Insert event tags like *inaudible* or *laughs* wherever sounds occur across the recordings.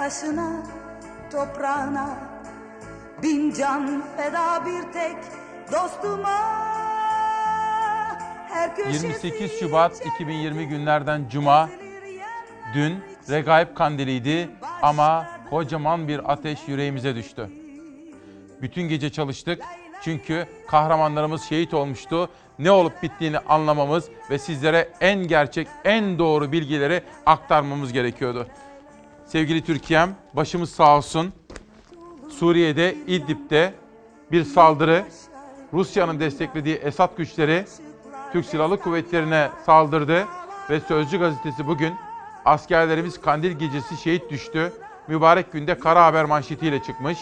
taşına, toprağına Bin can feda bir tek dostuma Her köşesi 28 Şubat 2020 günlerden Cuma. Dün Regaib Kandili'ydi ama kocaman bir ateş yüreğimize düştü. Bütün gece çalıştık çünkü kahramanlarımız şehit olmuştu. Ne olup bittiğini anlamamız ve sizlere en gerçek, en doğru bilgileri aktarmamız gerekiyordu. Sevgili Türkiye'm, başımız sağ olsun. Suriye'de İdlib'de bir saldırı, Rusya'nın desteklediği Esad güçleri Türk Silahlı Kuvvetleri'ne saldırdı ve Sözcü gazetesi bugün askerlerimiz Kandil gecesi şehit düştü. Mübarek günde kara haber manşetiyle çıkmış.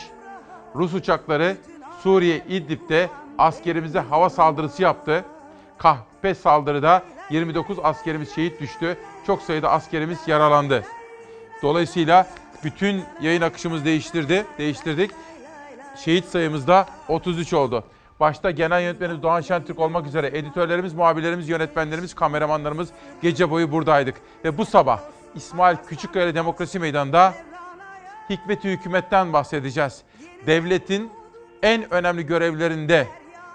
Rus uçakları Suriye İdlib'de askerimize hava saldırısı yaptı. Kahpe saldırıda 29 askerimiz şehit düştü. Çok sayıda askerimiz yaralandı. Dolayısıyla bütün yayın akışımız değiştirdi, değiştirdik. Şehit sayımız da 33 oldu. Başta genel yönetmenimiz Doğan Şentürk olmak üzere editörlerimiz, muhabirlerimiz, yönetmenlerimiz, kameramanlarımız gece boyu buradaydık. Ve bu sabah İsmail Küçükkaya Demokrasi Meydanı'nda hikmeti hükümetten bahsedeceğiz. Devletin en önemli görevlerinde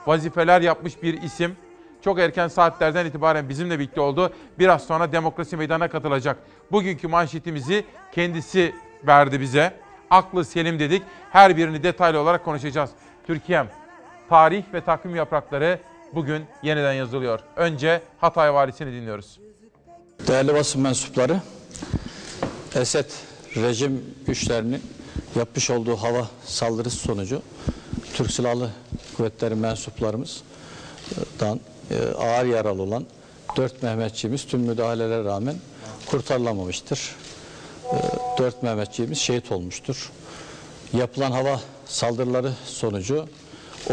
vazifeler yapmış bir isim. Çok erken saatlerden itibaren bizimle birlikte oldu. Biraz sonra Demokrasi Meydanı'na katılacak. Bugünkü manşetimizi kendisi verdi bize. Aklı selim dedik. Her birini detaylı olarak konuşacağız. Türkiye'm, tarih ve takvim yaprakları bugün yeniden yazılıyor. Önce Hatay Valisi'ni dinliyoruz. Değerli basın mensupları, Esed rejim güçlerinin yapmış olduğu hava saldırısı sonucu Türk Silahlı Kuvvetleri mensuplarımızdan ağır yaralı olan dört Mehmetçiğimiz tüm müdahalelere rağmen kurtarılamamıştır. E, Dört Mehmetçiğimiz şehit olmuştur. Yapılan hava saldırıları sonucu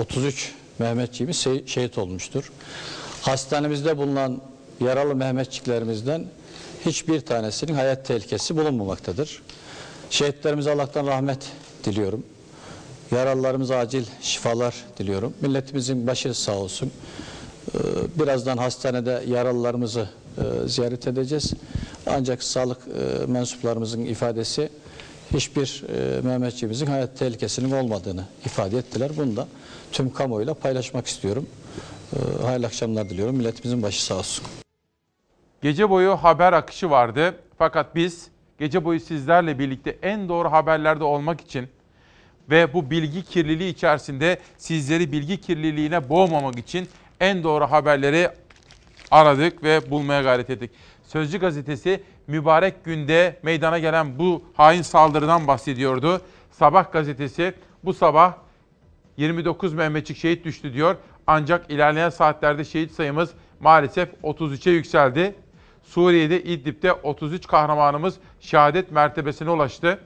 33 Mehmetçiğimiz şe- şehit olmuştur. Hastanemizde bulunan yaralı Mehmetçiklerimizden hiçbir tanesinin hayat tehlikesi bulunmamaktadır. Şehitlerimize Allah'tan rahmet diliyorum. Yaralılarımıza acil şifalar diliyorum. Milletimizin başı sağ olsun. Ee, Birazdan hastanede yaralılarımızı e, ziyaret edeceğiz. Ancak sağlık e, mensuplarımızın ifadesi hiçbir e, Mehmetçiğimizin hayat tehlikesinin olmadığını ifade ettiler. Bunu da tüm kamuoyuyla paylaşmak istiyorum. Ee, Hayırlı akşamlar diliyorum. Milletimizin başı sağ olsun. Gece boyu haber akışı vardı. Fakat biz gece boyu sizlerle birlikte en doğru haberlerde olmak için ve bu bilgi kirliliği içerisinde sizleri bilgi kirliliğine boğmamak için en doğru haberleri aradık ve bulmaya gayret ettik. Sözcü gazetesi mübarek günde meydana gelen bu hain saldırıdan bahsediyordu. Sabah gazetesi bu sabah 29 Mehmetçik şehit düştü diyor. Ancak ilerleyen saatlerde şehit sayımız maalesef 33'e yükseldi. Suriye'de İdlib'de 33 kahramanımız şehadet mertebesine ulaştı.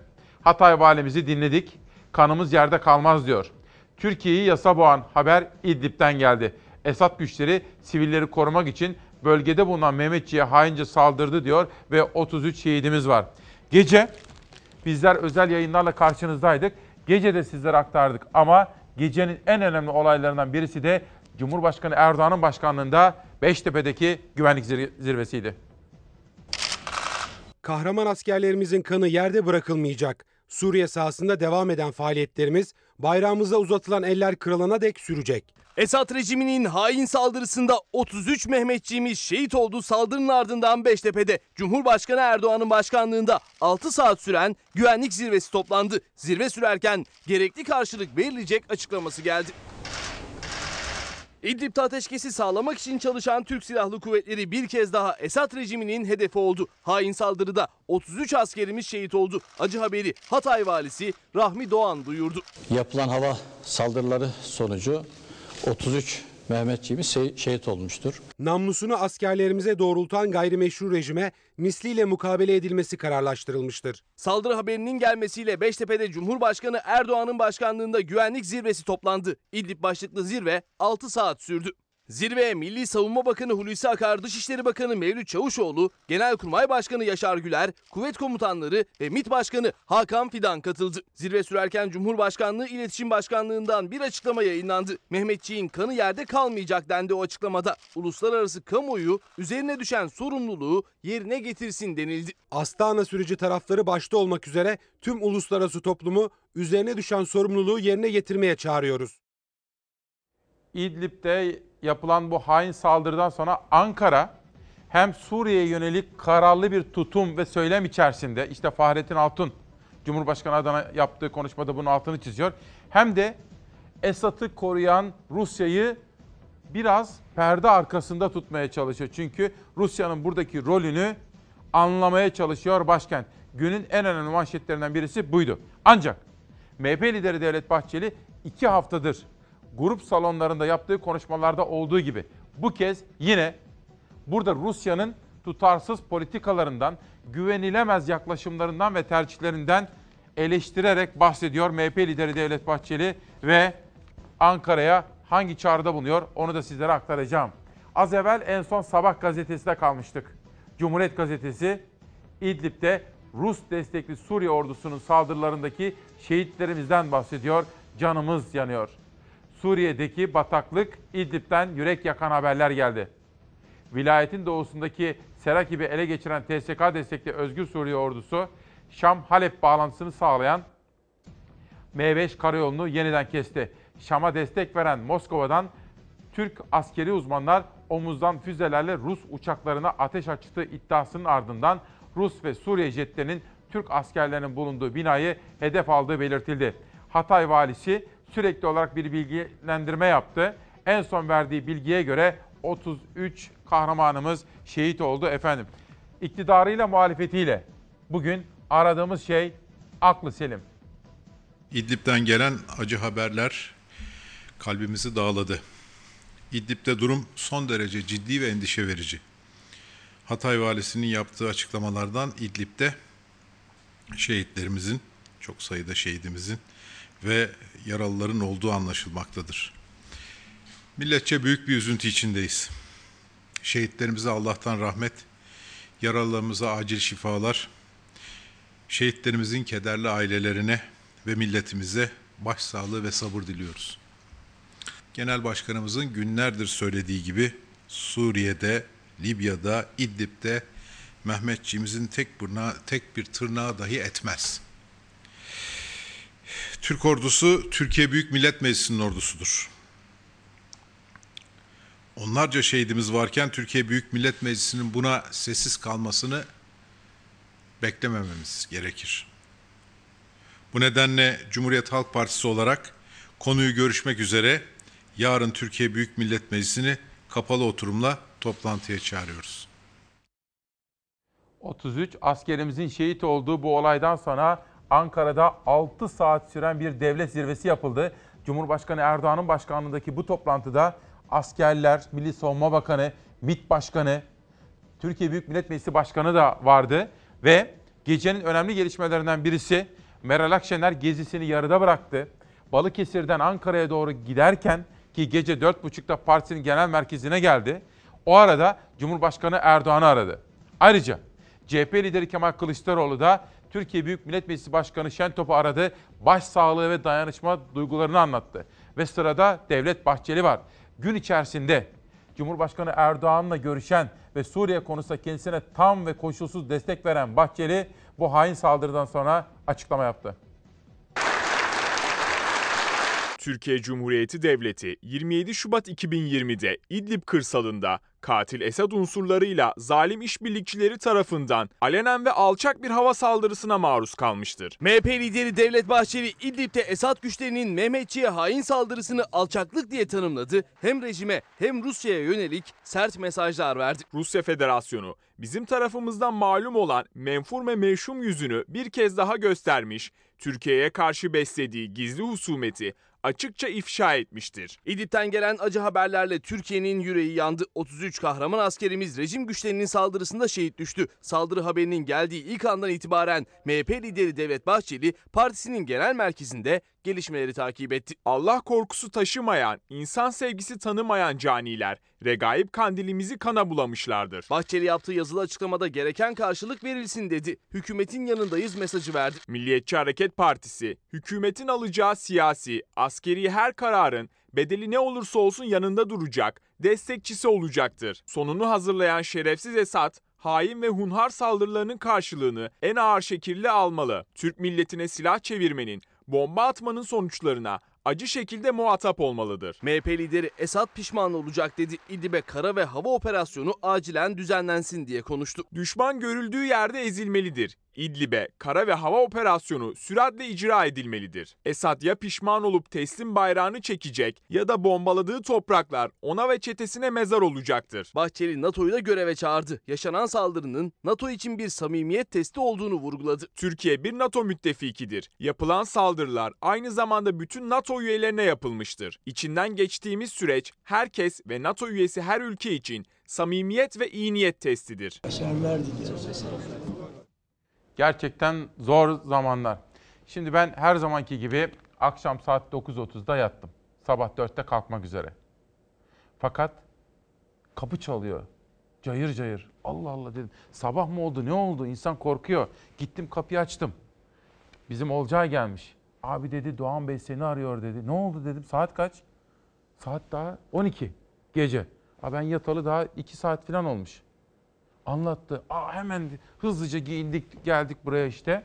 Hatay valimizi dinledik. Kanımız yerde kalmaz diyor. Türkiye'yi yasa boğan haber İdlib'den geldi. Esad güçleri sivilleri korumak için bölgede bulunan Mehmetçi'ye haince saldırdı diyor ve 33 şehidimiz var. Gece bizler özel yayınlarla karşınızdaydık. Gece de sizlere aktardık ama gecenin en önemli olaylarından birisi de Cumhurbaşkanı Erdoğan'ın başkanlığında Beştepe'deki güvenlik zir- zirvesiydi. Kahraman askerlerimizin kanı yerde bırakılmayacak. Suriye sahasında devam eden faaliyetlerimiz bayrağımıza uzatılan eller kırılana dek sürecek. Esad rejiminin hain saldırısında 33 Mehmetçiğimiz şehit oldu. Saldırının ardından Beştepe'de Cumhurbaşkanı Erdoğan'ın başkanlığında 6 saat süren güvenlik zirvesi toplandı. Zirve sürerken gerekli karşılık verilecek açıklaması geldi. İdlib'de ateşkesi sağlamak için çalışan Türk Silahlı Kuvvetleri bir kez daha Esad rejiminin hedefi oldu. Hain saldırıda 33 askerimiz şehit oldu. Acı haberi Hatay valisi Rahmi Doğan duyurdu. Yapılan hava saldırıları sonucu 33 Mehmetçiğimiz şe- şehit olmuştur. Namlusunu askerlerimize doğrultan gayrimeşru rejime misliyle mukabele edilmesi kararlaştırılmıştır. Saldırı haberinin gelmesiyle Beştepe'de Cumhurbaşkanı Erdoğan'ın başkanlığında güvenlik zirvesi toplandı. İdlib başlıklı zirve 6 saat sürdü. Zirveye Milli Savunma Bakanı Hulusi Akar, Dışişleri Bakanı Mevlüt Çavuşoğlu, Genelkurmay Başkanı Yaşar Güler, kuvvet komutanları ve MİT Başkanı Hakan Fidan katıldı. Zirve sürerken Cumhurbaşkanlığı İletişim Başkanlığı'ndan bir açıklama yayınlandı. Mehmetçiğin kanı yerde kalmayacak dendi o açıklamada. Uluslararası kamuoyu üzerine düşen sorumluluğu yerine getirsin denildi. Astana süreci tarafları başta olmak üzere tüm uluslararası toplumu üzerine düşen sorumluluğu yerine getirmeye çağırıyoruz. İdlib'de yapılan bu hain saldırıdan sonra Ankara hem Suriye'ye yönelik kararlı bir tutum ve söylem içerisinde işte Fahrettin Altun Cumhurbaşkanı adına yaptığı konuşmada bunun altını çiziyor. Hem de Esad'ı koruyan Rusya'yı biraz perde arkasında tutmaya çalışıyor. Çünkü Rusya'nın buradaki rolünü anlamaya çalışıyor başkent. Günün en önemli manşetlerinden birisi buydu. Ancak MHP lideri Devlet Bahçeli iki haftadır grup salonlarında yaptığı konuşmalarda olduğu gibi bu kez yine burada Rusya'nın tutarsız politikalarından, güvenilemez yaklaşımlarından ve tercihlerinden eleştirerek bahsediyor MHP lideri Devlet Bahçeli ve Ankara'ya hangi çağrıda bulunuyor onu da sizlere aktaracağım. Az evvel en son Sabah gazetesinde kalmıştık. Cumhuriyet gazetesi İdlib'de Rus destekli Suriye ordusunun saldırılarındaki şehitlerimizden bahsediyor. Canımız yanıyor. Suriye'deki bataklık İdlib'den yürek yakan haberler geldi. Vilayetin doğusundaki Serakib'i ele geçiren TSK destekli Özgür Suriye ordusu Şam-Halep bağlantısını sağlayan M5 karayolunu yeniden kesti. Şam'a destek veren Moskova'dan Türk askeri uzmanlar omuzdan füzelerle Rus uçaklarına ateş açtığı iddiasının ardından Rus ve Suriye jetlerinin Türk askerlerinin bulunduğu binayı hedef aldığı belirtildi. Hatay valisi sürekli olarak bir bilgilendirme yaptı. En son verdiği bilgiye göre 33 kahramanımız şehit oldu efendim. İktidarıyla muhalefetiyle bugün aradığımız şey aklı selim. İdlib'den gelen acı haberler kalbimizi dağladı. İdlib'de durum son derece ciddi ve endişe verici. Hatay valisinin yaptığı açıklamalardan İdlib'de şehitlerimizin, çok sayıda şehidimizin ve yaralıların olduğu anlaşılmaktadır. Milletçe büyük bir üzüntü içindeyiz. Şehitlerimize Allah'tan rahmet, yaralılarımıza acil şifalar, şehitlerimizin kederli ailelerine ve milletimize başsağlığı ve sabır diliyoruz. Genel Başkanımızın günlerdir söylediği gibi Suriye'de, Libya'da, İdlib'de Mehmetçiğimizin tek, burna, tek bir tırnağı dahi etmez. Türk ordusu Türkiye Büyük Millet Meclisi'nin ordusudur. Onlarca şehidimiz varken Türkiye Büyük Millet Meclisi'nin buna sessiz kalmasını beklemememiz gerekir. Bu nedenle Cumhuriyet Halk Partisi olarak konuyu görüşmek üzere yarın Türkiye Büyük Millet Meclisi'ni kapalı oturumla toplantıya çağırıyoruz. 33 askerimizin şehit olduğu bu olaydan sonra Ankara'da 6 saat süren bir devlet zirvesi yapıldı. Cumhurbaşkanı Erdoğan'ın başkanlığındaki bu toplantıda askerler, Milli Savunma Bakanı, MİT Başkanı, Türkiye Büyük Millet Meclisi Başkanı da vardı. Ve gecenin önemli gelişmelerinden birisi Meral Akşener gezisini yarıda bıraktı. Balıkesir'den Ankara'ya doğru giderken ki gece 4.30'da partisinin genel merkezine geldi. O arada Cumhurbaşkanı Erdoğan'ı aradı. Ayrıca CHP lideri Kemal Kılıçdaroğlu da Türkiye Büyük Millet Meclisi Başkanı Şentop'u aradı. Başsağlığı ve dayanışma duygularını anlattı. Ve sırada Devlet Bahçeli var. Gün içerisinde Cumhurbaşkanı Erdoğan'la görüşen ve Suriye konusunda kendisine tam ve koşulsuz destek veren Bahçeli bu hain saldırıdan sonra açıklama yaptı. Türkiye Cumhuriyeti Devleti 27 Şubat 2020'de İdlib kırsalında katil Esad unsurlarıyla zalim işbirlikçileri tarafından alenen ve alçak bir hava saldırısına maruz kalmıştır. MHP lideri Devlet Bahçeli İdlib'de Esad güçlerinin Mehmetçi'ye hain saldırısını alçaklık diye tanımladı. Hem rejime hem Rusya'ya yönelik sert mesajlar verdi. Rusya Federasyonu bizim tarafımızdan malum olan menfur ve meşhum yüzünü bir kez daha göstermiş, Türkiye'ye karşı beslediği gizli husumeti açıkça ifşa etmiştir. İdlib'den gelen acı haberlerle Türkiye'nin yüreği yandı. 33 kahraman askerimiz rejim güçlerinin saldırısında şehit düştü. Saldırı haberinin geldiği ilk andan itibaren MHP lideri Devlet Bahçeli partisinin genel merkezinde gelişmeleri takip etti. Allah korkusu taşımayan, insan sevgisi tanımayan caniler, regaib kandilimizi kana bulamışlardır. Bahçeli yaptığı yazılı açıklamada gereken karşılık verilsin dedi. Hükümetin yanındayız mesajı verdi. Milliyetçi Hareket Partisi, hükümetin alacağı siyasi, askeri her kararın bedeli ne olursa olsun yanında duracak, destekçisi olacaktır. Sonunu hazırlayan şerefsiz Esad, hain ve hunhar saldırılarının karşılığını en ağır şekilde almalı. Türk milletine silah çevirmenin, bomba atmanın sonuçlarına acı şekilde muhatap olmalıdır. MHP lideri Esad pişman olacak dedi. İdlib'e kara ve hava operasyonu acilen düzenlensin diye konuştu. Düşman görüldüğü yerde ezilmelidir. İdlib'e kara ve hava operasyonu süratle icra edilmelidir. Esad ya pişman olup teslim bayrağını çekecek ya da bombaladığı topraklar ona ve çetesine mezar olacaktır. Bahçeli NATO'yu da göreve çağırdı. Yaşanan saldırının NATO için bir samimiyet testi olduğunu vurguladı. Türkiye bir NATO müttefikidir. Yapılan saldırılar aynı zamanda bütün NATO üyelerine yapılmıştır. İçinden geçtiğimiz süreç herkes ve NATO üyesi her ülke için samimiyet ve iyi niyet testidir. Gerçekten zor zamanlar. Şimdi ben her zamanki gibi akşam saat 9.30'da yattım. Sabah 4'te kalkmak üzere. Fakat kapı çalıyor. Cayır cayır. Allah Allah dedim. Sabah mı oldu ne oldu? İnsan korkuyor. Gittim kapıyı açtım. Bizim Olcay gelmiş. Abi dedi Doğan Bey seni arıyor dedi. Ne oldu dedim. Saat kaç? Saat daha 12 gece. Ha ben yatalı daha 2 saat falan olmuş. Anlattı. Aa hemen hızlıca giyindik geldik buraya işte.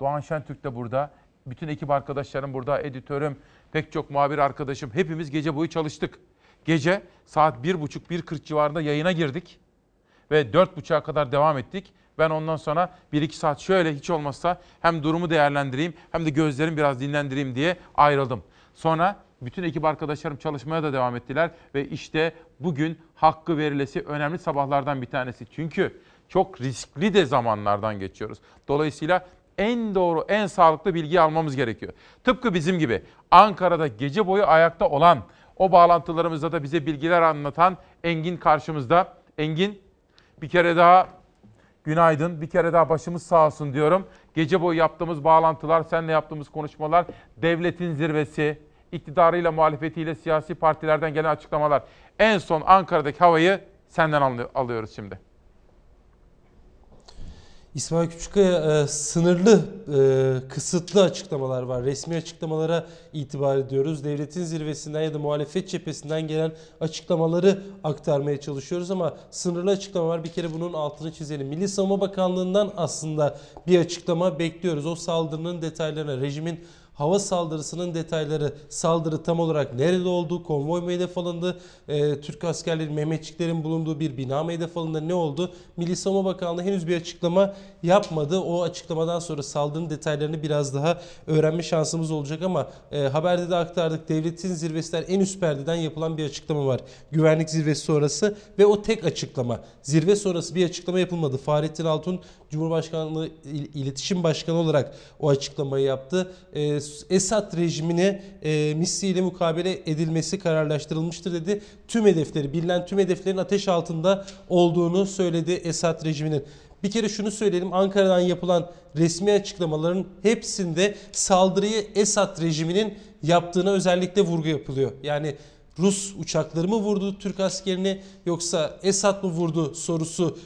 Doğan Şentürk de burada. Bütün ekip arkadaşlarım burada. Editörüm, pek çok muhabir arkadaşım. Hepimiz gece boyu çalıştık. Gece saat 1.30-1.40 civarında yayına girdik. Ve 4.30'a kadar devam ettik. Ben ondan sonra 1-2 saat şöyle hiç olmazsa hem durumu değerlendireyim hem de gözlerimi biraz dinlendireyim diye ayrıldım. Sonra bütün ekip arkadaşlarım çalışmaya da devam ettiler ve işte bugün hakkı verilesi önemli sabahlardan bir tanesi. Çünkü çok riskli de zamanlardan geçiyoruz. Dolayısıyla en doğru, en sağlıklı bilgi almamız gerekiyor. Tıpkı bizim gibi Ankara'da gece boyu ayakta olan, o bağlantılarımızda da bize bilgiler anlatan Engin karşımızda. Engin bir kere daha günaydın, bir kere daha başımız sağ olsun diyorum. Gece boyu yaptığımız bağlantılar, seninle yaptığımız konuşmalar, devletin zirvesi, iktidarıyla, muhalefetiyle, siyasi partilerden gelen açıklamalar. En son Ankara'daki havayı senden alıyoruz şimdi. İsmail Küçükkaya e, sınırlı, e, kısıtlı açıklamalar var. Resmi açıklamalara itibar ediyoruz. Devletin zirvesinden ya da muhalefet cephesinden gelen açıklamaları aktarmaya çalışıyoruz ama sınırlı açıklama var. Bir kere bunun altını çizelim. Milli Savunma Bakanlığı'ndan aslında bir açıklama bekliyoruz. O saldırının detaylarına, rejimin hava saldırısının detayları, saldırı tam olarak nerede oldu, konvoy mu hedef alındı, e, Türk askerleri, Mehmetçiklerin bulunduğu bir bina mı hedef alındı, ne oldu? Milli Savunma Bakanlığı henüz bir açıklama yapmadı. O açıklamadan sonra saldırının detaylarını biraz daha öğrenme şansımız olacak ama e, haberde de aktardık. Devletin zirvesinden en üst perdeden yapılan bir açıklama var. Güvenlik zirvesi sonrası ve o tek açıklama. Zirve sonrası bir açıklama yapılmadı. Fahrettin Altun Cumhurbaşkanlığı İletişim Başkanı olarak o açıklamayı yaptı. E, Esad rejimine e, misliyle mukabele edilmesi kararlaştırılmıştır dedi. Tüm hedefleri, bilinen tüm hedeflerin ateş altında olduğunu söyledi Esad rejiminin. Bir kere şunu söyleyelim Ankara'dan yapılan resmi açıklamaların hepsinde saldırıyı Esad rejiminin yaptığına özellikle vurgu yapılıyor. Yani Rus uçakları mı vurdu Türk askerini yoksa Esad mı vurdu sorusu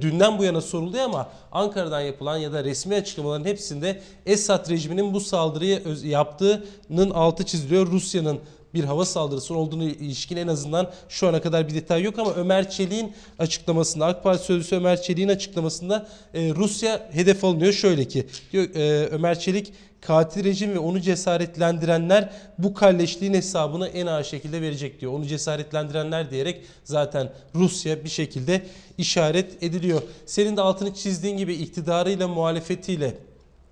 dünden bu yana soruldu ama Ankara'dan yapılan ya da resmi açıklamaların hepsinde Esad rejiminin bu saldırıyı yaptığının altı çiziliyor. Rusya'nın bir hava saldırısı olduğunu ilişkin en azından şu ana kadar bir detay yok ama Ömer Çelik'in açıklamasında AK Parti sözcüsü Ömer Çelik'in açıklamasında e, Rusya hedef alınıyor şöyle ki diyor, e, Ömer Çelik katil rejim ve onu cesaretlendirenler bu kalleşliğin hesabını en ağır şekilde verecek diyor. Onu cesaretlendirenler diyerek zaten Rusya bir şekilde işaret ediliyor. Senin de altını çizdiğin gibi iktidarıyla muhalefetiyle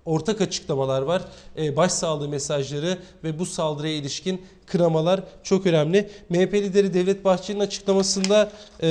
ortak açıklamalar var. Ee, başsağlığı mesajları ve bu saldırıya ilişkin kınamalar çok önemli. MHP lideri Devlet Bahçeli'nin açıklamasında e,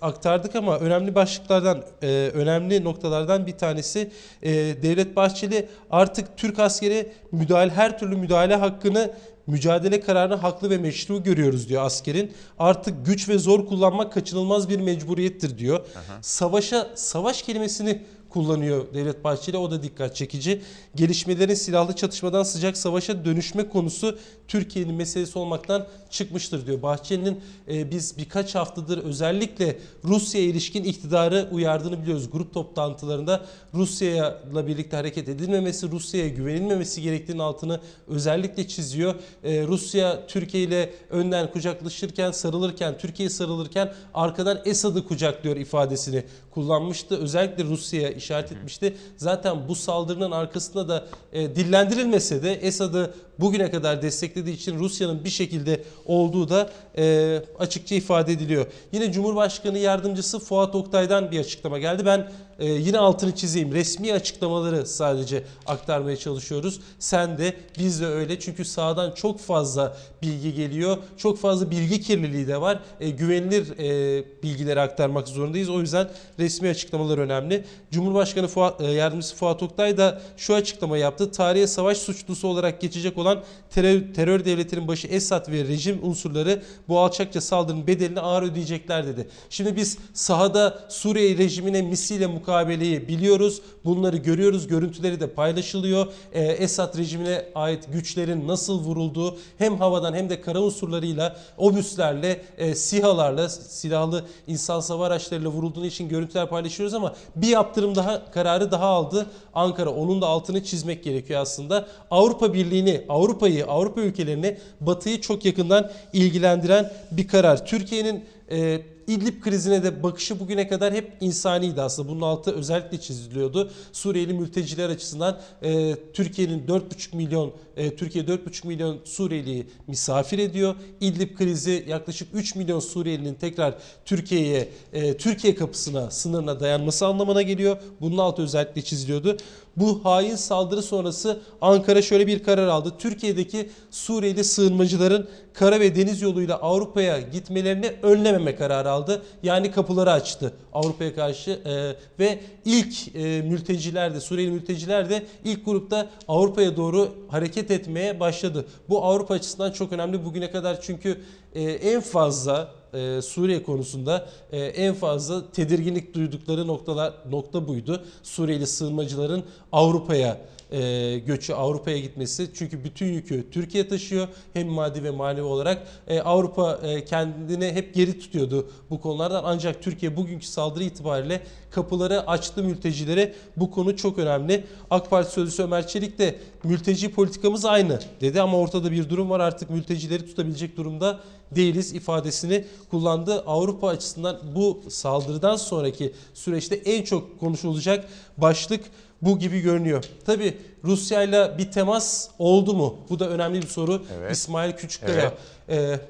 aktardık ama önemli başlıklardan, e, önemli noktalardan bir tanesi e, Devlet Bahçeli artık Türk askeri müdahale her türlü müdahale hakkını mücadele kararını haklı ve meşru görüyoruz diyor askerin. Artık güç ve zor kullanmak kaçınılmaz bir mecburiyettir diyor. Aha. Savaşa savaş kelimesini kullanıyor Devlet Bahçeli. O da dikkat çekici. Gelişmelerin silahlı çatışmadan sıcak savaşa dönüşme konusu Türkiye'nin meselesi olmaktan çıkmıştır diyor. Bahçeli'nin e, biz birkaç haftadır özellikle Rusya'ya ilişkin iktidarı uyardığını biliyoruz. Grup toplantılarında Rusya'yla birlikte hareket edilmemesi, Rusya'ya güvenilmemesi gerektiğinin altını özellikle çiziyor. E, Rusya Türkiye ile önden kucaklaşırken, sarılırken, Türkiye sarılırken arkadan Esad'ı kucaklıyor ifadesini kullanmıştı. Özellikle Rusya'ya işaret etmişti. Zaten bu saldırının arkasında da e, dillendirilmese de Esad'ı bugüne kadar desteklediği için Rusya'nın bir şekilde olduğu da e, açıkça ifade ediliyor. Yine Cumhurbaşkanı Yardımcısı Fuat Oktay'dan bir açıklama geldi. Ben e, yine altını çizeyim. Resmi açıklamaları sadece aktarmaya çalışıyoruz. Sen de biz de öyle. Çünkü sağdan çok fazla bilgi geliyor. Çok fazla bilgi kirliliği de var. E, güvenilir e, bilgileri aktarmak zorundayız. O yüzden resmi açıklamalar önemli. Cumhurbaşkanı Fuat, e, Yardımcısı Fuat Oktay da şu açıklama yaptı. Tarihe savaş suçlusu olarak geçecek olan terör, terör devletinin başı Esad ve rejim unsurları bu alçakça saldırının bedelini ağır ödeyecekler dedi. Şimdi biz sahada Suriye rejimine misile mukabeleyi biliyoruz. Bunları görüyoruz. Görüntüleri de paylaşılıyor. Ee, Esad rejimine ait güçlerin nasıl vurulduğu hem havadan hem de kara unsurlarıyla, obüslerle, e, SİHA'larla, silahlı insan sava araçlarıyla vurulduğunu için görüntüler paylaşıyoruz ama bir yaptırım daha kararı daha aldı. Ankara onun da altını çizmek gerekiyor aslında. Avrupa Birliği'ni, Avrupa'yı, Avrupa ülkelerini, Batı'yı çok yakından ilgilendiren bir karar. Türkiye'nin e, İdlib krizine de bakışı bugüne kadar hep insaniydi aslında. Bunun altı özellikle çiziliyordu. Suriyeli mülteciler açısından e, Türkiye'nin 4,5 milyon e, Türkiye 4,5 milyon Suriyeliyi misafir ediyor. İdlib krizi yaklaşık 3 milyon Suriyelinin tekrar Türkiye'ye e, Türkiye kapısına, sınırına dayanması anlamına geliyor. Bunun altı özellikle çiziliyordu. Bu hain saldırı sonrası Ankara şöyle bir karar aldı. Türkiye'deki Suriyeli sığınmacıların kara ve deniz yoluyla Avrupa'ya gitmelerini önlememe kararı aldı. Yani kapıları açtı Avrupa'ya karşı e, ve ilk e, mülteciler de Suriyeli mülteciler de ilk grupta Avrupa'ya doğru hareket etmeye başladı. Bu Avrupa açısından çok önemli bugüne kadar çünkü e, en fazla e, Suriye konusunda e, en fazla tedirginlik duydukları noktalar nokta buydu. Suriyeli sığınmacıların Avrupa'ya e, göçü Avrupa'ya gitmesi. Çünkü bütün yükü Türkiye taşıyor hem maddi ve manevi olarak. E, Avrupa e, kendini hep geri tutuyordu bu konulardan. Ancak Türkiye bugünkü saldırı itibariyle kapıları açtı mültecilere. Bu konu çok önemli. AK Parti Sözcüsü Ömer Çelik de mülteci politikamız aynı dedi ama ortada bir durum var artık mültecileri tutabilecek durumda değiliz ifadesini kullandı. Avrupa açısından bu saldırıdan sonraki süreçte en çok konuşulacak başlık bu gibi görünüyor. Tabi Rusya ile bir temas oldu mu? Bu da önemli bir soru. Evet. İsmail Küçükkaya e,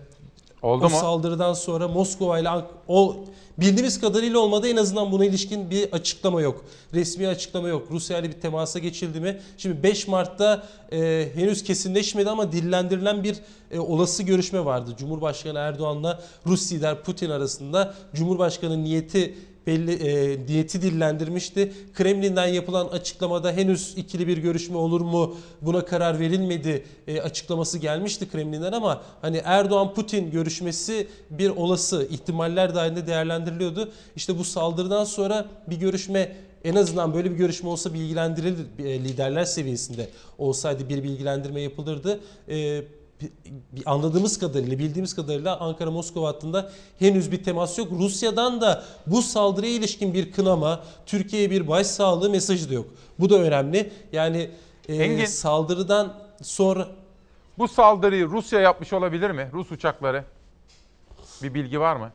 Oldu o mu? saldırıdan sonra Moskova ile o bildiğimiz kadarıyla olmadı en azından buna ilişkin bir açıklama yok. Resmi açıklama yok. Rusya ile bir temasa geçildi mi? Şimdi 5 Mart'ta e, henüz kesinleşmedi ama dillendirilen bir e, olası görüşme vardı. Cumhurbaşkanı Erdoğan'la Rus lider Putin arasında Cumhurbaşkanı niyeti belli e, niyeti dillendirmişti. Kremlin'den yapılan açıklamada henüz ikili bir görüşme olur mu buna karar verilmedi e, açıklaması gelmişti Kremlin'den ama hani Erdoğan Putin görüşmesi bir olası ihtimaller dahilinde değerlendiriliyordu. İşte bu saldırıdan sonra bir görüşme en azından böyle bir görüşme olsa bilgilendirilir e, liderler seviyesinde olsaydı bir bilgilendirme yapılırdı. E, anladığımız kadarıyla, bildiğimiz kadarıyla Ankara-Moskova hattında henüz bir temas yok. Rusya'dan da bu saldırıya ilişkin bir kınama, Türkiye'ye bir başsağlığı mesajı da yok. Bu da önemli. Yani e, Engin. saldırıdan sonra Bu saldırıyı Rusya yapmış olabilir mi? Rus uçakları. Bir bilgi var mı?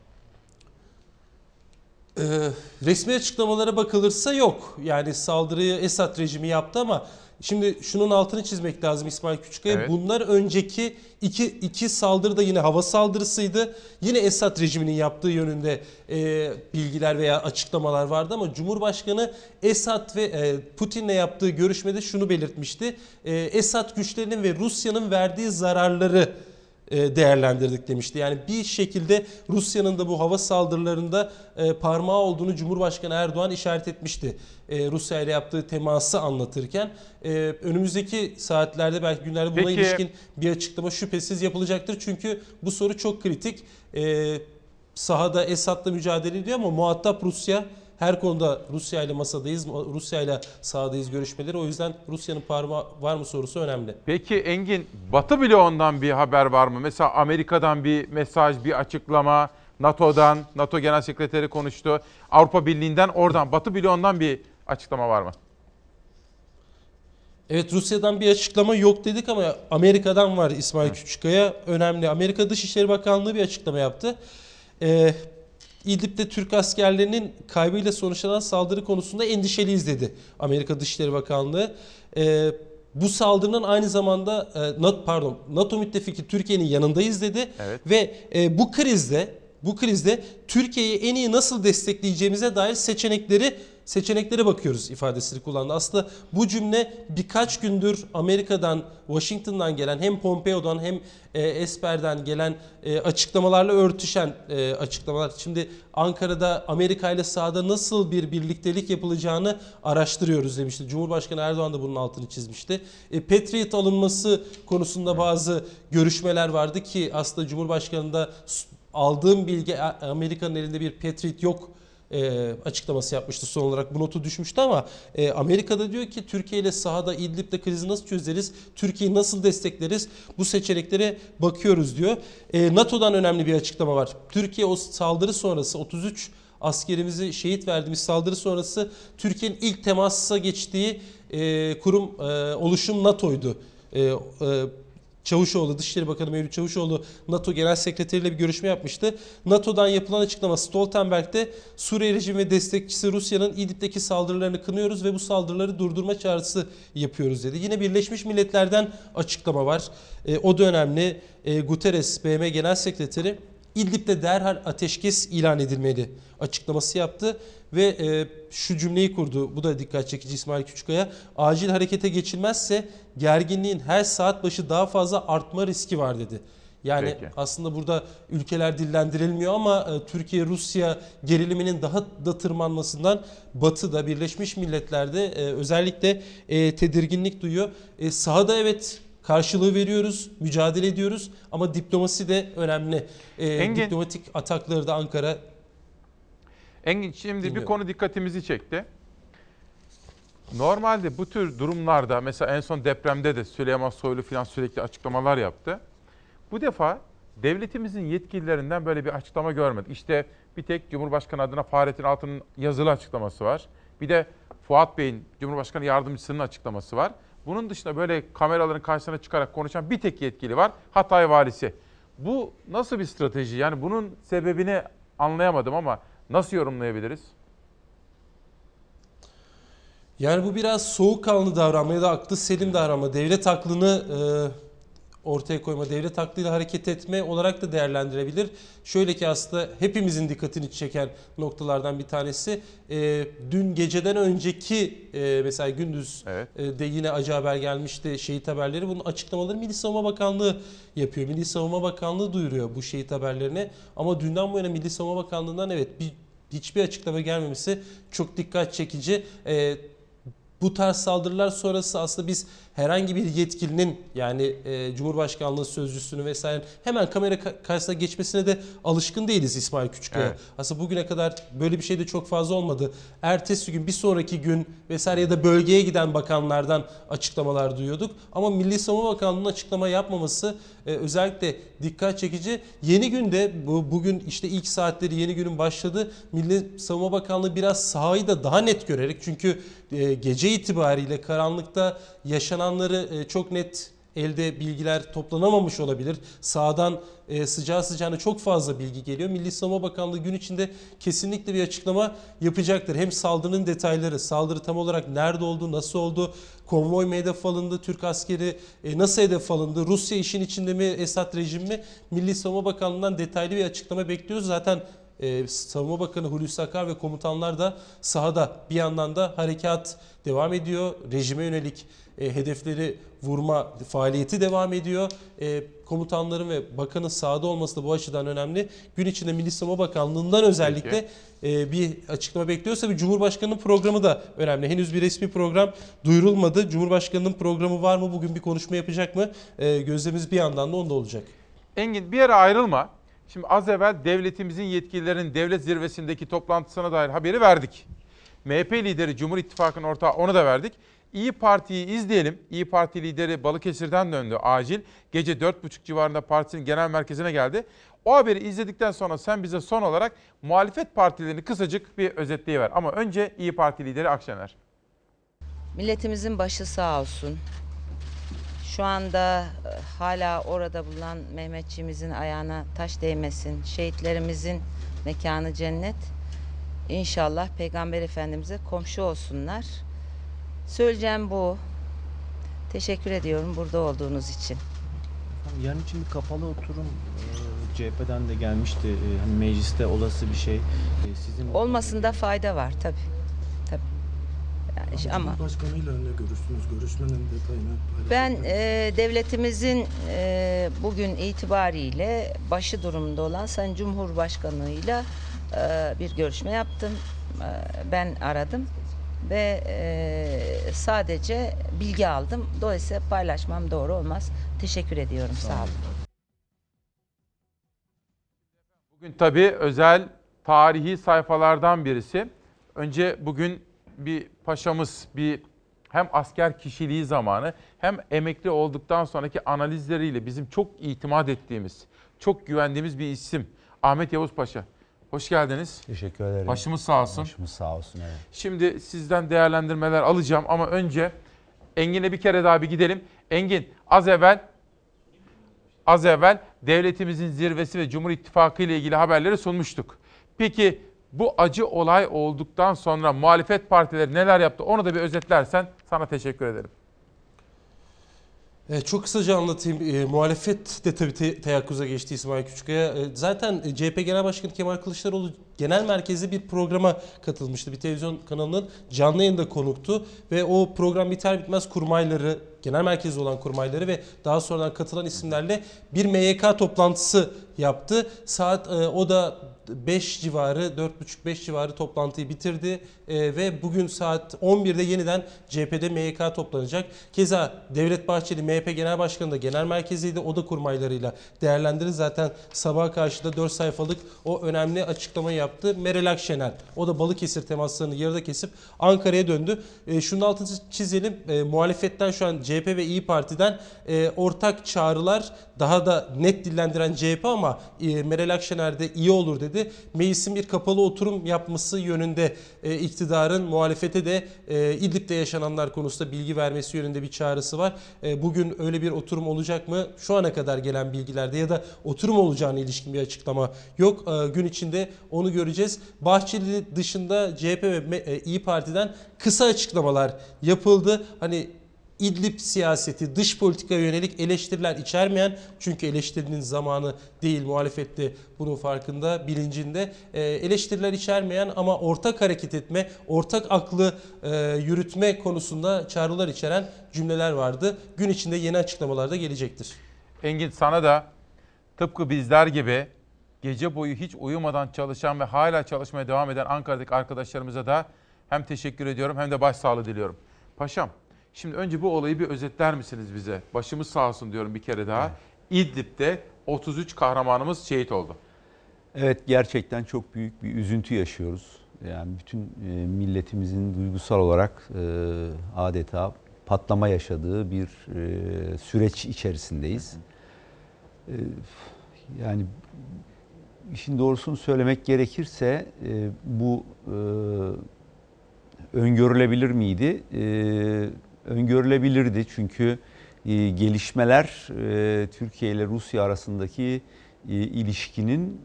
Ee, resmi açıklamalara bakılırsa yok. Yani saldırıyı Esad rejimi yaptı ama şimdi şunun altını çizmek lazım İsmail Küçükkaya. Evet. Bunlar önceki iki, iki saldırı da yine hava saldırısıydı. Yine Esad rejiminin yaptığı yönünde e, bilgiler veya açıklamalar vardı ama Cumhurbaşkanı Esad ve e, Putin'le yaptığı görüşmede şunu belirtmişti. E, Esad güçlerinin ve Rusya'nın verdiği zararları değerlendirdik demişti. Yani bir şekilde Rusya'nın da bu hava saldırılarında e, parmağı olduğunu Cumhurbaşkanı Erdoğan işaret etmişti. E, Rusya ile yaptığı teması anlatırken e, önümüzdeki saatlerde belki günlerde buna Peki. ilişkin bir açıklama şüphesiz yapılacaktır. Çünkü bu soru çok kritik. E, sahada Esad'la mücadele ediyor ama muhatap Rusya her konuda Rusya ile masadayız, Rusya ile sahadayız görüşmeleri. O yüzden Rusya'nın parmağı var mı sorusu önemli. Peki Engin, Batı bloğundan bir haber var mı? Mesela Amerika'dan bir mesaj, bir açıklama, NATO'dan, NATO Genel Sekreteri konuştu. Avrupa Birliği'nden oradan, Batı bloğundan bir açıklama var mı? Evet Rusya'dan bir açıklama yok dedik ama Amerika'dan var İsmail Küçükkaya. Önemli. Amerika Dışişleri Bakanlığı bir açıklama yaptı. Ee, İdlib'de Türk askerlerinin kaybıyla sonuçlanan saldırı konusunda endişeliyiz dedi Amerika Dışişleri Bakanlığı. Ee, bu saldırının aynı zamanda e, NATO, pardon NATO müttefiki Türkiye'nin yanındayız dedi Evet. ve e, bu krizde bu krizde Türkiye'yi en iyi nasıl destekleyeceğimize dair seçenekleri seçeneklere bakıyoruz ifadesini kullandı. Aslında bu cümle birkaç gündür Amerika'dan, Washington'dan gelen hem Pompeo'dan hem e, Esper'den gelen e, açıklamalarla örtüşen e, açıklamalar. Şimdi Ankara'da Amerika ile sahada nasıl bir birliktelik yapılacağını araştırıyoruz demişti. Cumhurbaşkanı Erdoğan da bunun altını çizmişti. E, Patriot alınması konusunda bazı görüşmeler vardı ki aslında Cumhurbaşkanı da aldığım bilgi Amerika'nın elinde bir Patriot yok e, açıklaması yapmıştı son olarak bu notu düşmüştü ama e, Amerika'da diyor ki Türkiye ile sahada İdlib'de krizi nasıl çözeriz, Türkiye'yi nasıl destekleriz bu seçeneklere bakıyoruz diyor. E, NATO'dan önemli bir açıklama var. Türkiye o saldırı sonrası 33 askerimizi şehit verdiğimiz saldırı sonrası Türkiye'nin ilk temasa geçtiği e, kurum e, oluşum NATO'ydu. E, e, Çavuşoğlu, Dışişleri Bakanı Mevlüt Çavuşoğlu NATO Genel Sekreteri ile bir görüşme yapmıştı. NATO'dan yapılan açıklama Stoltenberg'de Suriye rejimi ve destekçisi Rusya'nın İdlib'deki saldırılarını kınıyoruz ve bu saldırıları durdurma çağrısı yapıyoruz dedi. Yine Birleşmiş Milletler'den açıklama var. E, o da önemli. E, Guterres, BM Genel Sekreteri İdlib'de derhal ateşkes ilan edilmeli açıklaması yaptı ve e, şu cümleyi kurdu. Bu da dikkat çekici İsmail Küçükkaya. Acil harekete geçilmezse gerginliğin her saat başı daha fazla artma riski var dedi. Yani Peki. aslında burada ülkeler dillendirilmiyor ama e, Türkiye-Rusya geriliminin daha da tırmanmasından Batı'da Birleşmiş Milletler'de e, özellikle e, tedirginlik duyuyor. Sahada evet karşılığı veriyoruz, mücadele ediyoruz ama diplomasi de önemli. Engin- diplomatik atakları da Ankara Engin şimdi bir Dinliyorum. konu dikkatimizi çekti. Normalde bu tür durumlarda mesela en son depremde de Süleyman Soylu falan sürekli açıklamalar yaptı. Bu defa devletimizin yetkililerinden böyle bir açıklama görmedik. İşte bir tek Cumhurbaşkanı adına Fahrettin Altun'un yazılı açıklaması var. Bir de Fuat Bey'in Cumhurbaşkanı yardımcısının açıklaması var. Bunun dışında böyle kameraların karşısına çıkarak konuşan bir tek yetkili var. Hatay valisi. Bu nasıl bir strateji? Yani bunun sebebini anlayamadım ama nasıl yorumlayabiliriz? Yani bu biraz soğukkanlı davranma ya da aklı selim davranma, devlet aklını e, ortaya koyma, devlet aklıyla hareket etme olarak da değerlendirebilir. Şöyle ki aslında hepimizin dikkatini çeken noktalardan bir tanesi e, dün geceden önceki e, mesela gündüz Evet. e, de yine acı haber gelmişti şehit haberleri. Bunun açıklamaları Milli Savunma Bakanlığı yapıyor. Milli Savunma Bakanlığı duyuruyor bu şehit haberlerini. Ama dünden bu yana Milli Savunma Bakanlığı'ndan evet bir hiçbir açıklama gelmemesi çok dikkat çekici. E, bu tarz saldırılar sonrası aslında biz herhangi bir yetkilinin yani e, Cumhurbaşkanlığı sözcüsünü vesaire hemen kamera ka- karşısına geçmesine de alışkın değiliz İsmail Küçükkaya. Evet. Aslında bugüne kadar böyle bir şey de çok fazla olmadı. Ertesi gün bir sonraki gün vesaire ya da bölgeye giden bakanlardan açıklamalar duyuyorduk. Ama Milli Savunma Bakanlığı'nın açıklama yapmaması e, özellikle dikkat çekici. Yeni günde bu bugün işte ilk saatleri yeni günün başladı. Milli Savunma Bakanlığı biraz sahayı da daha net görerek çünkü e, gece itibariyle karanlıkta yaşananları e, çok net elde bilgiler toplanamamış olabilir. Sağdan e, sıcağı sıcağına çok fazla bilgi geliyor. Milli Savunma Bakanlığı gün içinde kesinlikle bir açıklama yapacaktır. Hem saldırının detayları, saldırı tam olarak nerede oldu, nasıl oldu, konvoy mu hedef alındı, Türk askeri e, nasıl hedef alındı, Rusya işin içinde mi, Esad rejimi mi? Milli Savunma Bakanlığı'ndan detaylı bir açıklama bekliyoruz. Zaten e, Savunma Bakanı Hulusi Akar ve komutanlar da sahada bir yandan da harekat devam ediyor. Rejime yönelik e, hedefleri vurma faaliyeti devam ediyor. E, komutanların ve bakanın sahada olması da bu açıdan önemli. Gün içinde Milli Savunma Bakanlığı'ndan özellikle e, bir açıklama bekliyorsa bir Cumhurbaşkanı'nın programı da önemli. Henüz bir resmi program duyurulmadı. Cumhurbaşkanı'nın programı var mı? Bugün bir konuşma yapacak mı? E, gözlemimiz bir yandan da onda olacak. Engin bir yere ayrılma. Şimdi az evvel devletimizin yetkililerinin devlet zirvesindeki toplantısına dair haberi verdik. MHP lideri Cumhur İttifakı'nın ortağı onu da verdik. İyi Parti'yi izleyelim. İyi Parti lideri Balıkesir'den döndü acil. Gece 4.30 civarında partisinin genel merkezine geldi. O haberi izledikten sonra sen bize son olarak muhalefet partilerini kısacık bir özetleyiver. Ama önce İyi Parti lideri Akşener. Milletimizin başı sağ olsun. Şu anda e, hala orada bulunan Mehmetçiğimizin ayağına taş değmesin. Şehitlerimizin mekanı cennet. İnşallah Peygamber Efendimiz'e komşu olsunlar. Söyleyeceğim bu. Teşekkür ediyorum burada olduğunuz için. Yarın için bir kapalı oturum e, CHP'den de gelmişti. E, hani mecliste olası bir şey. E, sizin Olmasında fayda var tabii. Tabii. Yani iş- ama Başkanıyla ne görüştünüz? Görüşmenin detayını. Ben e, devletimizin e, bugün itibariyle başı durumunda olan Sayın Cumhurbaşkanı'yla e, bir görüşme yaptım. E, ben aradım ve e, sadece bilgi aldım. Dolayısıyla paylaşmam doğru olmaz. Teşekkür ediyorum. Sağ olun. Bugün tabii özel tarihi sayfalardan birisi. Önce bugün bir paşamız bir hem asker kişiliği zamanı hem emekli olduktan sonraki analizleriyle bizim çok itimat ettiğimiz, çok güvendiğimiz bir isim Ahmet Yavuz Paşa. Hoş geldiniz. Teşekkür ederim. Başımız sağ olsun. Başımız sağ olsun. Evet. Şimdi sizden değerlendirmeler alacağım ama önce Engin'e bir kere daha bir gidelim. Engin az evvel az evvel devletimizin zirvesi ve Cumhur İttifakı ile ilgili haberleri sunmuştuk. Peki bu acı olay olduktan sonra muhalefet partileri neler yaptı onu da bir özetlersen sana teşekkür ederim. E, çok kısaca anlatayım. E, muhalefet de tabii te- teyakkuza geçti İsmail Küçükkaya. E, zaten CHP Genel Başkanı Kemal Kılıçdaroğlu genel merkezde bir programa katılmıştı. Bir televizyon kanalının canlı yayında konuktu. Ve o program biter bitmez kurmayları, genel merkezde olan kurmayları ve daha sonradan katılan isimlerle bir MYK toplantısı yaptı. Saat e, o da 5 civarı, 4.30-5 civarı toplantıyı bitirdi E, ve bugün saat 11'de yeniden CHP'de MYK toplanacak. Keza Devlet Bahçeli MHP Genel Başkanı da genel merkeziydi. O da kurmaylarıyla değerlendirir. Zaten sabaha karşı da 4 sayfalık o önemli açıklamayı yaptı. Meral Akşener o da Balıkesir temaslarını yarıda kesip Ankara'ya döndü. E, şunun altını çizelim. E, muhalefetten şu an CHP ve İyi Parti'den e, ortak çağrılar daha da net dillendiren CHP ama e, Meral Akşener de iyi olur dedi. Meclisin bir kapalı oturum yapması yönünde e, iktidarın muhalefete de e, İdlib'de yaşananlar konusunda bilgi vermesi yönünde bir çağrısı var. E, bugün öyle bir oturum olacak mı? Şu ana kadar gelen bilgilerde ya da oturum olacağına ilişkin bir açıklama yok. E, gün içinde onu göreceğiz. Bahçeli dışında CHP ve e, İyi Parti'den kısa açıklamalar yapıldı. Hani İdlib siyaseti, dış politika yönelik eleştiriler içermeyen çünkü eleştirinin zamanı değil muhalefette bunun farkında, bilincinde Ee, eleştiriler içermeyen ama ortak hareket etme, ortak aklı e, yürütme konusunda çağrılar içeren cümleler vardı. Gün içinde yeni açıklamalar da gelecektir. Engin sana da tıpkı bizler gibi gece boyu hiç uyumadan çalışan ve hala çalışmaya devam eden Ankara'daki arkadaşlarımıza da hem teşekkür ediyorum hem de başsağlığı diliyorum. Paşam, şimdi önce bu olayı bir özetler misiniz bize? Başımız sağ olsun diyorum bir kere daha. İdlib'de 33 kahramanımız şehit oldu. Evet gerçekten çok büyük bir üzüntü yaşıyoruz. Yani bütün e, milletimizin duygusal olarak e, adeta patlama yaşadığı bir e, süreç içerisindeyiz. Yani işin doğrusunu söylemek gerekirse bu öngörülebilir miydi? Öngörülebilirdi çünkü e, gelişmeler e, Türkiye ile Rusya arasındaki e, ilişkinin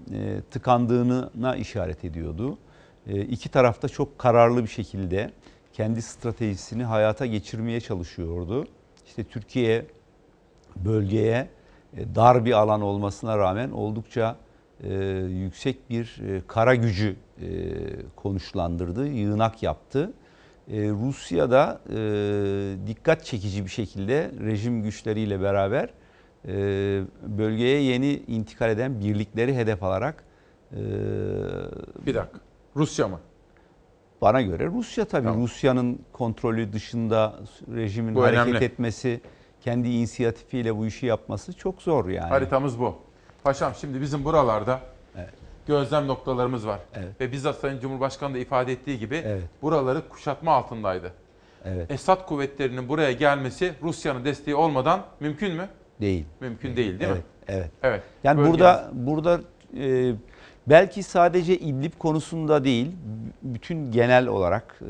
tıkandığına işaret ediyordu. İki tarafta çok kararlı bir şekilde kendi stratejisini hayata geçirmeye çalışıyordu. İşte Türkiye bölgeye dar bir alan olmasına rağmen oldukça yüksek bir kara gücü konuşlandırdı, yığınak yaptı. E, Rusya da e, dikkat çekici bir şekilde rejim güçleriyle beraber e, bölgeye yeni intikal eden birlikleri hedef alarak e, Bir dakika. Rusya mı? bana göre Rusya tabii Tamam. Rusya'nın kontrolü dışında rejimin Bu hareket önemli. etmesi, kendi inisiyatifiyle bu işi yapması çok zor yani. Haritamız bu. Paşam şimdi bizim buralarda. Gözlem noktalarımız var. Evet. Ve bizzat Sayın Cumhurbaşkanı da ifade ettiği gibi Evet. buraları kuşatma altındaydı. Evet. Esad kuvvetlerinin buraya gelmesi Rusya'nın desteği olmadan mümkün mü? Değil. Mümkün değil değil evet, mi? Evet. Evet. Yani Bölgemiz. burada burada e, belki sadece İdlib konusunda değil, bütün genel olarak e,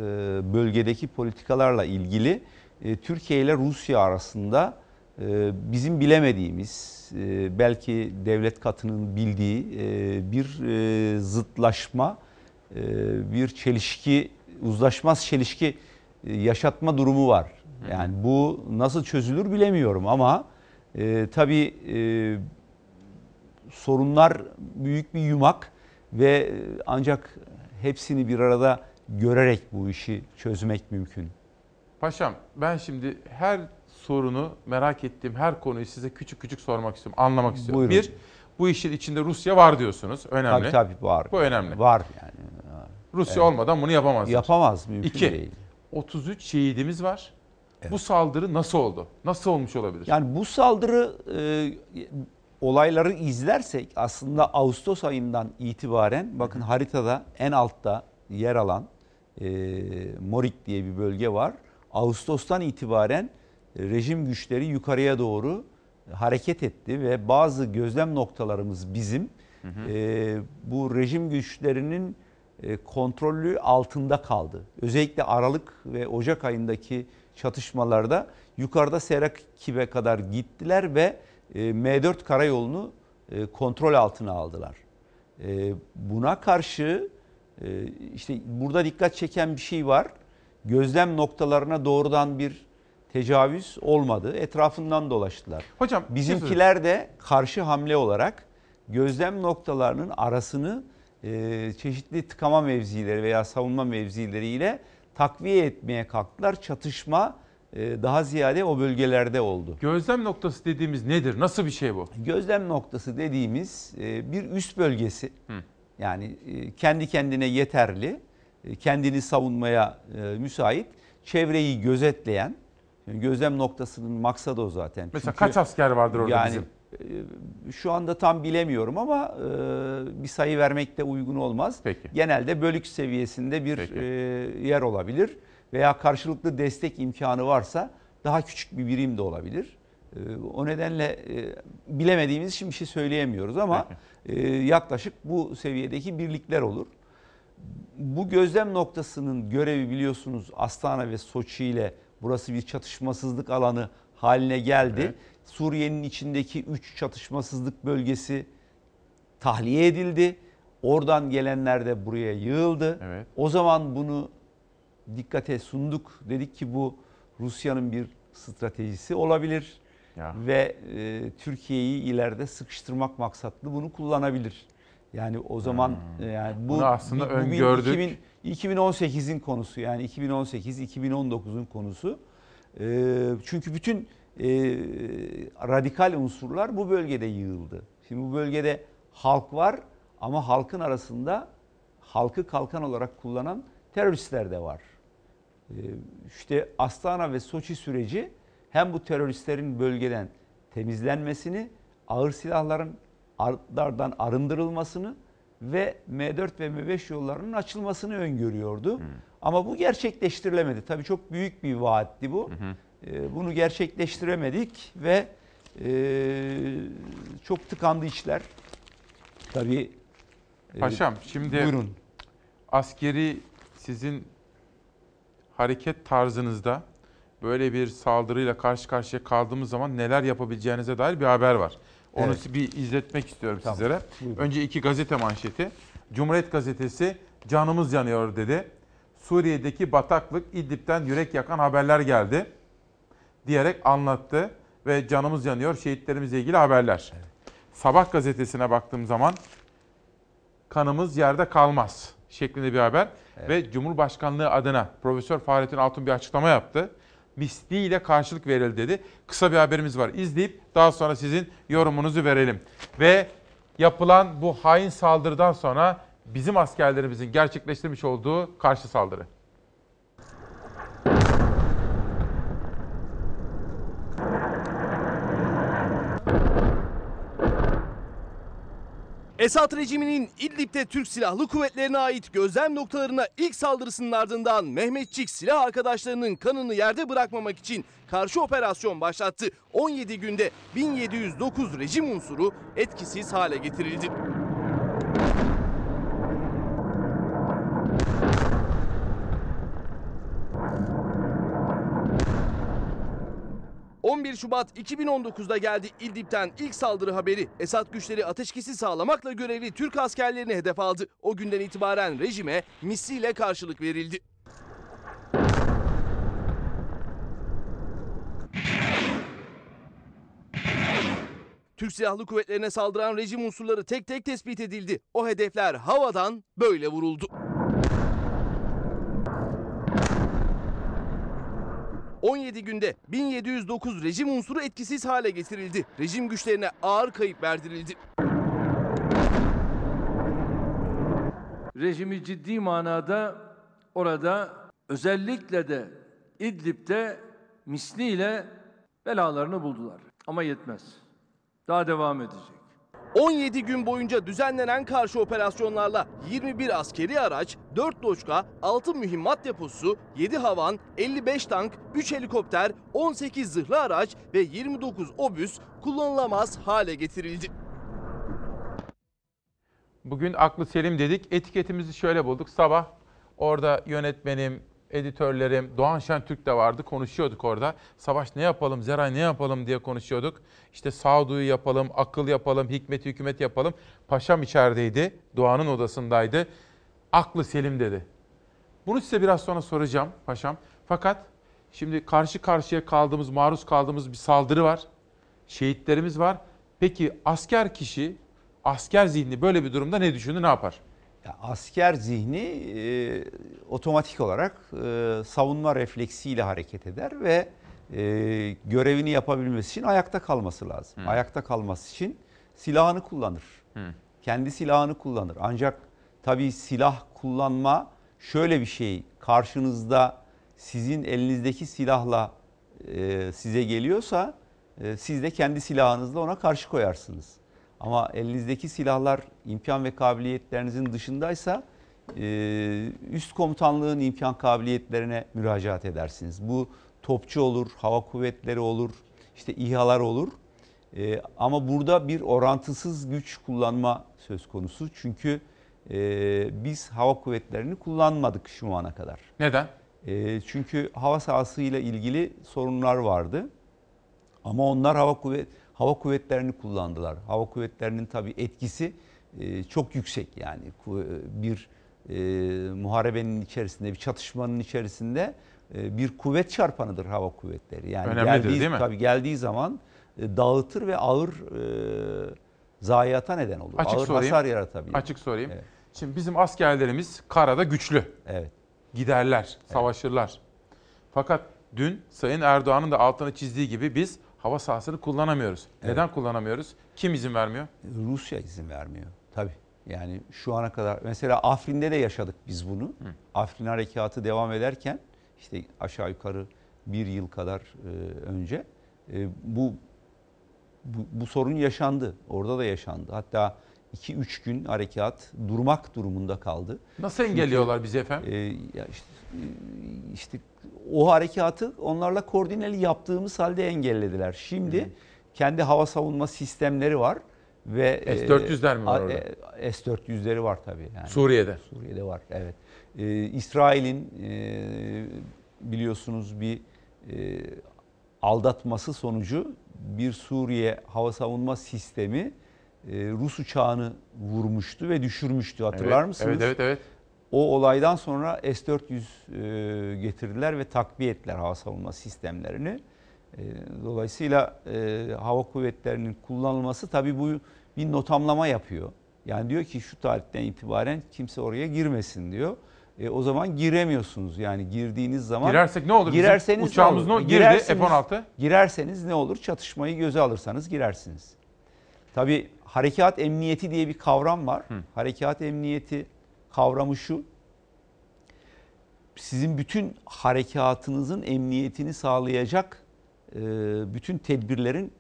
bölgedeki politikalarla ilgili e, Türkiye ile Rusya arasında e, bizim bilemediğimiz, e, belki devlet katının bildiği e, bir e, zıtlaşma, bir çelişki, uzlaşmaz çelişki yaşatma durumu var. Yani bu nasıl çözülür bilemiyorum ama e, tabii sorunlar büyük bir yumak ve ancak hepsini bir arada görerek bu işi çözmek mümkün. Paşam ben şimdi her sorunu merak ettiğim her konuyu size küçük küçük sormak istiyorum, anlamak istiyorum. Buyurun. Bir, bu işin içinde Rusya var diyorsunuz. Önemli. Tabii tabii var. Bu önemli. Var yani. Rusya Evet. olmadan bunu yapamazlar. Yapamaz mümkün İki, değil. 33 şehidimiz var. Bu saldırı nasıl oldu? Nasıl olmuş olabilir? Yani bu saldırı e, olayları izlersek aslında Ağustos ayından itibaren bakın haritada en altta yer alan e, Morik diye bir bölge var. Ağustos'tan itibaren rejim güçleri yukarıya doğru hareket etti ve bazı gözlem noktalarımız bizim e, bu rejim güçlerinin e, kontrolü altında kaldı. Özellikle Aralık ve Ocak ayındaki çatışmalarda yukarıda Serakib'e kadar gittiler ve e, M4 karayolunu e, kontrol altına aldılar. E, Buna karşı e, işte burada dikkat çeken bir şey var. Gözlem noktalarına doğrudan bir tecavüz olmadı. Etrafından dolaştılar. Hocam şey Bizimkiler de karşı hamle olarak gözlem noktalarının arasını e, çeşitli tıkama mevzileri veya savunma mevzileriyle takviye etmeye kalktılar. Çatışma e, daha ziyade o bölgelerde oldu. Gözlem noktası dediğimiz nedir? Nasıl bir şey bu? Gözlem noktası dediğimiz e, bir üst bölgesi. Yani e, kendi kendine yeterli, e, kendini savunmaya e, müsait, çevreyi gözetleyen, yani gözlem noktasının maksadı o zaten. Mesela kaç asker vardır orada bizim? e, Şu anda tam bilemiyorum ama e, bir sayı vermek de uygun olmaz. Peki. Genelde bölük seviyesinde bir e, yer olabilir veya karşılıklı destek imkanı varsa daha küçük bir birim de olabilir. O nedenle bilemediğimiz için bir şey söyleyemiyoruz ama e, yaklaşık bu seviyedeki birlikler olur. Bu gözlem noktasının görevi biliyorsunuz Astana ve Soçi ile burası bir çatışmasızlık alanı haline geldi. Evet. Suriye'nin içindeki 3 çatışmasızlık bölgesi tahliye edildi. Oradan gelenler de buraya yığıldı. Evet. O zaman bunu dikkate sunduk. Dedik ki bu Rusya'nın bir stratejisi olabilir. Ya. Ve e, Türkiye'yi ileride sıkıştırmak maksatlı bunu kullanabilir. Yani o zaman e, yani bu, Hmm. Bunu aslında bu öngördük. 2000 2018'in konusu yani 2018-2019'un konusu. E, çünkü bütün e, radikal unsurlar bu bölgede yığıldı. Şimdi bu bölgede halk var ama halkın arasında halkı kalkan olarak kullanan teröristler de var. E, işte Astana ve Soçi süreci hem bu teröristlerin bölgeden temizlenmesini, ağır silahların ardardan arındırılmasını ve M4 ve M5 yollarının açılmasını öngörüyordu. Ama bu gerçekleştirilemedi. Tabii çok büyük bir vaatti bu. Ee, Bunu gerçekleştiremedik ve e, çok tıkandı işler. Tabii. e, Paşam şimdi Buyurun. askeri sizin hareket tarzınızda böyle bir saldırıyla karşı karşıya kaldığımız zaman neler yapabileceğinize dair bir haber var. Onu Evet. bir izletmek istiyorum Tamam. sizlere. Buyurun. Önce iki gazete manşeti. Cumhuriyet gazetesi canımız yanıyor dedi. Suriye'deki bataklık İdlib'den yürek yakan haberler geldi diyerek anlattı ve canımız yanıyor şehitlerimizle ilgili haberler. Sabah gazetesine baktığım zaman kanımız yerde kalmaz şeklinde bir haber ve Cumhurbaşkanlığı adına Profesör Fahrettin Altun bir açıklama yaptı. Misliyle karşılık verildi dedi. Kısa bir haberimiz var. İzleyip daha sonra sizin yorumunuzu verelim. Ve yapılan bu hain saldırıdan sonra bizim askerlerimizin gerçekleştirmiş olduğu karşı saldırı. Esad rejiminin İdlib'de Türk Silahlı Kuvvetlerine ait gözlem noktalarına ilk saldırısının ardından Mehmetçik silah arkadaşlarının kanını yerde bırakmamak için karşı operasyon başlattı. 17 günde 1709 rejim unsuru etkisiz hale getirildi. 11 Şubat 2019'da geldi İdlib'den ilk saldırı haberi. Esad güçleri ateşkesi sağlamakla görevli Türk askerlerini hedef aldı. O günden itibaren rejime misliyle karşılık verildi. Türk Silahlı Kuvvetlerine saldıran rejim unsurları tek tek tespit edildi. O hedefler havadan böyle vuruldu. 17 günde 1709 rejim unsuru etkisiz hale getirildi. Rejim güçlerine ağır kayıp verdirildi. Rejimi ciddi manada orada özellikle de İdlib'de misliyle belalarını buldular. Ama yetmez. Daha devam edecek. 17 gün boyunca düzenlenen karşı operasyonlarla 21 askeri araç, 4 loşka, 6 mühimmat deposu, 7 havan, 55 tank, 3 helikopter, 18 zırhlı araç ve 29 obüs kullanılamaz hale getirildi. Bugün aklı selim dedik. Etiketimizi şöyle bulduk. Sabah orada yönetmenim, editörlerim, Doğan Şentürk de vardı. Konuşuyorduk orada. Savaş ne yapalım, Zeray ne yapalım diye konuşuyorduk. İşte sağduyu yapalım, akıl yapalım, hikmet hükümet yapalım. Paşam içerideydi, Doğan'ın odasındaydı. Aklı selim dedi. Bunu size biraz sonra soracağım paşam. Fakat şimdi karşı karşıya kaldığımız, maruz kaldığımız bir saldırı var. Şehitlerimiz var. Peki asker kişi, asker zihni böyle bir durumda ne düşünür, ne yapar? Ya asker zihni e, otomatik olarak e, savunma refleksiyle hareket eder ve e, görevini yapabilmesi için ayakta kalması lazım. Hı. Ayakta kalması için silahını kullanır. Hı. Kendi silahını kullanır. Ancak tabii silah kullanma şöyle bir şey. Karşınızda sizin elinizdeki silahla e, size geliyorsa e, siz de kendi silahınızla ona karşı koyarsınız. Ama elinizdeki silahlar imkan ve kabiliyetlerinizin dışındaysa e, üst komutanlığın imkan kabiliyetlerine müracaat edersiniz. Bu topçu olur, hava kuvvetleri olur, işte İHA'lar olur. E, ama burada bir orantısız güç kullanma söz konusu. Çünkü e, biz hava kuvvetlerini kullanmadık şu ana kadar. Neden? Çünkü hava sahasıyla ilgili sorunlar vardı. Ama onlar hava kuvvet hava kuvvetlerini kullandılar. Hava kuvvetlerinin tabii etkisi e, çok yüksek yani bir e, muharebenin içerisinde bir çatışmanın içerisinde e, bir kuvvet çarpanıdır hava kuvvetleri. Yani Önemlidir geldiği, değil mi? Tabii geldiği zaman e, dağıtır ve ağır e, zayiata neden olur. Açık ağır sorayım. hasar yaratabilir. Açık sorayım. Evet. Şimdi bizim askerlerimiz karada güçlü. Evet. Giderler, savaşırlar. Evet. Fakat dün Sayın Erdoğan'ın da altını çizdiği gibi biz hava sahasını kullanamıyoruz. Evet. Neden kullanamıyoruz? Kim izin vermiyor? Rusya izin vermiyor. Tabii. Yani şu ana kadar mesela Afrin'de de yaşadık biz bunu. Hı. Afrin harekatı devam ederken işte aşağı yukarı bir yıl kadar e, önce e, bu, bu bu sorun yaşandı. Orada da yaşandı. Hatta 2-3 gün harekat durmak durumunda kaldı. Nasıl engelliyorlar Çünkü, bizi efendim? E, ya işte, e, işte o harekatı onlarla koordineli yaptığımız halde engellediler. Şimdi Hı. kendi hava savunma sistemleri var ve S-400'ler mi var orada? E, S-400'leri var tabii. Yani. Suriye'de. Suriye'de var evet. Ee, İsrail'in e, biliyorsunuz bir e, aldatması sonucu bir Suriye hava savunma sistemi e, Rus uçağını vurmuştu ve düşürmüştü hatırlar evet, mısınız? Evet evet evet. O olaydan sonra S-400 e, getirdiler ve takviye ettiler hava savunma sistemlerini. E, dolayısıyla e, hava kuvvetlerinin kullanılması tabii bu bir notamlama yapıyor. Yani diyor ki şu tarihten itibaren kimse oraya girmesin diyor. E, o zaman giremiyorsunuz. Yani girdiğiniz zaman girersek ne olur? Girerseniz Bizim uçağımız ne olur? Girdi F-16. Girerseniz ne olur? Çatışmayı göze alırsanız girersiniz. Tabii harekat emniyeti diye bir kavram var. Hı. Harekat emniyeti kavramı şu. Sizin bütün harekatınızın emniyetini sağlayacak e, bütün tedbirlerin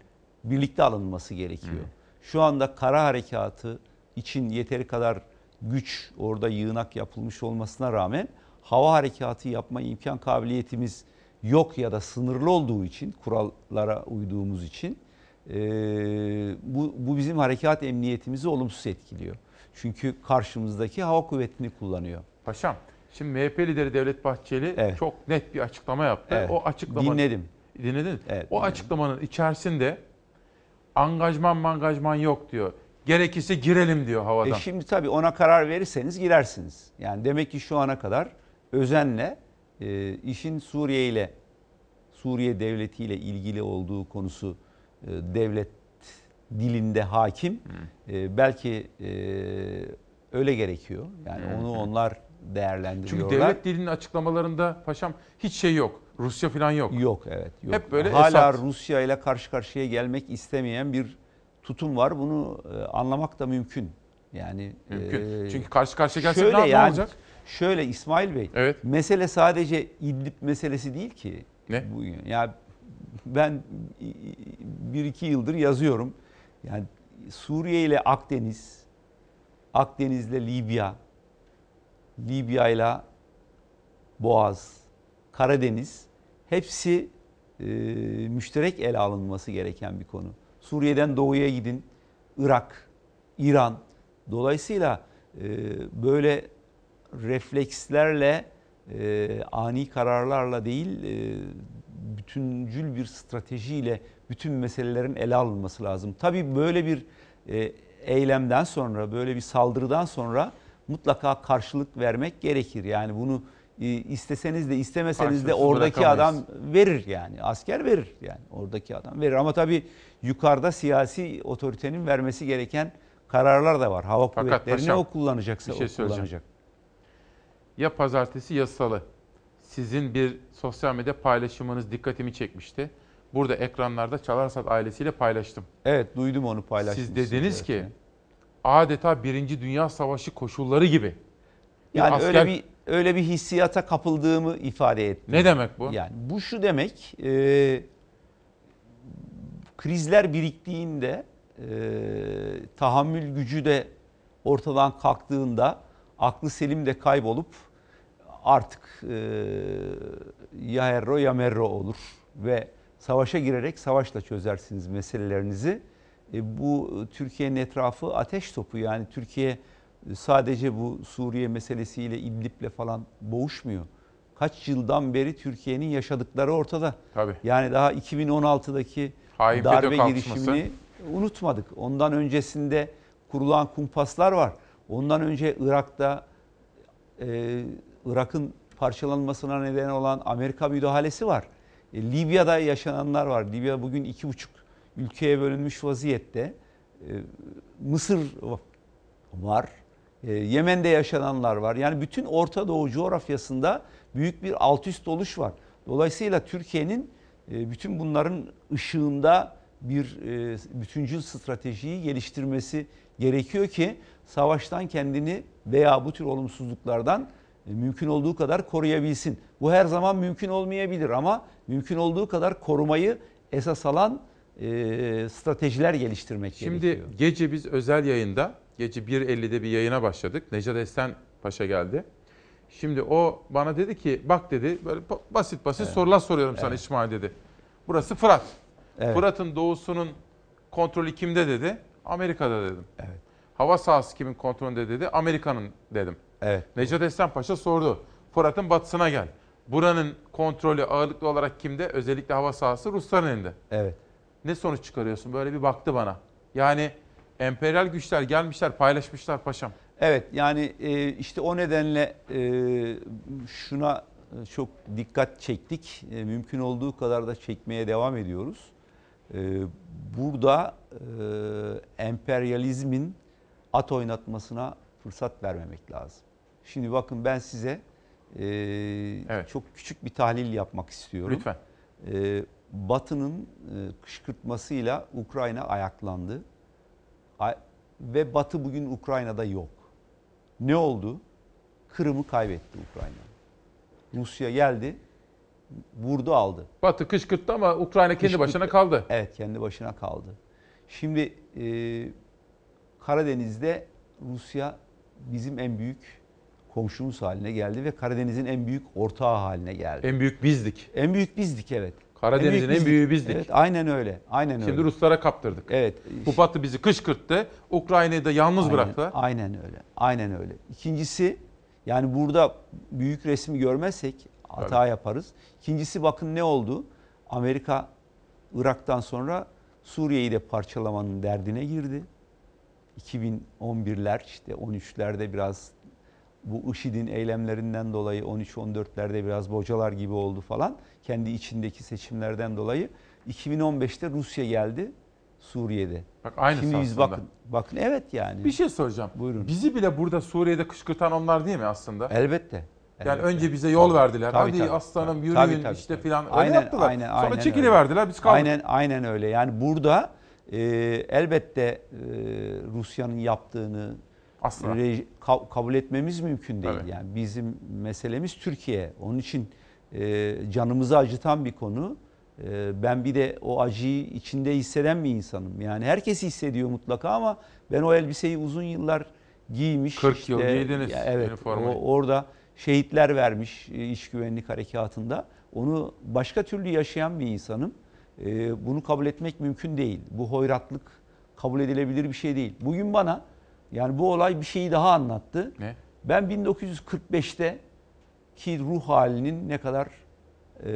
birlikte alınması gerekiyor. Hı. Şu anda kara harekatı için yeteri kadar güç orada yığınak yapılmış olmasına rağmen hava harekatı yapma imkan kabiliyetimiz yok ya da sınırlı olduğu için kurallara uyduğumuz için e, bu, bu bizim harekat emniyetimizi olumsuz etkiliyor. Çünkü karşımızdaki hava kuvvetini kullanıyor. Paşam, şimdi MHP lideri Devlet Bahçeli Evet. çok net bir açıklama yaptı. Evet. O açıklamanın Dinledim. Dinledin. Evet, o açıklamanın içerisinde angajman mangajman yok diyor. Gerekirse girelim diyor havadan. E şimdi tabii ona karar verirseniz girersiniz. Yani demek ki şu ana kadar özenle e, işin Suriye ile Suriye devleti ile ilgili olduğu konusu e, devlet dilinde hakim. E, belki e, öyle gerekiyor. Yani Hı. onu onlar Çünkü değerlendiriyorlar. devlet dilinin açıklamalarında paşam hiç şey yok. Rusya falan yok. Yok evet. Yok. Hep böyle Hala Esad. Rusya ile karşı karşıya gelmek istemeyen bir tutum var. Bunu e, anlamak da mümkün. Yani Mümkün. e, Çünkü karşı karşıya şöyle ne, yani, olacak? Şöyle İsmail Bey. Evet. Mesele sadece İdlib meselesi değil ki. Ne? Bu, ya ben bir iki yıldır yazıyorum. Yani Suriye ile Akdeniz, Akdeniz'le Libya, Libya ile Boğaz, Karadeniz hepsi e, müşterek ele alınması gereken bir konu. Suriye'den doğuya gidin, Irak, İran. Dolayısıyla e, böyle reflekslerle, e, ani kararlarla değil, e, bütüncül bir stratejiyle bütün meselelerin ele alınması lazım. Tabii böyle bir e, eylemden sonra, böyle bir saldırıdan sonra mutlaka karşılık vermek gerekir. Yani bunu e, isteseniz de istemeseniz de oradaki adam verir yani. Asker verir yani. Oradaki adam verir. Ama tabii yukarıda siyasi otoritenin vermesi gereken kararlar da var. Hava Fakat kuvvetlerini paşam, o kullanacaksa şey o kullanacak. Ya pazartesi ya salı. Sizin bir sosyal medya paylaşımınız dikkatimi çekmişti. Burada ekranlarda Çalarsat ailesiyle paylaştım. Evet duydum onu paylaştınız. Siz dediniz ki adeta Birinci Dünya Savaşı koşulları gibi. Yani asker- öyle bir öyle bir hissiyata kapıldığımı ifade ettim. Ne demek bu? Yani bu şu demek, e, krizler biriktiğinde, e, tahammül gücü de ortadan kalktığında, aklı selim de kaybolup artık e, ya herro ya merro olur ve savaşa girerek savaşla çözersiniz meselelerinizi. E, bu Türkiye'nin etrafı ateş topu yani Türkiye sadece bu Suriye meselesiyle İdlib'le falan boğuşmuyor. Kaç yıldan beri Türkiye'nin yaşadıkları ortada. Tabii. Yani daha 2016'daki Hain darbe girişimini unutmadık. Ondan öncesinde kurulan kumpaslar var. Ondan önce Irak'ta e, Irak'ın parçalanmasına neden olan Amerika müdahalesi var. E, Libya'da yaşananlar var. Libya bugün iki buçuk ülkeye bölünmüş vaziyette. E, Mısır var. E, Yemen'de yaşananlar var. Yani bütün Orta Doğu coğrafyasında büyük bir alt üst oluş var. Dolayısıyla Türkiye'nin e, bütün bunların ışığında bir e, bütüncül stratejiyi geliştirmesi gerekiyor ki savaştan kendini veya bu tür olumsuzluklardan mümkün olduğu kadar koruyabilsin. Bu her zaman mümkün olmayabilir ama mümkün olduğu kadar korumayı esas alan e, stratejiler geliştirmek Şimdi gerekiyor. gece biz özel yayında, gece 1.50'de bir yayına başladık. Necat Esen Paşa geldi. Şimdi o bana dedi ki bak dedi böyle ba- basit basit Evet. sorular soruyorum sana Evet. İsmail dedi. Burası Fırat. Evet. Fırat'ın doğusunun kontrolü kimde dedi? Amerika'da dedim. Evet. Hava sahası kimin kontrolünde dedi? Amerika'nın dedim. Evet. Necat Esen Paşa sordu. Fırat'ın batısına gel. Buranın kontrolü ağırlıklı olarak kimde? Özellikle hava sahası Rusların elinde. Evet. Ne sonuç çıkarıyorsun? Böyle bir baktı bana. Yani emperyal güçler gelmişler paylaşmışlar paşam. Evet yani e, işte o nedenle e, şuna çok dikkat çektik. E, Mümkün olduğu kadar da çekmeye devam ediyoruz. Burada emperyalizmin at oynatmasına fırsat vermemek lazım. Şimdi bakın ben size e, çok küçük bir tahlil yapmak istiyorum. Lütfen. E, Batı'nın e, kışkırtmasıyla Ukrayna ayaklandı. Ay- Ve Batı bugün Ukrayna'da yok. Ne oldu? Kırım'ı kaybetti Ukrayna. Rusya geldi, vurdu aldı. Batı kışkırttı ama Ukrayna kendi Kışkırttı. başına kaldı. Evet kendi başına kaldı. Şimdi e, Karadeniz'de Rusya bizim en büyük komşumuz haline geldi ve Karadeniz'in en büyük ortağı haline geldi. En büyük bizdik. En büyük bizdik evet. Karadeniz'in en, bizdik. büyüğü bizdik. Evet aynen öyle. Aynen Şimdi öyle. Ruslara kaptırdık. Evet. Bu batı bizi kışkırttı. Ukrayna'yı da yalnız Aynen, bıraktılar. Aynen öyle. Aynen öyle. İkincisi yani burada büyük resmi görmezsek hata Tabii. yaparız. İkincisi bakın ne oldu? Amerika Irak'tan sonra Suriye'yi de parçalamanın derdine girdi. 2011'ler işte 13'lerde biraz bu IŞİD'in eylemlerinden dolayı 13-14'lerde biraz bocalar gibi oldu falan. Kendi içindeki seçimlerden dolayı. 2015'te Rusya geldi Suriye'de. Bak aynısı Şimdi biz bakın, bakın evet yani. Bir şey soracağım. Buyurun. Bizi bile burada Suriye'de kışkırtan onlar değil mi aslında? Elbette. Yani elbette. önce bize yol verdiler. Tabii, Hadi tabii, aslanım tabii. yürüyün Tabii, tabii, işte tabii. filan öyle Aynen, yaptılar. aynen, Sonra aynen çekiliverdiler biz kaldık. Aynen aynen öyle. Yani burada e, elbette e, Rusya'nın yaptığını Asla. reji- ka- kabul etmemiz mümkün değil. Tabii. Yani bizim meselemiz Türkiye. Onun için e, canımızı acıtan bir konu. E, ben bir de o acıyı içinde hisseden bir insanım. Yani herkes hissediyor mutlaka ama ben o elbiseyi uzun yıllar giymiş. 40 yıl giydiniz Ya evet. üniformayı. O, orada şehitler vermiş e, iç güvenlik harekatında. Onu başka türlü yaşayan bir insanım. E, bunu kabul etmek mümkün değil. Bu hoyratlık kabul edilebilir bir şey değil. Bugün bana yani bu olay bir şeyi daha anlattı. Ne? Ben 1945'te ki ruh halinin ne kadar e,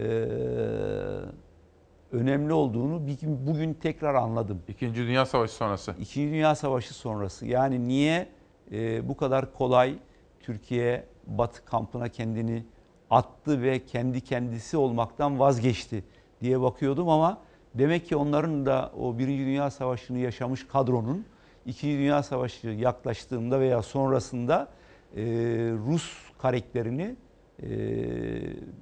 önemli olduğunu bugün tekrar anladım. İkinci Dünya Savaşı sonrası. İkinci Dünya Savaşı sonrası. Yani niye e, bu kadar kolay Türkiye Batı kampına kendini attı ve kendi kendisi olmaktan vazgeçti diye bakıyordum ama demek ki onların da o Birinci Dünya Savaşı'nı yaşamış kadronun İkinci Dünya Savaşı yaklaştığında veya sonrasında e, Rus karakterini e,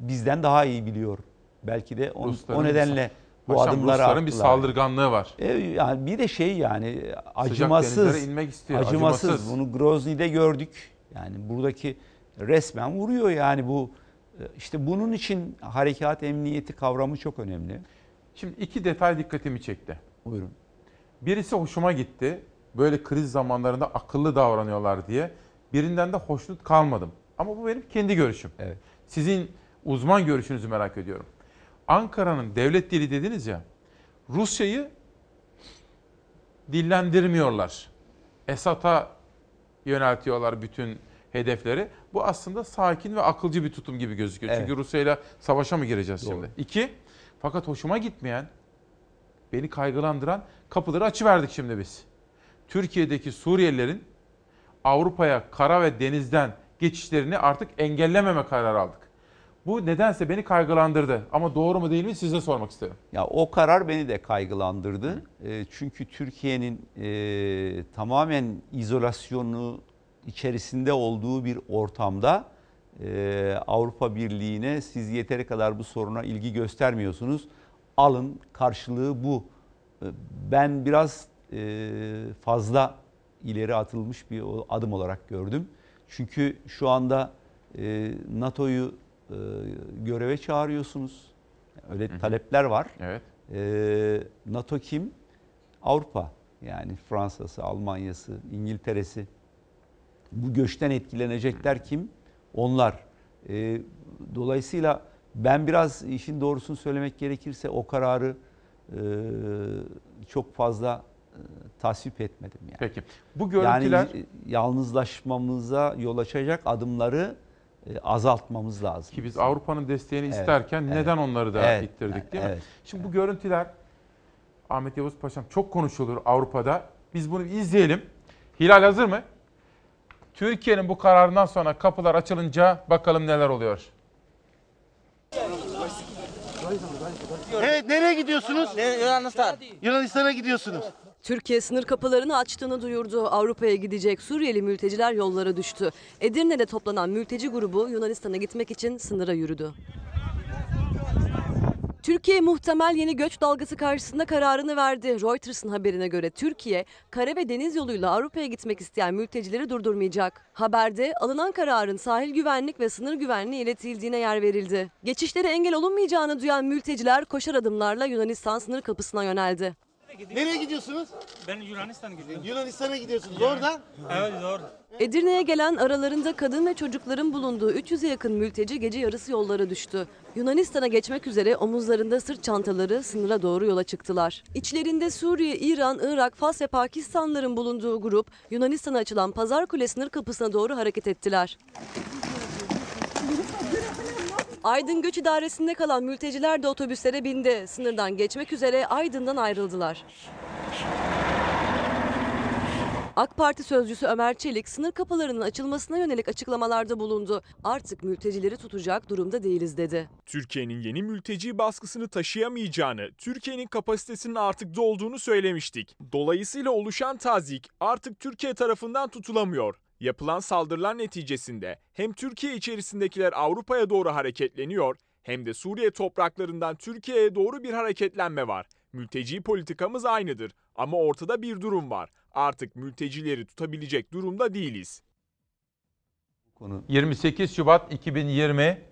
bizden daha iyi biliyor. Belki de on- Rusların o bir- nedenle bu Paşam, adımları Rusların bir attılar. saldırganlığı var. E, yani bir de şey yani acımasız. inmek istiyor, Acımasız. acımasız. Bunu Grozny'de gördük. Yani buradaki resmen vuruyor yani bu e, işte bunun için harekat emniyeti kavramı çok önemli. Şimdi iki detay dikkatimi çekti. Buyurun. Birisi hoşuma gitti. Böyle kriz zamanlarında akıllı davranıyorlar diye. Birinden de hoşnut kalmadım. Ama bu benim kendi görüşüm. Evet. Sizin uzman görüşünüzü merak ediyorum. Ankara'nın devlet dili dediniz ya. Rusya'yı dillendirmiyorlar. Esad'a yöneltiyorlar bütün hedefleri. Bu aslında sakin ve akılcı bir tutum gibi gözüküyor. Evet. Çünkü Rusya'yla savaşa mı gireceğiz Doğru. şimdi? İki, fakat hoşuma gitmeyen, beni kaygılandıran kapıları açıverdik şimdi biz. Türkiye'deki Suriyelilerin Avrupa'ya kara ve denizden geçişlerini artık engellememe kararı aldık. Bu nedense beni kaygılandırdı. Ama doğru mu değil mi size sormak isterim. Ya o karar beni de kaygılandırdı. E, çünkü Türkiye'nin e, tamamen izolasyonu içerisinde olduğu bir ortamda e, Avrupa Birliği'ne siz yeteri kadar bu soruna ilgi göstermiyorsunuz. Alın karşılığı bu. E, Ben biraz fazla ileri atılmış bir adım olarak gördüm. Çünkü şu anda e, NATO'yu e, göreve çağırıyorsunuz. Öyle talepler var. Evet. NATO kim? Avrupa. Yani Fransa'sı, Almanya'sı, İngiltere'si. Bu göçten etkilenecekler kim? Onlar. Dolayısıyla ben biraz işin doğrusunu söylemek gerekirse o kararı e, çok fazla e, tasvip etmedim. Yani. Peki. Bu görüntüler Yani e, yalnızlaşmamıza yol açacak adımları e, azaltmamız lazım. ki biz Avrupa'nın desteğini Evet, isterken evet. neden onları da Evet, ittirdik değil mi? evet, Şimdi bu görüntüler Ahmet Yavuz Paşam çok konuşulur Avrupa'da. Biz bunu izleyelim. Hilal hazır mı? Türkiye'nin bu kararından sonra kapılar açılınca bakalım neler oluyor. Evet nereye gidiyorsunuz? Yunanistan. Yunanistan'a gidiyorsunuz. Türkiye sınır kapılarını açtığını duyurdu. Avrupa'ya gidecek Suriyeli mülteciler yollara düştü. Edirne'de toplanan mülteci grubu Yunanistan'a gitmek için sınıra yürüdü. Türkiye muhtemel yeni göç dalgası karşısında kararını verdi. Reuters'ın haberine göre Türkiye, kara ve deniz yoluyla Avrupa'ya gitmek isteyen mültecileri durdurmayacak. Haberde alınan kararın sahil güvenlik ve sınır güvenliği iletildiğine yer verildi. Geçişlere engel olunmayacağını duyan mülteciler koşar adımlarla Yunanistan sınır kapısına yöneldi. Nereye gidiyorsunuz? Ben Yunanistan'a gidiyorum. Yunanistan'a gidiyorsunuz. Oradan? Evet doğru. Edirne'ye gelen aralarında kadın ve çocukların bulunduğu 300'e yakın mülteci gece yarısı yollara düştü. Yunanistan'a geçmek üzere omuzlarında sırt çantaları sınıra doğru yola çıktılar. İçlerinde Suriye, İran, Irak, Fas ve Pakistanlıların bulunduğu grup Yunanistan'a açılan Pazarkule sınır kapısına doğru hareket ettiler. Aydın Göç İdaresi'nde kalan mülteciler de otobüslere bindi. Sınırdan geçmek üzere Aydın'dan ayrıldılar. AK Parti sözcüsü Ömer Çelik sınır kapılarının açılmasına yönelik açıklamalarda bulundu. Artık mültecileri tutacak durumda değiliz dedi. Türkiye'nin yeni mülteci baskısını taşıyamayacağını, Türkiye'nin kapasitesinin artık dolduğunu söylemiştik. Dolayısıyla oluşan tazik artık Türkiye tarafından tutulamıyor. Yapılan saldırılar neticesinde hem Türkiye içerisindekiler Avrupa'ya doğru hareketleniyor hem de Suriye topraklarından Türkiye'ye doğru bir hareketlenme var. Mülteci politikamız aynıdır ama ortada bir durum var. Artık mültecileri tutabilecek durumda değiliz. 28 Şubat 2020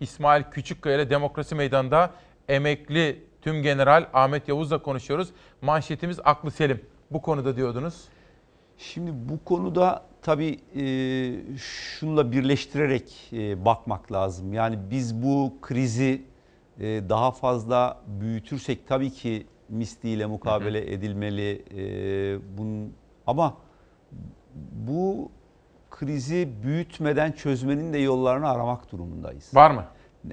İsmail Küçükkaya ile Demokrasi Meydanı'nda emekli tüm general Ahmet Yavuz'la konuşuyoruz. Manşetimiz aklı selim. Bu konuda diyordunuz. Şimdi bu konuda tabii e, şunla birleştirerek e, bakmak lazım. Yani biz bu krizi e, daha fazla büyütürsek tabii ki misliyle mukabele hı hı. edilmeli. E, bunun ama bu krizi büyütmeden çözmenin de yollarını aramak durumundayız. Var mı?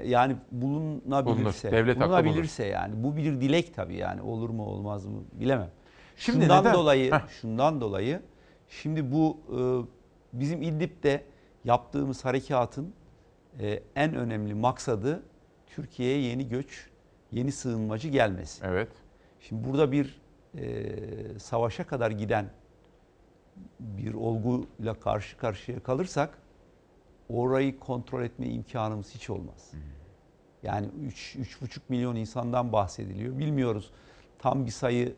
Yani bulunabilirse, Bulunur. Devlet bulunabilirse yani bu bir dilek tabii yani olur mu olmaz mı bilemem. Şimdi şundan neden? dolayı, Heh. şundan dolayı şimdi bu e, bizim İdlib'de yaptığımız harekatın e, en önemli maksadı Türkiye'ye yeni göç, yeni sığınmacı gelmesi. Evet. Şimdi burada bir e, savaşa kadar giden bir olguyla karşı karşıya kalırsak orayı kontrol etme imkanımız hiç olmaz. Yani 3,5 milyon insandan bahsediliyor. Bilmiyoruz tam bir sayı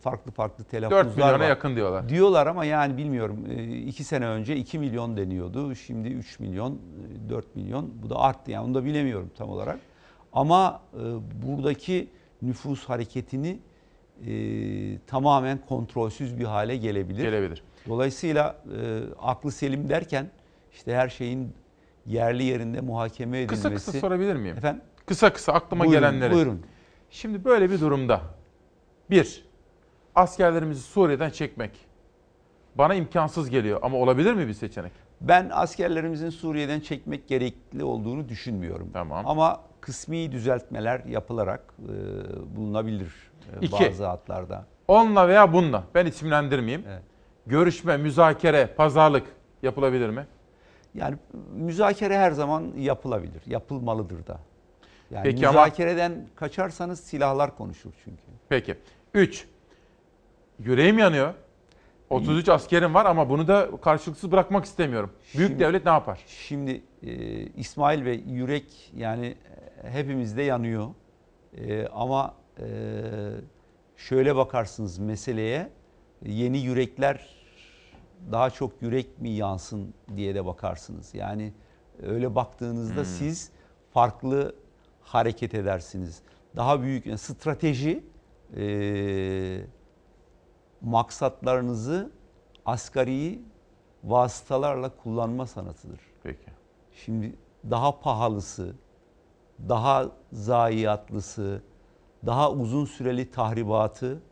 farklı farklı telaffuzlar 4 milyona var. yakın diyorlar. Diyorlar ama yani bilmiyorum. 2 sene önce 2 milyon deniyordu. Şimdi 3 milyon, 4 milyon. Bu da arttı yani onu da bilemiyorum tam olarak. Ama buradaki nüfus hareketini e, tamamen kontrolsüz bir hale gelebilir. Gelebilir. Dolayısıyla e, aklı selim derken işte her şeyin yerli yerinde muhakeme edilmesi. Kısa kısa sorabilir miyim? Efendim? Kısa kısa aklıma buyurun, gelenleri. Buyurun. Şimdi böyle bir durumda bir, askerlerimizi Suriye'den çekmek bana imkansız geliyor ama olabilir mi bir seçenek? Ben askerlerimizin Suriye'den çekmek gerekli olduğunu düşünmüyorum. Tamam. Ama kısmi düzeltmeler yapılarak e, bulunabilir e, İki, bazı hatlarda. Onunla veya bununla ben isimlendirmeyeyim. Evet. Görüşme, müzakere, pazarlık yapılabilir mi? Yani müzakere her zaman yapılabilir. Yapılmalıdır da. Yani Peki müzakereden ama... kaçarsanız silahlar konuşur çünkü. Peki. 3. Yüreğim yanıyor. 33 askerim var ama bunu da karşılıksız bırakmak istemiyorum. Büyük şimdi, devlet ne yapar? Şimdi e, İsmail Bey yürek yani hepimizde yanıyor. E, ama e, şöyle bakarsınız meseleye yeni yürekler daha çok yürek mi yansın diye de bakarsınız. Yani öyle baktığınızda hmm. siz farklı hareket edersiniz. Daha büyük yani strateji e, maksatlarınızı asgari vasıtalarla kullanma sanatıdır. Peki. Şimdi daha pahalısı, daha zayiatlısı, daha uzun süreli tahribatı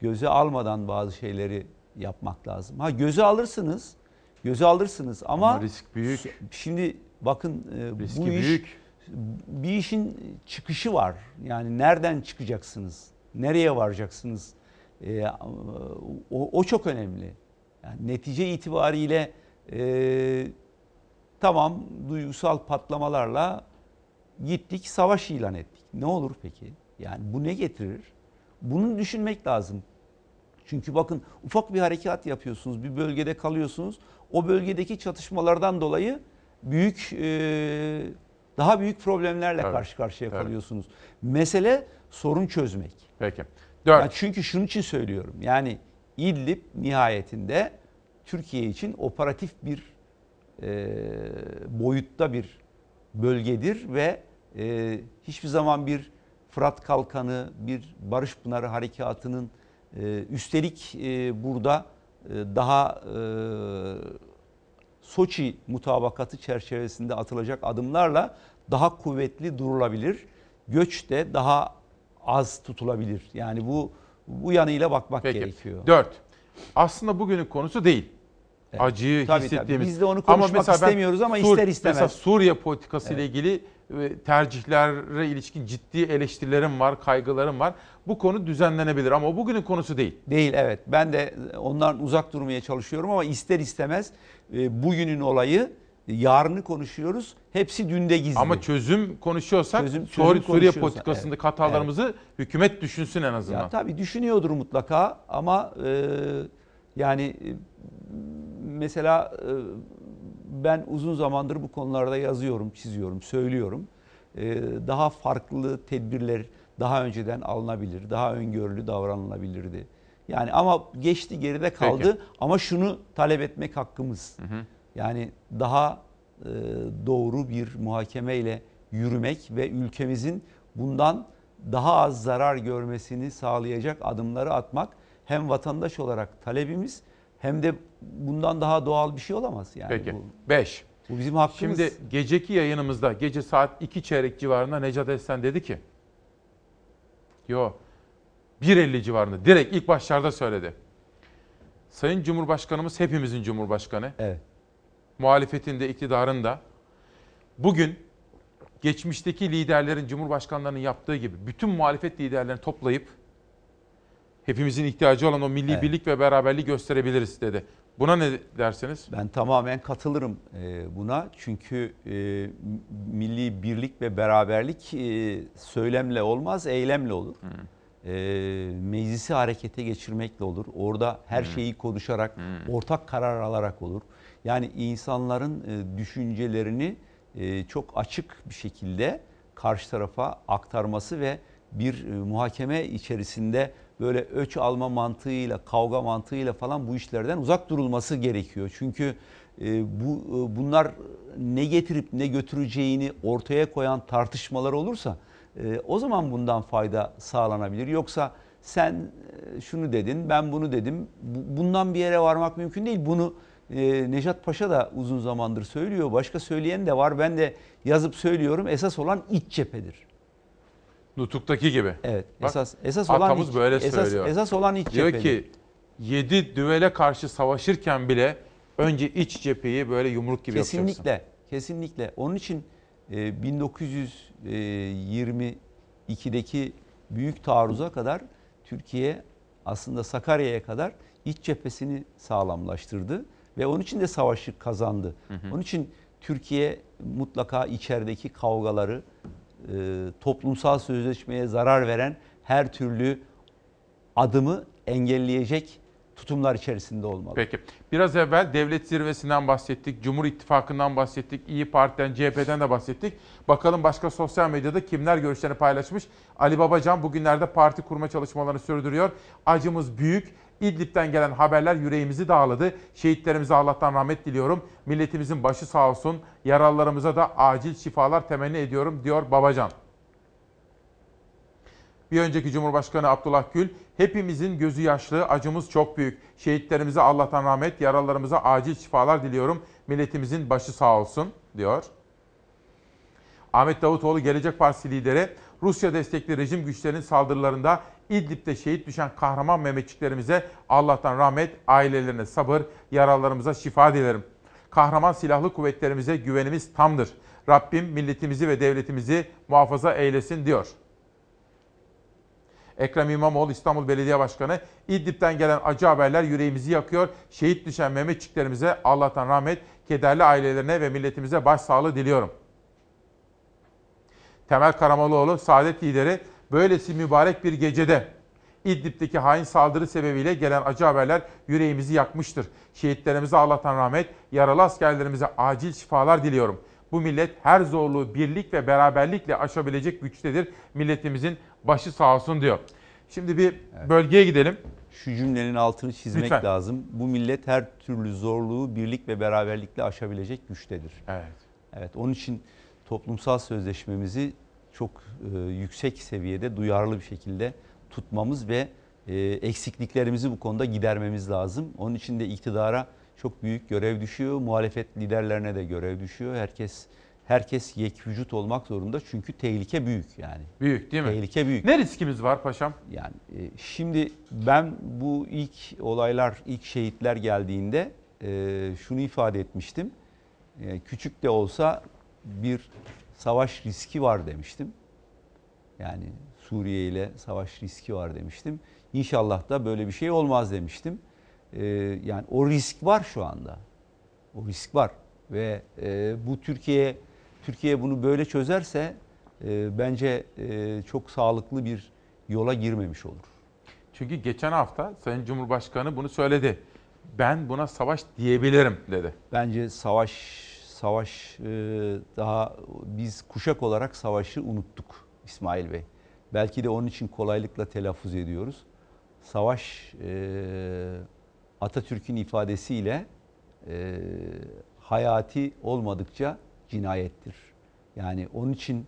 göze almadan bazı şeyleri yapmak lazım. Ha göze alırsınız, göze alırsınız ama, ama risk büyük. Şimdi bakın Riski bu iş büyük. bir işin çıkışı var. Yani nereden çıkacaksınız? Nereye varacaksınız? Ee, o, o çok önemli. Yani netice itibariyle e, tamam duygusal patlamalarla gittik savaş ilan ettik. Ne olur peki? Yani bu ne getirir? Bunu düşünmek lazım. Çünkü bakın ufak bir harekat yapıyorsunuz, bir bölgede kalıyorsunuz. O bölgedeki çatışmalardan dolayı büyük e, daha büyük problemlerle evet. karşı karşıya evet. kalıyorsunuz. Mesele sorun çözmek. Peki. Dört. Yani çünkü şunun için söylüyorum. Yani İdlib nihayetinde Türkiye için operatif bir e, boyutta bir bölgedir ve e, hiçbir zaman bir Fırat Kalkanı, bir Barış Pınarı Harekatı'nın e, üstelik e, burada e, daha e, Soçi mutabakatı çerçevesinde atılacak adımlarla daha kuvvetli durulabilir. Göç de daha az tutulabilir. Yani bu bu yanıyla bakmak Peki. gerekiyor. 4. Aslında bugünün konusu değil. Acıyı Tabii, tabii. hissettiğimiz. Biz de onu konuşmak ben istemiyoruz ama ister istemez. Mesela Suriye politikası ile ilgili e, tercihlere ilişkin ciddi eleştirilerim var, kaygılarım var. Bu konu düzenlenebilir ama bugünün konusu değil. Değil evet. Ben de ondan uzak durmaya çalışıyorum ama ister istemez e, bugünün olayı yarını konuşuyoruz. Hepsi dünde gizli. Ama çözüm konuşuyorsak Çözüm- çözüm Suriye konuşuyorsa, politikasındaki evet. hatalarımızı hükümet düşünsün en azından. Ya tabii düşünüyordur mutlaka ama e, yani e, mesela e, ben uzun zamandır bu konularda yazıyorum, çiziyorum, söylüyorum. E, daha farklı tedbirler daha önceden alınabilir, daha öngörülü davranılabilirdi. Yani ama geçti geride kaldı Peki. ama şunu talep etmek hakkımız. Yani daha e, doğru bir muhakemeyle yürümek ve ülkemizin bundan daha az zarar görmesini sağlayacak adımları atmak hem vatandaş olarak talebimiz hem de bundan daha doğal bir şey olamaz. Yani Peki. bu, 5. bu bizim hakkımız. Şimdi geceki yayınımızda gece saat 2 çeyrek civarında Necat Esen dedi ki Yo 1.50 civarında direkt ilk başlarda söyledi. Sayın Cumhurbaşkanımız hepimizin Cumhurbaşkanı. Evet. Muhalefetin de iktidarın da bugün geçmişteki liderlerin Cumhurbaşkanlarının yaptığı gibi bütün muhalefet liderlerini toplayıp hepimizin ihtiyacı olan o milli Evet. birlik ve beraberliği gösterebiliriz dedi. Buna ne dersiniz? Ben tamamen katılırım e, buna. Çünkü e, milli birlik ve beraberlik e, söylemle olmaz, eylemle olur. E, meclisi harekete geçirmekle olur. Orada her şeyi konuşarak, ortak karar alarak olur. Yani insanların e, düşüncelerini e, çok açık bir şekilde karşı tarafa aktarması ve bir e, muhakeme içerisinde böyle öç alma mantığıyla, kavga mantığıyla falan bu işlerden uzak durulması gerekiyor. Çünkü bu bunlar ne getirip ne götüreceğini ortaya koyan tartışmalar olursa o zaman bundan fayda sağlanabilir. Yoksa sen şunu dedin, ben bunu dedim. Bu- Bundan bir yere varmak mümkün değil. Bunu e, Nejat Paşa da uzun zamandır söylüyor. Başka söyleyen de var. Ben de yazıp söylüyorum. Esas olan iç cephedir. Nutuk'taki gibi. Evet. Bak, esas esas olan iç, böyle esas, söylüyor. Esas olan iç Diyor cephedir. ki 7 düvele karşı savaşırken bile önce iç cepheyi böyle yumruk gibi yapacaksın. Kesinlikle, kesinlikle. Onun için e, 1922'deki büyük taarruza kadar Türkiye aslında Sakarya'ya kadar iç cephesini sağlamlaştırdı ve onun için de savaşı kazandı. Onun için Türkiye mutlaka içerideki kavgaları, e, toplumsal sözleşmeye zarar veren her türlü adımı engelleyecek tutumlar içerisinde olmalı. Peki. Biraz evvel devlet zirvesinden bahsettik, Cumhur İttifakı'ndan bahsettik, İyi Parti'den, CHP'den de bahsettik. Bakalım başka sosyal medyada kimler görüşlerini paylaşmış? Ali Babacan bugünlerde parti kurma çalışmalarını sürdürüyor. Acımız büyük. İdlib'den gelen haberler yüreğimizi dağladı. Şehitlerimize Allah'tan rahmet diliyorum. Milletimizin başı sağ olsun. Yaralılarımıza da acil şifalar temenni ediyorum diyor Babacan. Bir önceki Cumhurbaşkanı Abdullah Gül, hepimizin gözü yaşlı, acımız çok büyük. Şehitlerimize Allah'tan rahmet, yaralılarımıza acil şifalar diliyorum. Milletimizin başı sağ olsun diyor. Ahmet Davutoğlu Gelecek Partisi lideri, Rusya destekli rejim güçlerinin saldırılarında İdlib'de şehit düşen kahraman Mehmetçiklerimize Allah'tan rahmet, ailelerine sabır, yaralılarımıza şifa dilerim. Kahraman silahlı kuvvetlerimize güvenimiz tamdır. Rabbim milletimizi ve devletimizi muhafaza eylesin diyor. Ekrem İmamoğlu İstanbul Belediye Başkanı İdlib'den gelen acı haberler yüreğimizi yakıyor. Şehit düşen Mehmetçiklerimize Allah'tan rahmet, kederli ailelerine ve milletimize başsağlığı diliyorum. Temel Karamollaoğlu Saadet lideri böylesi mübarek bir gecede İdlib'deki hain saldırı sebebiyle gelen acı haberler yüreğimizi yakmıştır. Şehitlerimize Allah'tan rahmet, yaralı askerlerimize acil şifalar diliyorum. Bu millet her zorluğu birlik ve beraberlikle aşabilecek güçtedir. Milletimizin başı sağ olsun diyor. Şimdi bir bölgeye gidelim. Şu cümlenin altını çizmek Lütfen. lazım. Bu millet her türlü zorluğu birlik ve beraberlikle aşabilecek güçtedir. Evet. Evet. Onun için toplumsal sözleşmemizi çok e, yüksek seviyede duyarlı bir şekilde tutmamız ve e, eksikliklerimizi bu konuda gidermemiz lazım. Onun için de iktidara çok büyük görev düşüyor. Muhalefet liderlerine de görev düşüyor. Herkes herkes yek vücut olmak zorunda çünkü tehlike büyük yani. Büyük değil mi? Tehlike büyük. Ne riskimiz var paşam? Yani e, şimdi ben bu ilk olaylar, ilk şehitler geldiğinde e, şunu ifade etmiştim. E, küçük de olsa bir savaş riski var demiştim. Yani Suriye ile savaş riski var demiştim. İnşallah da böyle bir şey olmaz demiştim. E, yani o risk var şu anda. O risk var ve e, bu Türkiye Türkiye bunu böyle çözerse e, bence e, çok sağlıklı bir yola girmemiş olur. Çünkü geçen hafta Sayın Cumhurbaşkanı bunu söyledi. Ben buna savaş diyebilirim dedi. Bence savaş savaş e, daha biz kuşak olarak savaşı unuttuk İsmail Bey. Belki de onun için kolaylıkla telaffuz ediyoruz. Savaş e, Atatürk'ün ifadesiyle e, hayati olmadıkça cinayettir. Yani onun için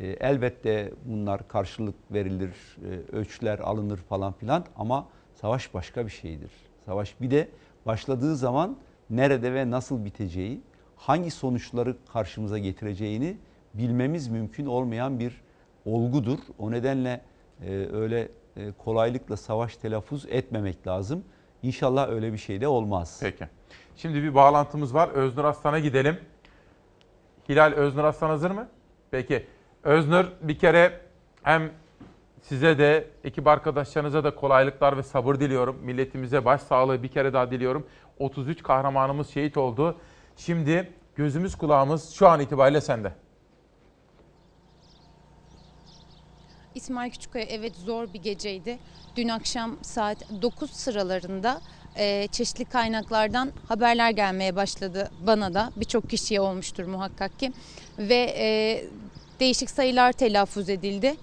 e, elbette bunlar karşılık verilir, ölçüler alınır falan filan ama savaş başka bir şeydir. Savaş bir de başladığı zaman nerede ve nasıl biteceği, hangi sonuçları karşımıza getireceğini bilmemiz mümkün olmayan bir olgudur. O nedenle e, öyle e, kolaylıkla savaş telaffuz etmemek lazım. İnşallah öyle bir şey de olmaz. Peki. Şimdi bir bağlantımız var. Öznur Aslan'a gidelim. Hilal Öznur Aslan hazır mı? Peki. Öznur bir kere hem size de ekip arkadaşlarınıza da kolaylıklar ve sabır diliyorum. Milletimize başsağlığı bir kere daha diliyorum. 33 kahramanımız şehit oldu. Şimdi gözümüz kulağımız şu an itibariyle sende. İsmail Küçükkaya evet zor bir geceydi. Dün akşam saat 9 sıralarında e, çeşitli kaynaklardan haberler gelmeye başladı bana da. Birçok kişiye olmuştur muhakkak ki. Ve e, değişik sayılar telaffuz edildi.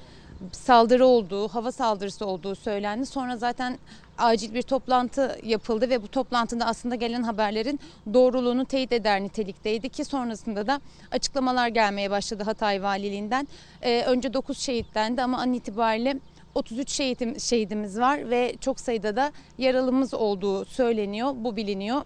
Saldırı olduğu, hava saldırısı olduğu söylendi. Sonra zaten acil bir toplantı yapıldı ve bu toplantıda aslında gelen haberlerin doğruluğunu teyit eder nitelikteydi ki sonrasında da açıklamalar gelmeye başladı Hatay Valiliğinden. Ee, önce 9 şehitlendi ama an itibariyle 33 şehidim, şehidimiz var ve çok sayıda da yaralımız olduğu söyleniyor. Bu biliniyor.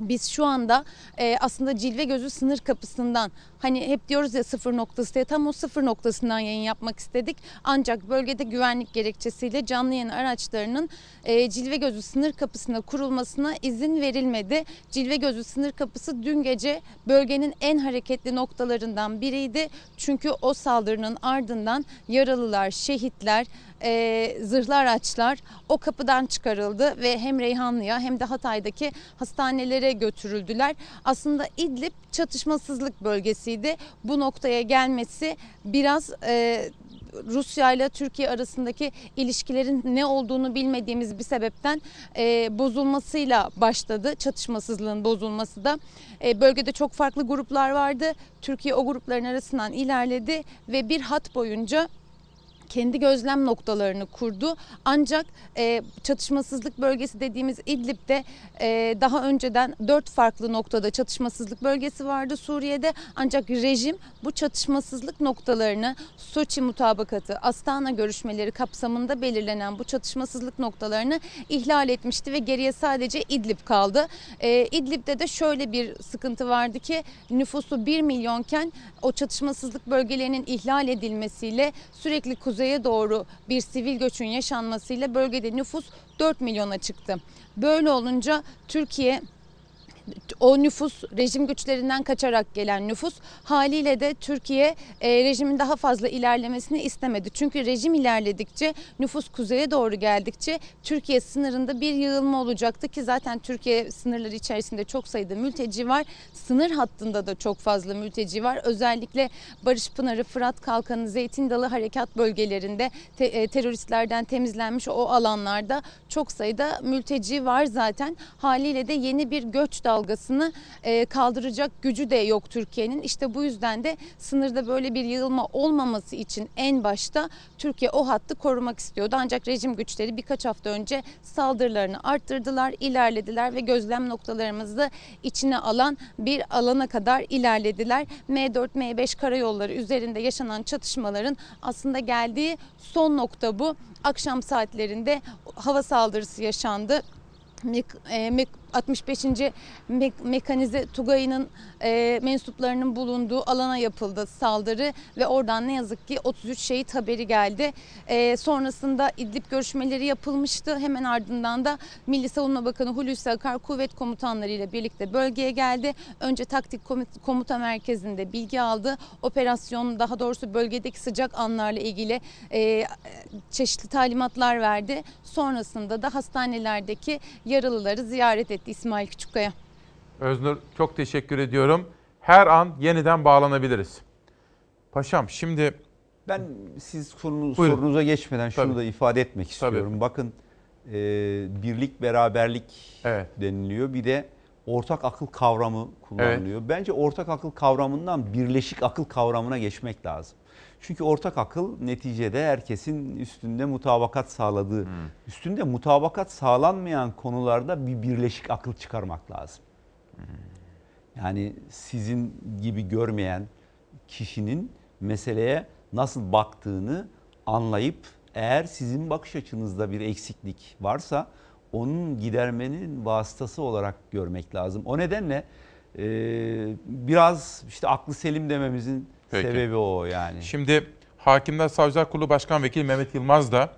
Biz şu anda e, aslında cilve gözü sınır kapısından hani hep diyoruz ya sıfır noktası diye tam o sıfır noktasından yayın yapmak istedik. Ancak bölgede güvenlik gerekçesiyle canlı yayın araçlarının e, cilve gözü sınır kapısına kurulmasına izin verilmedi. Cilve gözü sınır kapısı dün gece bölgenin en hareketli noktalarından biriydi. Çünkü o saldırının ardından yaralılar, şehitler, e, zırhlı araçlar o kapıdan çıkarıldı ve hem Reyhanlı'ya hem de Hatay'daki hastanelere götürüldüler. Aslında İdlib çatışmasızlık bölgesiydi. Bu noktaya gelmesi biraz e, Rusya ile Türkiye arasındaki ilişkilerin ne olduğunu bilmediğimiz bir sebepten e, bozulmasıyla başladı. Çatışmasızlığın bozulması da. E, bölgede çok farklı gruplar vardı. Türkiye o grupların arasından ilerledi ve bir hat boyunca kendi gözlem noktalarını kurdu. Ancak e, çatışmasızlık bölgesi dediğimiz İdlib'de e, daha önceden dört farklı noktada çatışmasızlık bölgesi vardı Suriye'de. Ancak rejim bu çatışmasızlık noktalarını Soçi mutabakatı, Astana görüşmeleri kapsamında belirlenen bu çatışmasızlık noktalarını ihlal etmişti ve geriye sadece İdlib kaldı. E, İdlib'de de şöyle bir sıkıntı vardı ki nüfusu 1 milyonken o çatışmasızlık bölgelerinin ihlal edilmesiyle sürekli kuzeye doğru bir sivil göçün yaşanmasıyla bölgede nüfus 4 milyona çıktı. Böyle olunca Türkiye o nüfus rejim güçlerinden kaçarak gelen nüfus haliyle de Türkiye e, rejimin daha fazla ilerlemesini istemedi. Çünkü rejim ilerledikçe nüfus kuzeye doğru geldikçe Türkiye sınırında bir yığılma olacaktı ki zaten Türkiye sınırları içerisinde çok sayıda mülteci var. Sınır hattında da çok fazla mülteci var. Özellikle Barış Pınarı, Fırat Kalkanı, Zeytin Dalı harekat bölgelerinde te, e, teröristlerden temizlenmiş o alanlarda çok sayıda mülteci var zaten. Haliyle de yeni bir göç dalgası dalgasını e, kaldıracak gücü de yok Türkiye'nin. İşte bu yüzden de sınırda böyle bir yığılma olmaması için en başta Türkiye o hattı korumak istiyordu. Ancak rejim güçleri birkaç hafta önce saldırılarını arttırdılar, ilerlediler ve gözlem noktalarımızı içine alan bir alana kadar ilerlediler. M4, M5 karayolları üzerinde yaşanan çatışmaların aslında geldiği son nokta bu. Akşam saatlerinde hava saldırısı yaşandı. E, 65. Mek- Mekanize Tugayı'nın e, mensuplarının bulunduğu alana yapıldı saldırı ve oradan ne yazık ki 33 şehit haberi geldi. E, sonrasında İdlib görüşmeleri yapılmıştı. Hemen ardından da Milli Savunma Bakanı Hulusi Akar kuvvet komutanları ile birlikte bölgeye geldi. Önce taktik komut- komuta merkezinde bilgi aldı. Operasyon daha doğrusu bölgedeki sıcak anlarla ilgili e, çeşitli talimatlar verdi. Sonrasında da hastanelerdeki yaralıları ziyaret etti İsmail Küçükkaya. Öznur çok teşekkür ediyorum. Her an yeniden bağlanabiliriz. Paşam şimdi Ben siz sorunuz, Buyurun. sorunuza geçmeden şunu Tabii. da ifade etmek istiyorum. Bakın e, birlik beraberlik deniliyor. Bir de ortak akıl kavramı kullanılıyor. Bence ortak akıl kavramından birleşik akıl kavramına geçmek lazım. Çünkü ortak akıl neticede herkesin üstünde mutabakat sağladığı, üstünde mutabakat sağlanmayan konularda bir birleşik akıl çıkarmak lazım. Yani sizin gibi görmeyen kişinin meseleye nasıl baktığını anlayıp eğer sizin bakış açınızda bir eksiklik varsa onun gidermenin vasıtası olarak görmek lazım. O nedenle e, biraz işte aklı selim dememizin Peki. sebebi o yani. Şimdi Hakimler Savcılar Kurulu Başkan Vekili Mehmet Yılmaz da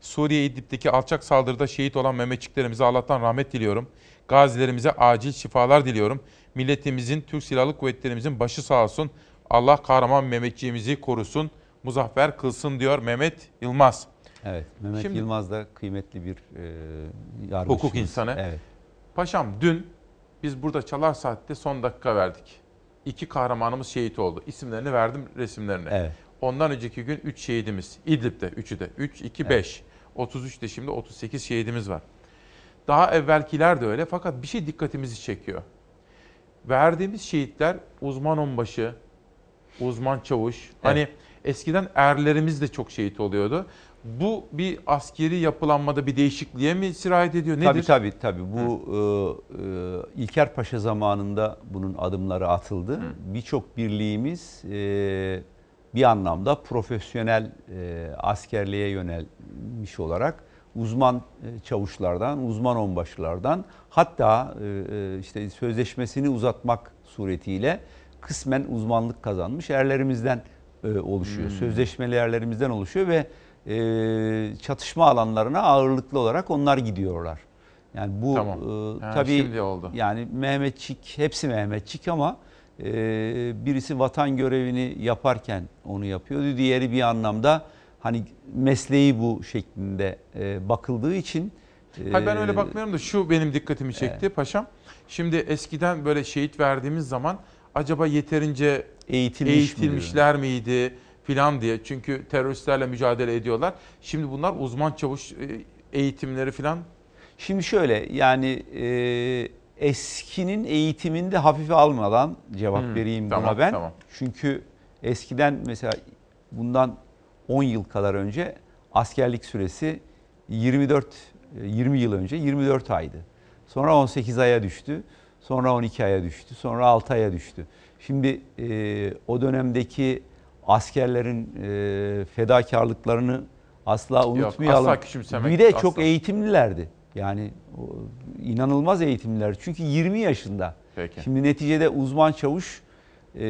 Suriye İdlib'deki alçak saldırıda şehit olan Mehmetçiklerimize Allah'tan rahmet diliyorum. Gazilerimize acil şifalar diliyorum. Milletimizin, Türk Silahlı Kuvvetlerimizin başı sağ olsun. Allah kahraman Mehmetçiğimizi korusun, muzaffer kılsın diyor Mehmet Yılmaz. Evet, Mehmet Şimdi- Yılmaz da kıymetli bir e, yargıçımız. Hukuk insanı. Evet. Paşam dün biz burada Çalar Saat'te son dakika verdik. İki kahramanımız şehit oldu. İsimlerini verdim, resimlerini. Evet. Ondan önceki gün 3 şehidimiz. İdlib'de 3'ü de. 3, 2, 5. 33 de şimdi 38 şehidimiz var. Daha evvelkiler de öyle fakat bir şey dikkatimizi çekiyor. Verdiğimiz şehitler uzman onbaşı, uzman çavuş. Hani eskiden erlerimiz de çok şehit oluyordu. Bu bir askeri yapılanmada bir değişikliğe mi sirayet ediyor? Nedir? Tabii tabii tabii. Bu e, e, İlker Paşa zamanında bunun adımları atıldı. Birçok birliğimiz e, bir anlamda profesyonel e, askerliğe yönelmiş olarak uzman e, çavuşlardan, uzman onbaşılardan hatta e, e, işte sözleşmesini uzatmak suretiyle kısmen uzmanlık kazanmış erlerimizden e, oluşuyor. Hmm. Sözleşmeli erlerimizden oluşuyor ve e, çatışma alanlarına ağırlıklı olarak onlar gidiyorlar. Yani bu Tamam. e, Ha, tabii oldu. yani Mehmetçik hepsi Mehmetçik ama e, birisi vatan görevini yaparken onu yapıyordu. Diğeri bir anlamda hani mesleği bu şeklinde e, bakıldığı için Hayır ben öyle e, bakmıyorum da şu benim dikkatimi çekti paşam. Şimdi eskiden böyle şehit verdiğimiz zaman acaba yeterince Eğitilmiş eğitilmişler miydi filan diye. Çünkü teröristlerle mücadele ediyorlar. Şimdi bunlar uzman çavuş e, eğitimleri filan. Şimdi şöyle yani e, eskinin eğitiminde hafife almadan cevap Hmm, vereyim tamam, buna ben. tamam. Çünkü eskiden mesela bundan 10 yıl kadar önce askerlik süresi 24 e, 20 yıl önce 24 aydı. Sonra 18 aya düştü. Sonra 12 aya düştü. Sonra 6 aya düştü. Şimdi e, o dönemdeki askerlerin e, fedakarlıklarını asla unutmayalım. asla küçümsemek, Bir de asla. çok eğitimlilerdi. Yani o, inanılmaz eğitimliler. Çünkü 20 yaşında. Peki. Şimdi neticede uzman çavuş e,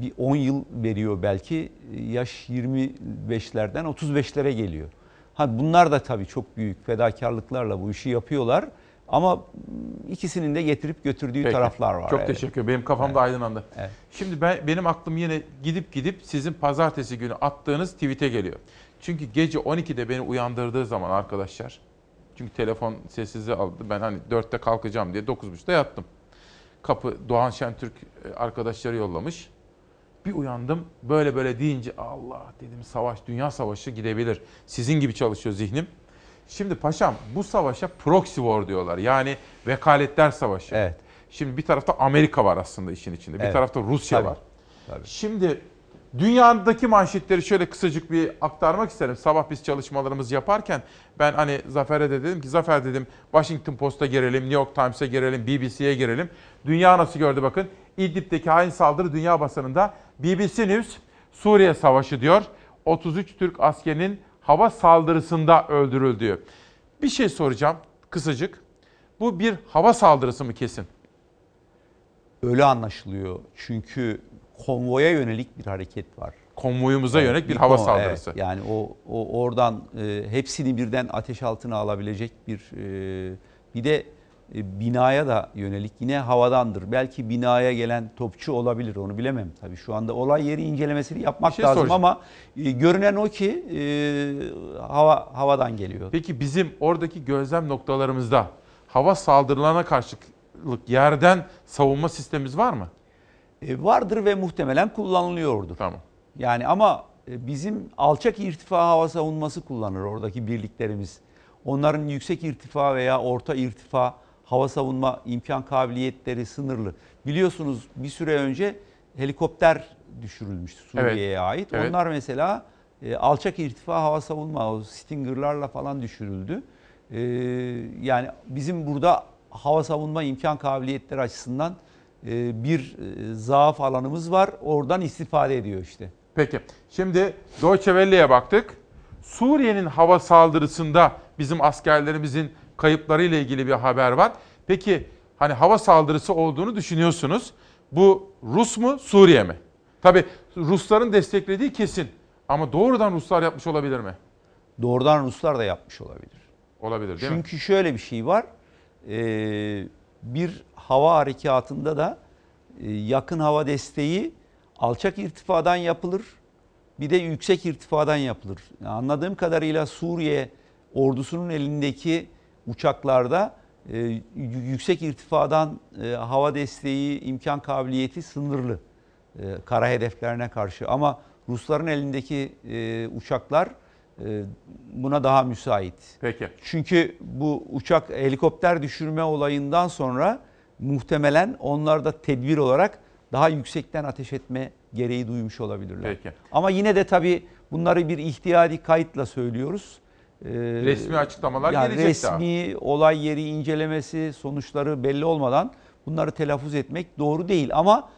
bir 10 yıl veriyor belki. Yaş 25'lerden 35'lere geliyor. Ha bunlar da tabii çok büyük fedakarlıklarla bu işi yapıyorlar. Ama ikisinin de getirip götürdüğü Peki. taraflar var. Çok evet. teşekkür ederim. Benim kafamda aydınlandı. Evet. Şimdi ben benim aklım yine gidip gidip sizin pazartesi günü attığınız tweet'e geliyor. Çünkü gece 12'de beni uyandırdığı zaman arkadaşlar çünkü telefon sessize aldı. Ben hani 4'te kalkacağım diye 9.30'da yattım. Kapı Doğan Şentürk e, arkadaşları yollamış. Bir uyandım böyle böyle deyince Allah dedim savaş dünya savaşı gidebilir. Sizin gibi çalışıyor zihnim. Şimdi paşam bu savaşa proxy war diyorlar. Yani vekaletler savaşı. Evet. Şimdi bir tarafta Amerika var aslında işin içinde. Bir Evet. tarafta Rusya Tabii, var. tabii. Şimdi dünyadaki manşetleri şöyle kısacık bir aktarmak isterim. Sabah biz çalışmalarımızı yaparken ben hani Zafer'e de dedim ki Zafer dedim Washington Post'a girelim, New York Times'e girelim, BBC'ye girelim. Dünya nasıl gördü bakın. İdlib'deki hain saldırı dünya basınında BBC News Suriye Savaşı diyor. 33 Türk askerinin hava saldırısında öldürüldüğü. Bir şey soracağım kısacık. Bu bir hava saldırısı mı kesin? Öyle anlaşılıyor. Çünkü konvoya yönelik bir hareket var. Konvoyumuza Evet, yönelik bir hava kon- saldırısı. evet. yani o, o oradan e, hepsini birden ateş altına alabilecek bir e, bir de binaya da yönelik yine havadandır. Belki binaya gelen topçu olabilir onu bilemem tabii. Şu anda olay yeri incelemesini yapmak Bir şey lazım soracağım. ama e, görünen o ki e, hava havadan geliyor. Peki bizim oradaki gözlem noktalarımızda hava saldırılarına karşılık yerden savunma sistemimiz var mı? E, vardır ve muhtemelen kullanılıyordur. Tamam. Yani ama e, bizim alçak irtifa hava savunması kullanır oradaki birliklerimiz. Onların yüksek irtifa veya orta irtifa hava savunma imkan kabiliyetleri sınırlı. Biliyorsunuz bir süre önce helikopter düşürülmüştü Suriye'ye Evet, ait. evet. Onlar mesela e, alçak irtifa hava savunma o Stinger'larla falan düşürüldü. E, yani bizim burada hava savunma imkan kabiliyetleri açısından e, bir e, zaaf alanımız var. Oradan istifade ediyor işte. Peki. Şimdi Deutsche Welle'ye baktık. Suriye'nin hava saldırısında bizim askerlerimizin kayıplarıyla ilgili bir haber var. Peki hani hava saldırısı olduğunu düşünüyorsunuz. Bu Rus mu, Suriye mi? Tabii Rusların desteklediği kesin. Ama doğrudan Ruslar yapmış olabilir mi? Doğrudan Ruslar da yapmış olabilir. Olabilir değil mi? Çünkü şöyle bir şey var. Ee, bir hava harekatında da e, yakın hava desteği alçak irtifadan yapılır. Bir de yüksek irtifadan yapılır. Anladığım kadarıyla Suriye ordusunun elindeki uçaklarda e, yüksek irtifadan e, hava desteği imkan kabiliyeti sınırlı e, kara hedeflerine karşı. Ama Rusların elindeki e, uçaklar e, buna daha müsait. Peki. Çünkü bu uçak helikopter düşürme olayından sonra muhtemelen onlar da tedbir olarak daha yüksekten ateş etme gereği duymuş olabilirler. Peki. Ama yine de tabii bunları bir ihtiyadi kayıtla söylüyoruz. Ee, Resmi açıklamalar yani gelecek daha. resmi olay yeri incelemesi sonuçları belli olmadan bunları telaffuz etmek doğru değil ama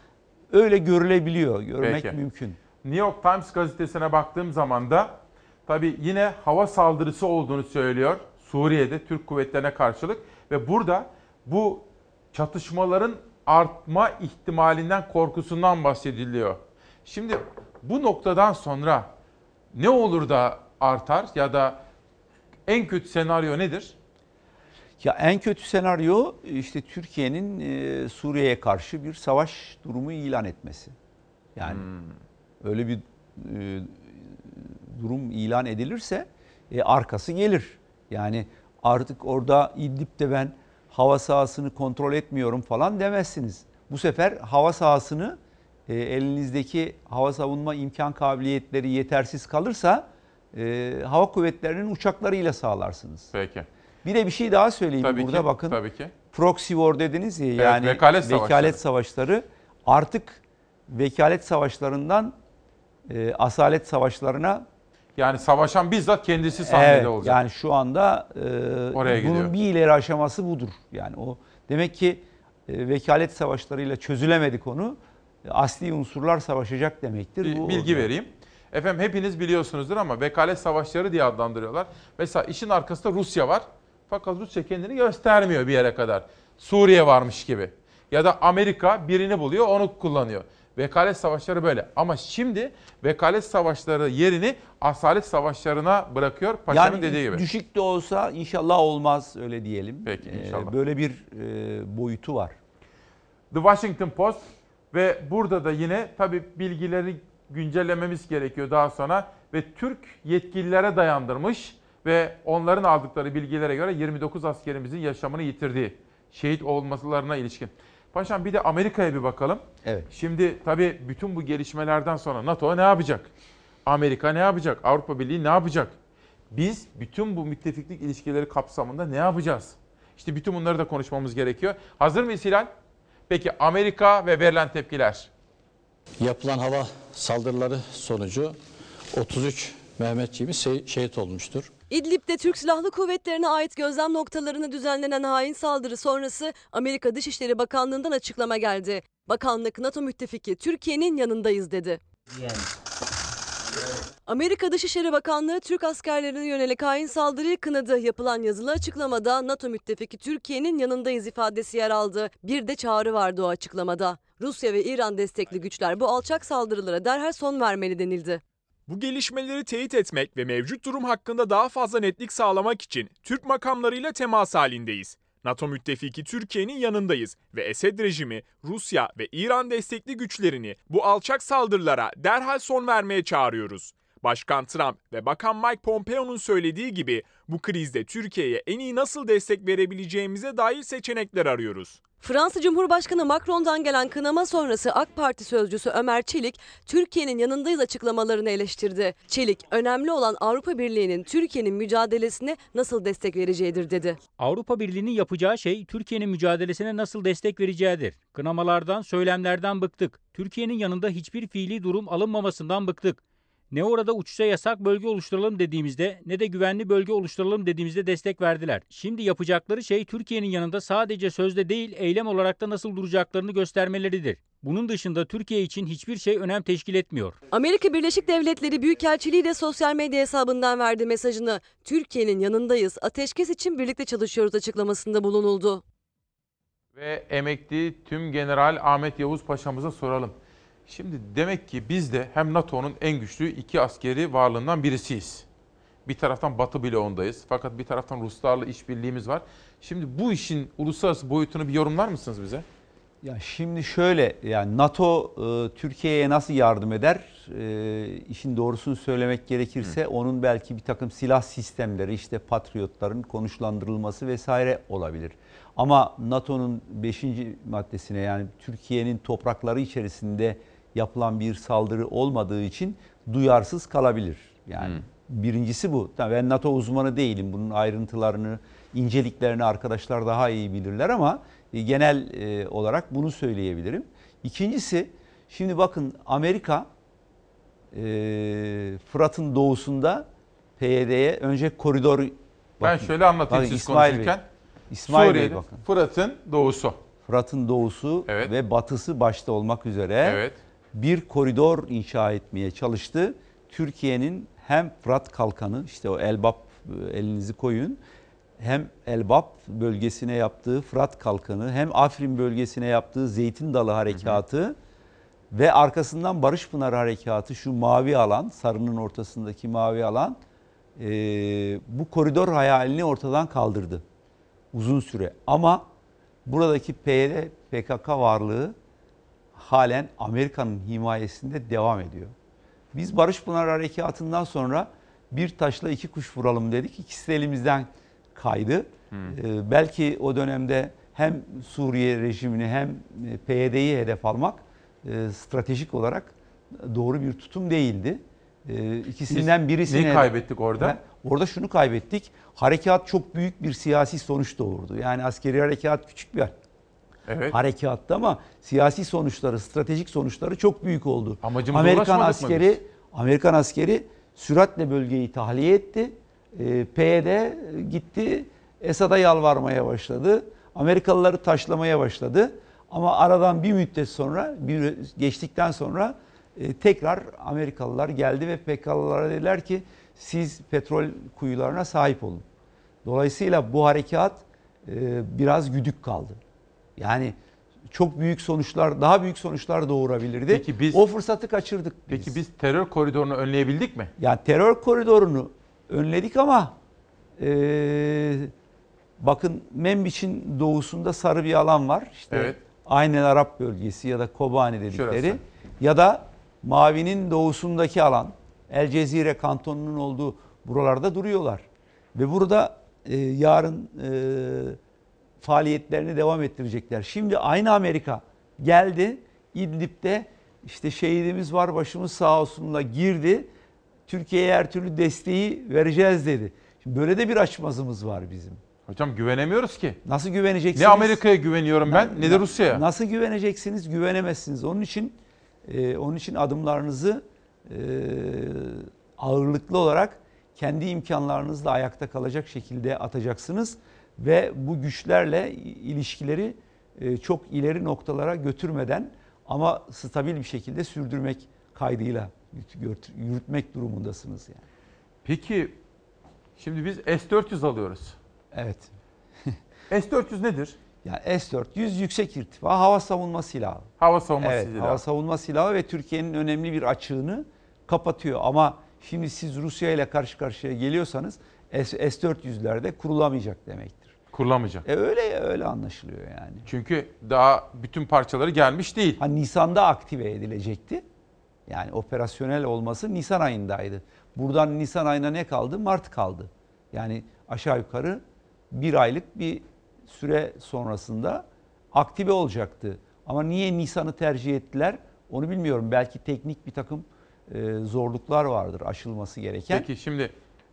öyle görülebiliyor, görmek Peki. mümkün. New York Times gazetesine baktığım zaman da tabii yine hava saldırısı olduğunu söylüyor Suriye'de Türk kuvvetlerine karşılık ve burada bu çatışmaların artma ihtimalinden korkusundan bahsediliyor. Şimdi bu noktadan sonra ne olur da artar ya da en kötü senaryo nedir? Ya en kötü senaryo işte Türkiye'nin e, Suriye'ye karşı bir savaş durumu ilan etmesi. Yani öyle bir e, durum ilan edilirse e, arkası gelir. Yani artık orada İdlib'de ben hava sahasını kontrol etmiyorum falan demezsiniz. Bu sefer hava sahasını e, elinizdeki hava savunma imkan kabiliyetleri yetersiz kalırsa e, hava kuvvetlerinin uçaklarıyla sağlarsınız. Peki. Bir de bir şey daha söyleyeyim Tabii burada ki, bakın. tabii ki. Proxy war dediniz ya Evet, yani vekalet savaşları. savaşları artık vekalet savaşlarından e, asalet savaşlarına Yani savaşan bizzat kendisi sahnede Evet, olacak. Yani şu anda e, Oraya bunun gidiyor. bir ileri aşaması budur. Yani o demek ki e, vekalet savaşlarıyla çözülemedi konu. E, Asli unsurlar savaşacak demektir. Bir Bu bilgi orada. vereyim. Efendim hepiniz biliyorsunuzdur ama vekalet savaşları diye adlandırıyorlar. Mesela işin arkasında Rusya var. Fakat Rusya kendini göstermiyor bir yere kadar. Suriye varmış gibi. Ya da Amerika birini buluyor onu kullanıyor. Vekalet savaşları böyle. Ama şimdi vekalet savaşları yerini asalet savaşlarına bırakıyor paşanın Yani dediği gibi. düşük de olsa inşallah olmaz öyle diyelim. Peki, E, inşallah. böyle bir e, boyutu var. The Washington Post ve burada da yine tabii bilgileri güncellememiz gerekiyor daha sonra ve Türk yetkililere dayandırmış ve onların aldıkları bilgilere göre 29 askerimizin yaşamını yitirdiği şehit olmalarına ilişkin. Paşam bir de Amerika'ya bir bakalım. Evet. Şimdi tabii bütün bu gelişmelerden sonra NATO ne yapacak? Amerika ne yapacak? Avrupa Birliği ne yapacak? Biz bütün bu müttefiklik ilişkileri kapsamında ne yapacağız? İşte bütün bunları da konuşmamız gerekiyor. Hazır mıyız Hilal? Peki Amerika ve verilen tepkiler. Yapılan hava saldırıları sonucu 33 Mehmetçiğimiz şeh- şehit olmuştur. İdlib'de Türk Silahlı Kuvvetleri'ne ait gözlem noktalarına düzenlenen hain saldırı sonrası Amerika Dışişleri Bakanlığı'ndan açıklama geldi. Bakanlık NATO müttefiki Türkiye'nin yanındayız dedi. Amerika Dışişleri Bakanlığı Türk askerlerine yönelik hain saldırıyı kınadı. Yapılan yazılı açıklamada NATO müttefiki Türkiye'nin yanındayız ifadesi yer aldı. Bir de çağrı vardı o açıklamada. Rusya ve İran destekli güçler bu alçak saldırılara derhal son vermeli denildi. Bu gelişmeleri teyit etmek ve mevcut durum hakkında daha fazla netlik sağlamak için Türk makamlarıyla temas halindeyiz. NATO müttefiki Türkiye'nin yanındayız ve Esed rejimi, Rusya ve İran destekli güçlerini bu alçak saldırılara derhal son vermeye çağırıyoruz. Başkan Trump ve Bakan Mike Pompeo'nun söylediği gibi bu krizde Türkiye'ye en iyi nasıl destek verebileceğimize dair seçenekler arıyoruz. Fransa Cumhurbaşkanı Macron'dan gelen kınama sonrası AK Parti sözcüsü Ömer Çelik, Türkiye'nin yanındayız açıklamalarını eleştirdi. Çelik, önemli olan Avrupa Birliği'nin Türkiye'nin mücadelesine nasıl destek vereceğidir dedi. Avrupa Birliği'nin yapacağı şey Türkiye'nin mücadelesine nasıl destek vereceğidir. Kınamalardan, söylemlerden bıktık. Türkiye'nin yanında hiçbir fiili durum alınmamasından bıktık. Ne orada uçuşa yasak bölge oluşturalım dediğimizde ne de güvenli bölge oluşturalım dediğimizde destek verdiler. Şimdi yapacakları şey Türkiye'nin yanında sadece sözde değil eylem olarak da nasıl duracaklarını göstermeleridir. Bunun dışında Türkiye için hiçbir şey önem teşkil etmiyor. Amerika Birleşik Devletleri Büyükelçiliği de sosyal medya hesabından verdi mesajını. Türkiye'nin yanındayız, ateşkes için birlikte çalışıyoruz açıklamasında bulunuldu. Ve emekli tüm General Ahmet Yavuz Paşa'mıza soralım. Şimdi demek ki biz de hem NATO'nun en güçlü iki askeri varlığından birisiyiz. Bir taraftan Batı bloğundayız fakat bir taraftan Ruslarla işbirliğimiz var. Şimdi bu işin uluslararası boyutunu bir yorumlar mısınız bize? Ya şimdi şöyle yani NATO e, Türkiye'ye nasıl yardım eder? E, işin doğrusunu söylemek gerekirse onun belki bir takım silah sistemleri işte patriotların konuşlandırılması vesaire olabilir. Ama NATO'nun 5. maddesine yani Türkiye'nin toprakları içerisinde yapılan bir saldırı olmadığı için duyarsız kalabilir. Yani birincisi bu. Ben NATO uzmanı değilim. Bunun ayrıntılarını, inceliklerini arkadaşlar daha iyi bilirler ama e, genel e, olarak bunu söyleyebilirim. İkincisi şimdi bakın Amerika e, Fırat'ın doğusunda PYD'ye önce koridor Ben bakın, şöyle anlatayım bakın siz İsmail konuşurken. İsmail Bey Suriye'nin bakın. Fırat'ın doğusu. Fırat'ın doğusu ve batısı başta olmak üzere Evet. Bir koridor inşa etmeye çalıştı. Türkiye'nin hem Fırat Kalkanı işte o Elbap e, elinizi koyun hem Elbap bölgesine yaptığı Fırat Kalkanı hem Afrin bölgesine yaptığı Zeytin Dalı Harekatı ve arkasından Barış Pınarı Harekatı şu mavi alan sarının ortasındaki mavi alan e, bu koridor hayalini ortadan kaldırdı uzun süre. Ama buradaki PYD PKK varlığı halen Amerika'nın himayesinde devam ediyor. Biz Barış Pınar Harekatı'ndan sonra bir taşla iki kuş vuralım dedik. İkisi de elimizden kaydı. Ee, belki o dönemde hem Suriye rejimini hem e, PYD'yi hedef almak e, stratejik olarak doğru bir tutum değildi. E, ikisinden birisini neyi kaybettik orada? Ve Orada şunu kaybettik. Harekat çok büyük bir siyasi sonuç doğurdu. Yani askeri harekat küçük bir Evet. harekattı ama siyasi sonuçları, stratejik sonuçları çok büyük oldu. Amacımıza Amerikan ulaşmadık mı askeri Amerikan askeri süratle bölgeyi tahliye etti. E, PYD gitti Esad'a yalvarmaya başladı. Amerikalıları taşlamaya başladı. Ama aradan bir müddet sonra, bir geçtikten sonra e, tekrar Amerikalılar geldi ve PKK'lılara dediler ki siz petrol kuyularına sahip olun. Dolayısıyla bu harekat e, biraz güdük kaldı. Yani çok büyük sonuçlar, daha büyük sonuçlar doğurabilirdi. Peki biz- o fırsatı kaçırdık. biz. Peki biz terör koridorunu önleyebildik mi? Yani terör koridorunu önledik ama e, bakın Membiç'in doğusunda sarı bir alan var. İşte Evet. Aynen Arap bölgesi ya da Kobani dedikleri. Şurası. Ya da Mavi'nin doğusundaki alan El Cezire kantonunun olduğu buralarda duruyorlar. Ve burada e, yarın e, faaliyetlerini devam ettirecekler. Şimdi aynı Amerika geldi İdlib'de işte şehidimiz var başımız sağ olsunla girdi. Türkiye'ye her türlü desteği vereceğiz dedi. Şimdi böyle de bir açmazımız var bizim. Hocam güvenemiyoruz ki. Nasıl güveneceksiniz? Ne Amerika'ya güveniyorum ben ne de Rusya'ya. Nasıl güveneceksiniz? Güvenemezsiniz. Onun için e, onun için adımlarınızı e, ağırlıklı olarak kendi imkanlarınızla ayakta kalacak şekilde atacaksınız ve bu güçlerle ilişkileri e, çok ileri noktalara götürmeden ama stabil bir şekilde sürdürmek kaydıyla yürütmek durumundasınız yani. Peki şimdi biz S-400 alıyoruz. Evet. *laughs* S-400 nedir? Yani S-400 yüksek irtifa hava savunma silahı. Hava savunma evet, silahı. Hava savunma silahı ve Türkiye'nin önemli bir açığını kapatıyor. Ama şimdi siz Rusya ile karşı karşıya geliyorsanız S-400'lerde kurulamayacak demektir. Kurulamayacak. E öyle öyle anlaşılıyor yani. Çünkü daha bütün parçaları gelmiş değil. Ha Nisan'da aktive edilecekti. Yani operasyonel olması Nisan ayındaydı. Buradan Nisan ayına ne kaldı? Mart kaldı. Yani aşağı yukarı bir aylık bir süre sonrasında aktive olacaktı. Ama niye Nisan'ı tercih ettiler onu bilmiyorum. Belki teknik bir takım e, zorluklar vardır aşılması gereken. Peki şimdi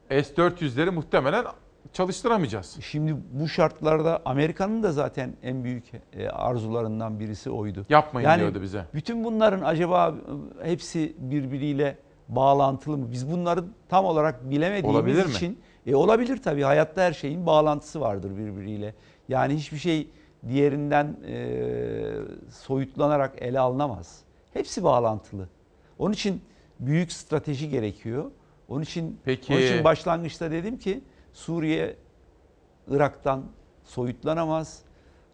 S-400'leri muhtemelen çalıştıramayacağız. Şimdi bu şartlarda Amerika'nın da zaten en büyük e, arzularından birisi oydu. Yapmayın yani diyordu bize. Bütün bunların acaba e, hepsi birbiriyle bağlantılı mı? Biz bunları tam olarak bilemediğimiz olabilir için mi? E, olabilir tabii. Hayatta her şeyin bağlantısı vardır birbiriyle. Yani hiçbir şey diğerinden e, soyutlanarak ele alınamaz. Hepsi bağlantılı. Onun için büyük strateji gerekiyor. Onun için, Peki. onun için başlangıçta dedim ki Suriye Irak'tan soyutlanamaz.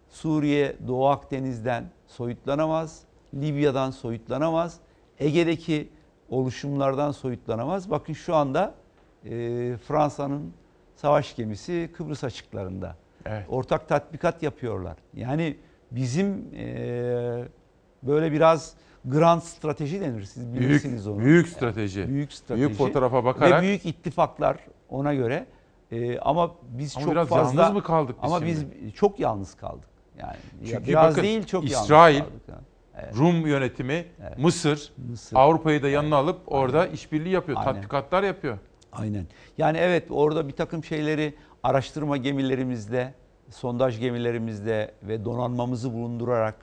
Suriye Doğu Akdeniz'den soyutlanamaz. Libya'dan soyutlanamaz. Ege'deki oluşumlardan soyutlanamaz. Bakın şu anda e, Fransa'nın savaş gemisi Kıbrıs açıklarında. Evet. Ortak tatbikat yapıyorlar. Yani bizim e, böyle biraz grand strateji denir. Siz bilirsiniz büyük, onu. Büyük strateji. Büyük strateji. Büyük fotoğrafa bakarak. Ve büyük ittifaklar ona göre. E, ama biz ama çok biraz fazla yalnız mı kaldık biz Ama şimdi? biz çok yalnız kaldık. Yani Çünkü biraz bakın, değil çok İsrail, yalnız kaldık. Yani. Evet. Rum yönetimi, Evet. Mısır, Mısır. Avrupa'yı da yanına alıp orada işbirliği yapıyor, Aynen. tatbikatlar yapıyor. Aynen. Yani evet orada bir takım şeyleri araştırma gemilerimizle, sondaj gemilerimizle ve donanmamızı bulundurarak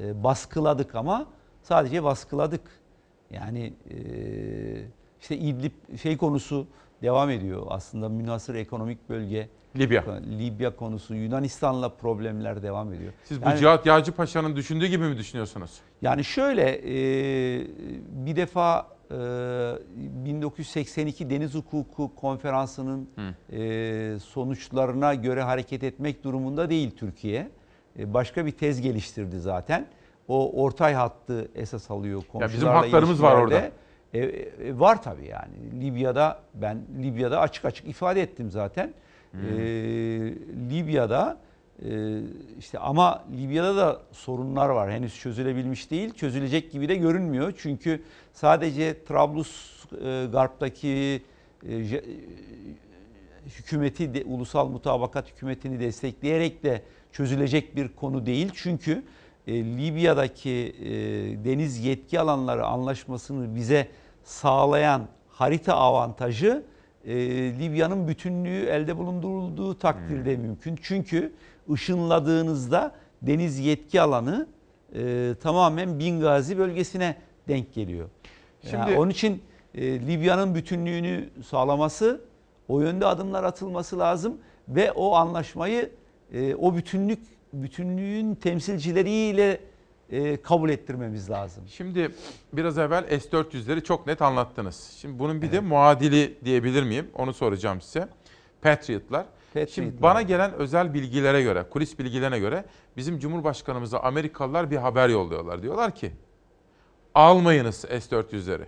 e, baskıladık ama sadece baskıladık. Yani e, işte İdlib şey konusu devam ediyor aslında münhasır ekonomik bölge. Libya. Libya konusu, Yunanistan'la problemler devam ediyor. Siz bu Yani- Cihat Yağcı Paşa'nın düşündüğü gibi mi düşünüyorsunuz? yani şöyle e, bir defa e, 1982 Deniz Hukuku Konferansı'nın e, sonuçlarına göre hareket etmek durumunda değil Türkiye. E, başka bir tez geliştirdi zaten. O ortay hattı esas alıyor komşularla bizim haklarımız var ilişkilerde. E, e, var tabii yani. Libya'da ben Libya'da açık açık ifade ettim zaten. Hmm. E, Libya'da e, işte ama Libya'da da sorunlar var. Henüz çözülebilmiş değil. Çözülecek gibi de görünmüyor. Çünkü sadece Trablus e, Garp'taki e, je- hükümeti de, ulusal mutabakat hükümetini destekleyerek de çözülecek bir konu değil. Çünkü e, Libya'daki e, deniz yetki alanları anlaşmasını bize sağlayan harita avantajı e, Libya'nın bütünlüğü elde bulundurulduğu takdirde mümkün. Çünkü ışınladığınızda deniz yetki alanı e, tamamen Bingazi bölgesine denk geliyor. Yani Şimdi- onun için e, Libya'nın bütünlüğünü sağlaması, o yönde adımlar atılması lazım ve o anlaşmayı e, o bütünlük bütünlüğün temsilcileriyle e, kabul ettirmemiz lazım. Şimdi biraz evvel S-400'leri çok net anlattınız. Şimdi bunun bir de muadili diyebilir miyim? Onu soracağım size. Patriot'lar. Şimdi Patriot'lar. bana gelen özel bilgilere göre, kulis bilgilerine göre bizim Cumhurbaşkanımıza Amerikalılar bir haber yolluyorlar. Diyorlar ki almayınız S-400'leri.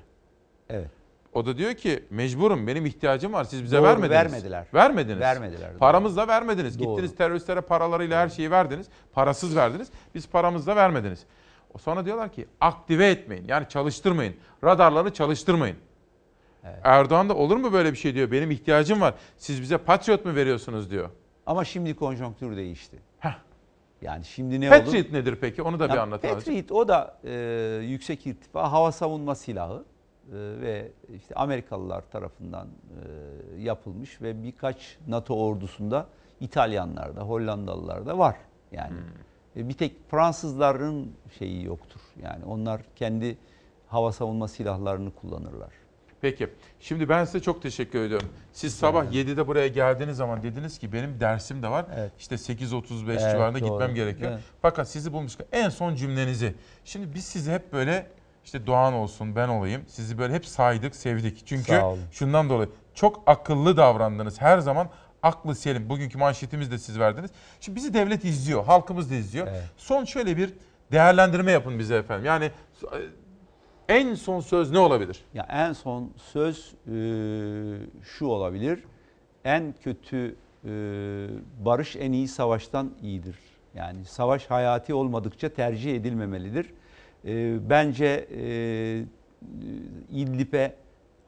Evet. O da diyor ki mecburum benim ihtiyacım var siz bize Doğru, vermediniz. vermediler. Vermediniz. Vermediler. Paramızla vermediniz. Doğru. Gittiniz teröristlere paralarıyla her şeyi verdiniz. Parasız verdiniz. Biz paramızla vermediniz. Sonra diyorlar ki aktive etmeyin. Yani çalıştırmayın. Radarları çalıştırmayın. Erdoğan da olur mu böyle bir şey diyor. Benim ihtiyacım var. Siz bize Patriot mu veriyorsunuz diyor. Ama şimdi konjonktür değişti. Yani şimdi ne Patriot oldu? nedir peki? Onu da bir Ya anlatalım. Patriot o da e, yüksek irtifa hava savunma silahı. Ve işte Amerikalılar tarafından e, yapılmış ve birkaç NATO ordusunda İtalyanlar da Hollandalılar da var. Yani e, bir tek Fransızların şeyi yoktur. Yani onlar kendi hava savunma silahlarını kullanırlar. Peki. Şimdi ben size çok teşekkür ediyorum. Siz sabah 7'de buraya geldiğiniz zaman dediniz ki benim dersim de var. İşte 8.35 Evet, civarında doğru. gitmem gerekiyor. Evet. Fakat sizi bulmuşken en son cümlenizi. Şimdi biz sizi hep böyle işte Doğan olsun ben olayım. Sizi böyle hep saydık, sevdik. Çünkü şundan dolayı çok akıllı davrandınız. Her zaman aklı selim. Bugünkü manşetimiz de siz verdiniz. Şimdi bizi devlet izliyor, halkımız da izliyor. Son şöyle bir değerlendirme yapın bize efendim. Yani en son söz ne olabilir? Ya en son söz e, şu olabilir. En kötü e, barış en iyi savaştan iyidir. Yani savaş hayati olmadıkça tercih edilmemelidir. E, bence e, İdlib'e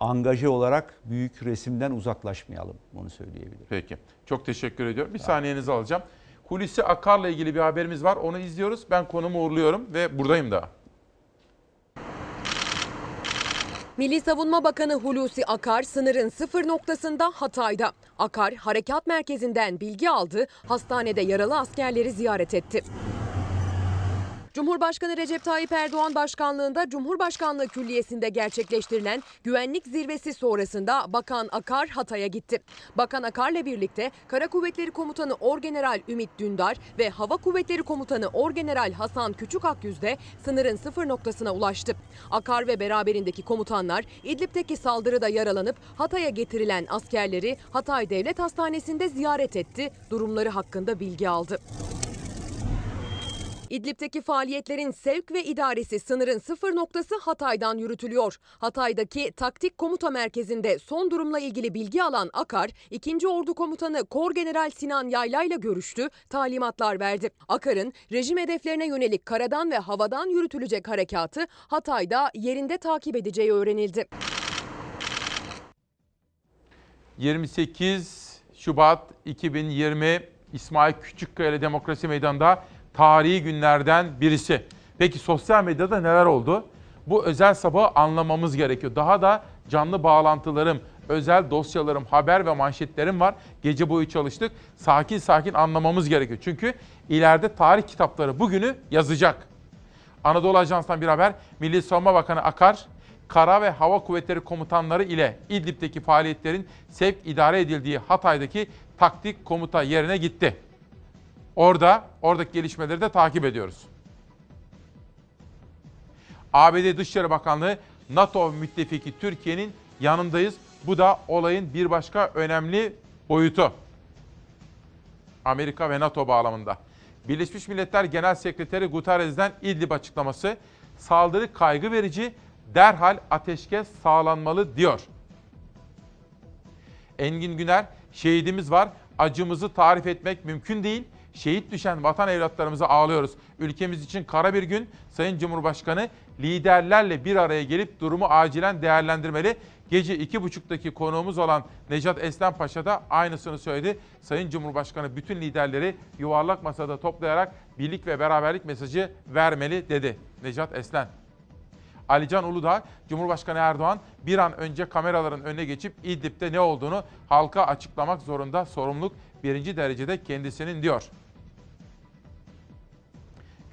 angaje olarak büyük resimden uzaklaşmayalım. Onu söyleyebilirim. Peki. Çok teşekkür ediyorum. Bir saniyenizi alacağım. Hulusi Akar'la ilgili bir haberimiz var. Onu izliyoruz. Ben konumu uğurluyorum ve buradayım daha. Milli Savunma Bakanı Hulusi Akar sınırın sıfır noktasında Hatay'da. Akar harekat merkezinden bilgi aldı, hastanede yaralı askerleri ziyaret etti. Cumhurbaşkanı Recep Tayyip Erdoğan başkanlığında Cumhurbaşkanlığı Külliyesi'nde gerçekleştirilen güvenlik zirvesi sonrasında Bakan Akar Hatay'a gitti. Bakan Akar'la birlikte Kara Kuvvetleri Komutanı Orgeneral Ümit Dündar ve Hava Kuvvetleri Komutanı Orgeneral Hasan Küçükakyüz de sınırın sıfır noktasına ulaştı. Akar ve beraberindeki komutanlar İdlib'deki saldırıda yaralanıp Hatay'a getirilen askerleri Hatay Devlet Hastanesi'nde ziyaret etti, durumları hakkında bilgi aldı. İdlib'deki faaliyetlerin sevk ve idaresi sınırın sıfır noktası Hatay'dan yürütülüyor. Hatay'daki taktik komuta merkezinde son durumla ilgili bilgi alan Akar, 2. Ordu Komutanı Kor General Sinan Yayla ile görüştü, talimatlar verdi. Akar'ın rejim hedeflerine yönelik karadan ve havadan yürütülecek harekatı Hatay'da yerinde takip edeceği öğrenildi. 28 Şubat 2020 İsmail Küçükkaya ile Demokrasi Meydanı'nda tarihi günlerden birisi. Peki sosyal medyada neler oldu? Bu özel sabahı anlamamız gerekiyor. Daha da canlı bağlantılarım, özel dosyalarım, haber ve manşetlerim var. Gece boyu çalıştık. Sakin sakin anlamamız gerekiyor. Çünkü ileride tarih kitapları bugünü yazacak. Anadolu Ajansı'ndan bir haber. Milli Savunma Bakanı Akar, Kara ve Hava Kuvvetleri komutanları ile İdlib'deki faaliyetlerin sevk idare edildiği Hatay'daki taktik komuta yerine gitti. Orada, oradaki gelişmeleri de takip ediyoruz. ABD Dışişleri Bakanlığı NATO müttefiki Türkiye'nin yanındayız. Bu da olayın bir başka önemli boyutu. Amerika ve NATO bağlamında. Birleşmiş Milletler Genel Sekreteri Guterres'den İdlib açıklaması saldırı kaygı verici, derhal ateşkes sağlanmalı diyor. Engin Güner, şehidimiz var, acımızı tarif etmek mümkün değil. Şehit düşen vatan evlatlarımıza ağlıyoruz. Ülkemiz için kara bir gün Sayın Cumhurbaşkanı liderlerle bir araya gelip durumu acilen değerlendirmeli. Gece iki buçuktaki konuğumuz olan Necat Eslen Paşa da aynısını söyledi. Sayın Cumhurbaşkanı bütün liderleri yuvarlak masada toplayarak birlik ve beraberlik mesajı vermeli dedi Necat Eslen. Alican Uludağ, Cumhurbaşkanı Erdoğan bir an önce kameraların önüne geçip İdlib'de ne olduğunu halka açıklamak zorunda sorumluluk birinci derecede kendisinin diyor.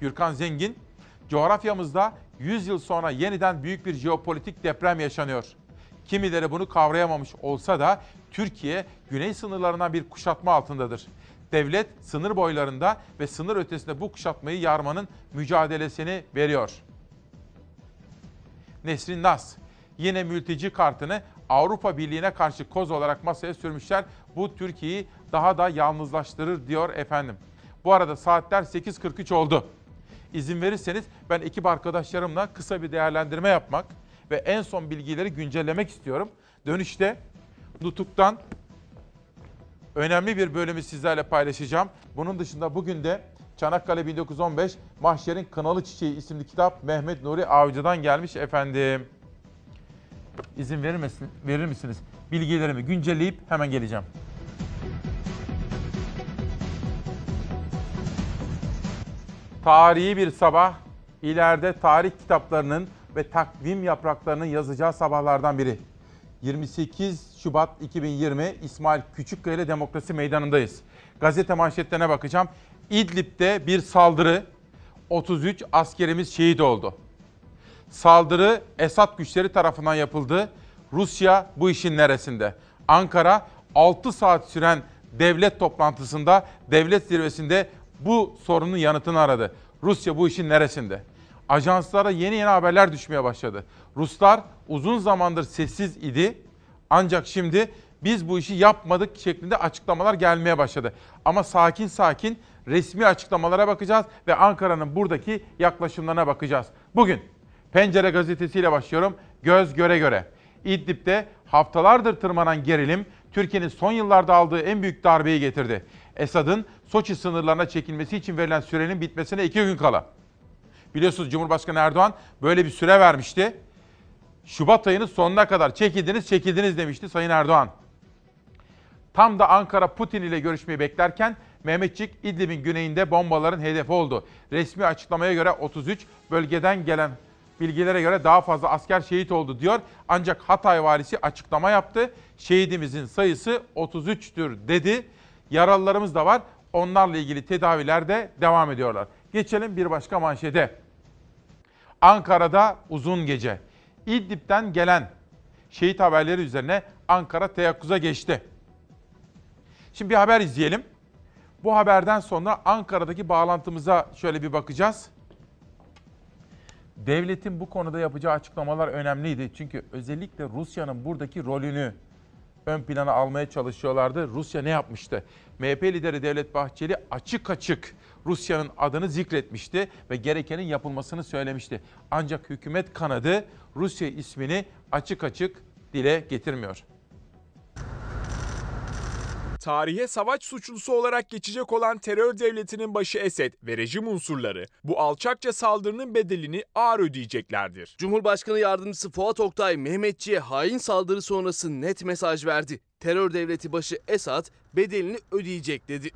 Gürkan Zengin, coğrafyamızda 100 yıl sonra yeniden büyük bir jeopolitik deprem yaşanıyor. Kimileri bunu kavrayamamış olsa da Türkiye güney sınırlarından bir kuşatma altındadır. Devlet sınır boylarında ve sınır ötesinde bu kuşatmayı yarmanın mücadelesini veriyor. Nesrin Nas, yine mülteci kartını Avrupa Birliği'ne karşı koz olarak masaya sürmüşler. Bu Türkiye'yi daha da yalnızlaştırır diyor efendim. Bu arada saatler 8.43 oldu. İzin verirseniz ben ekip arkadaşlarımla kısa bir değerlendirme yapmak ve en son bilgileri güncellemek istiyorum. Dönüşte Nutuk'tan önemli bir bölümü sizlerle paylaşacağım. Bunun dışında bugün de Çanakkale 1915 Mahşer'in Kınalı Çiçeği isimli kitap Mehmet Nuri Avcı'dan gelmiş efendim. İzin verir, misin, verir misiniz? Bilgilerimi güncelleyip hemen geleceğim. Tarihi bir sabah, ileride tarih kitaplarının ve takvim yapraklarının yazacağı sabahlardan biri. 28 Şubat 2020 İsmail Küçükkaya Demokrasi Meydanı'ndayız. Gazete manşetlerine bakacağım. İdlib'de bir saldırı, 33 askerimiz şehit oldu. Saldırı Esad güçleri tarafından yapıldı. Rusya bu işin neresinde? Ankara 6 saat süren devlet toplantısında, devlet zirvesinde bu sorunun yanıtını aradı. Rusya bu işin neresinde? Ajanslara yeni yeni haberler düşmeye başladı. Ruslar uzun zamandır sessiz idi. Ancak şimdi biz bu işi yapmadık şeklinde açıklamalar gelmeye başladı. Ama sakin sakin resmi açıklamalara bakacağız ve Ankara'nın buradaki yaklaşımlarına bakacağız. Bugün Pencere gazetesiyle başlıyorum. Göz göre göre. İdlib'de haftalardır tırmanan gerilim Türkiye'nin son yıllarda aldığı en büyük darbeyi getirdi. Esad'ın Soçi sınırlarına çekilmesi için verilen sürenin bitmesine iki gün kala. Biliyorsunuz Cumhurbaşkanı Erdoğan böyle bir süre vermişti. Şubat ayının sonuna kadar çekildiniz çekildiniz demişti Sayın Erdoğan. Tam da Ankara Putin ile görüşmeyi beklerken Mehmetçik İdlib'in güneyinde bombaların hedefi oldu. Resmi açıklamaya göre 33 bölgeden gelen bilgilere göre daha fazla asker şehit oldu diyor. Ancak Hatay valisi açıklama yaptı. Şehidimizin sayısı 33'tür dedi. Yaralılarımız da var. Onlarla ilgili tedaviler de devam ediyorlar. Geçelim bir başka manşete. Ankara'da uzun gece. İdlib'den gelen şehit haberleri üzerine Ankara teyakkuza geçti. Şimdi bir haber izleyelim. Bu haberden sonra Ankara'daki bağlantımıza şöyle bir bakacağız. Devletin bu konuda yapacağı açıklamalar önemliydi. Çünkü özellikle Rusya'nın buradaki rolünü ön plana almaya çalışıyorlardı. Rusya ne yapmıştı? MHP lideri Devlet Bahçeli açık açık Rusya'nın adını zikretmişti ve gerekenin yapılmasını söylemişti. Ancak hükümet kanadı Rusya ismini açık açık dile getirmiyor. Tarihe savaş suçlusu olarak geçecek olan terör devletinin başı Esed ve rejim unsurları bu alçakça saldırının bedelini ağır ödeyeceklerdir. Cumhurbaşkanı Yardımcısı Fuat Oktay Mehmetçi'ye hain saldırı sonrası net mesaj verdi. Terör devleti başı Esad bedelini ödeyecek dedi.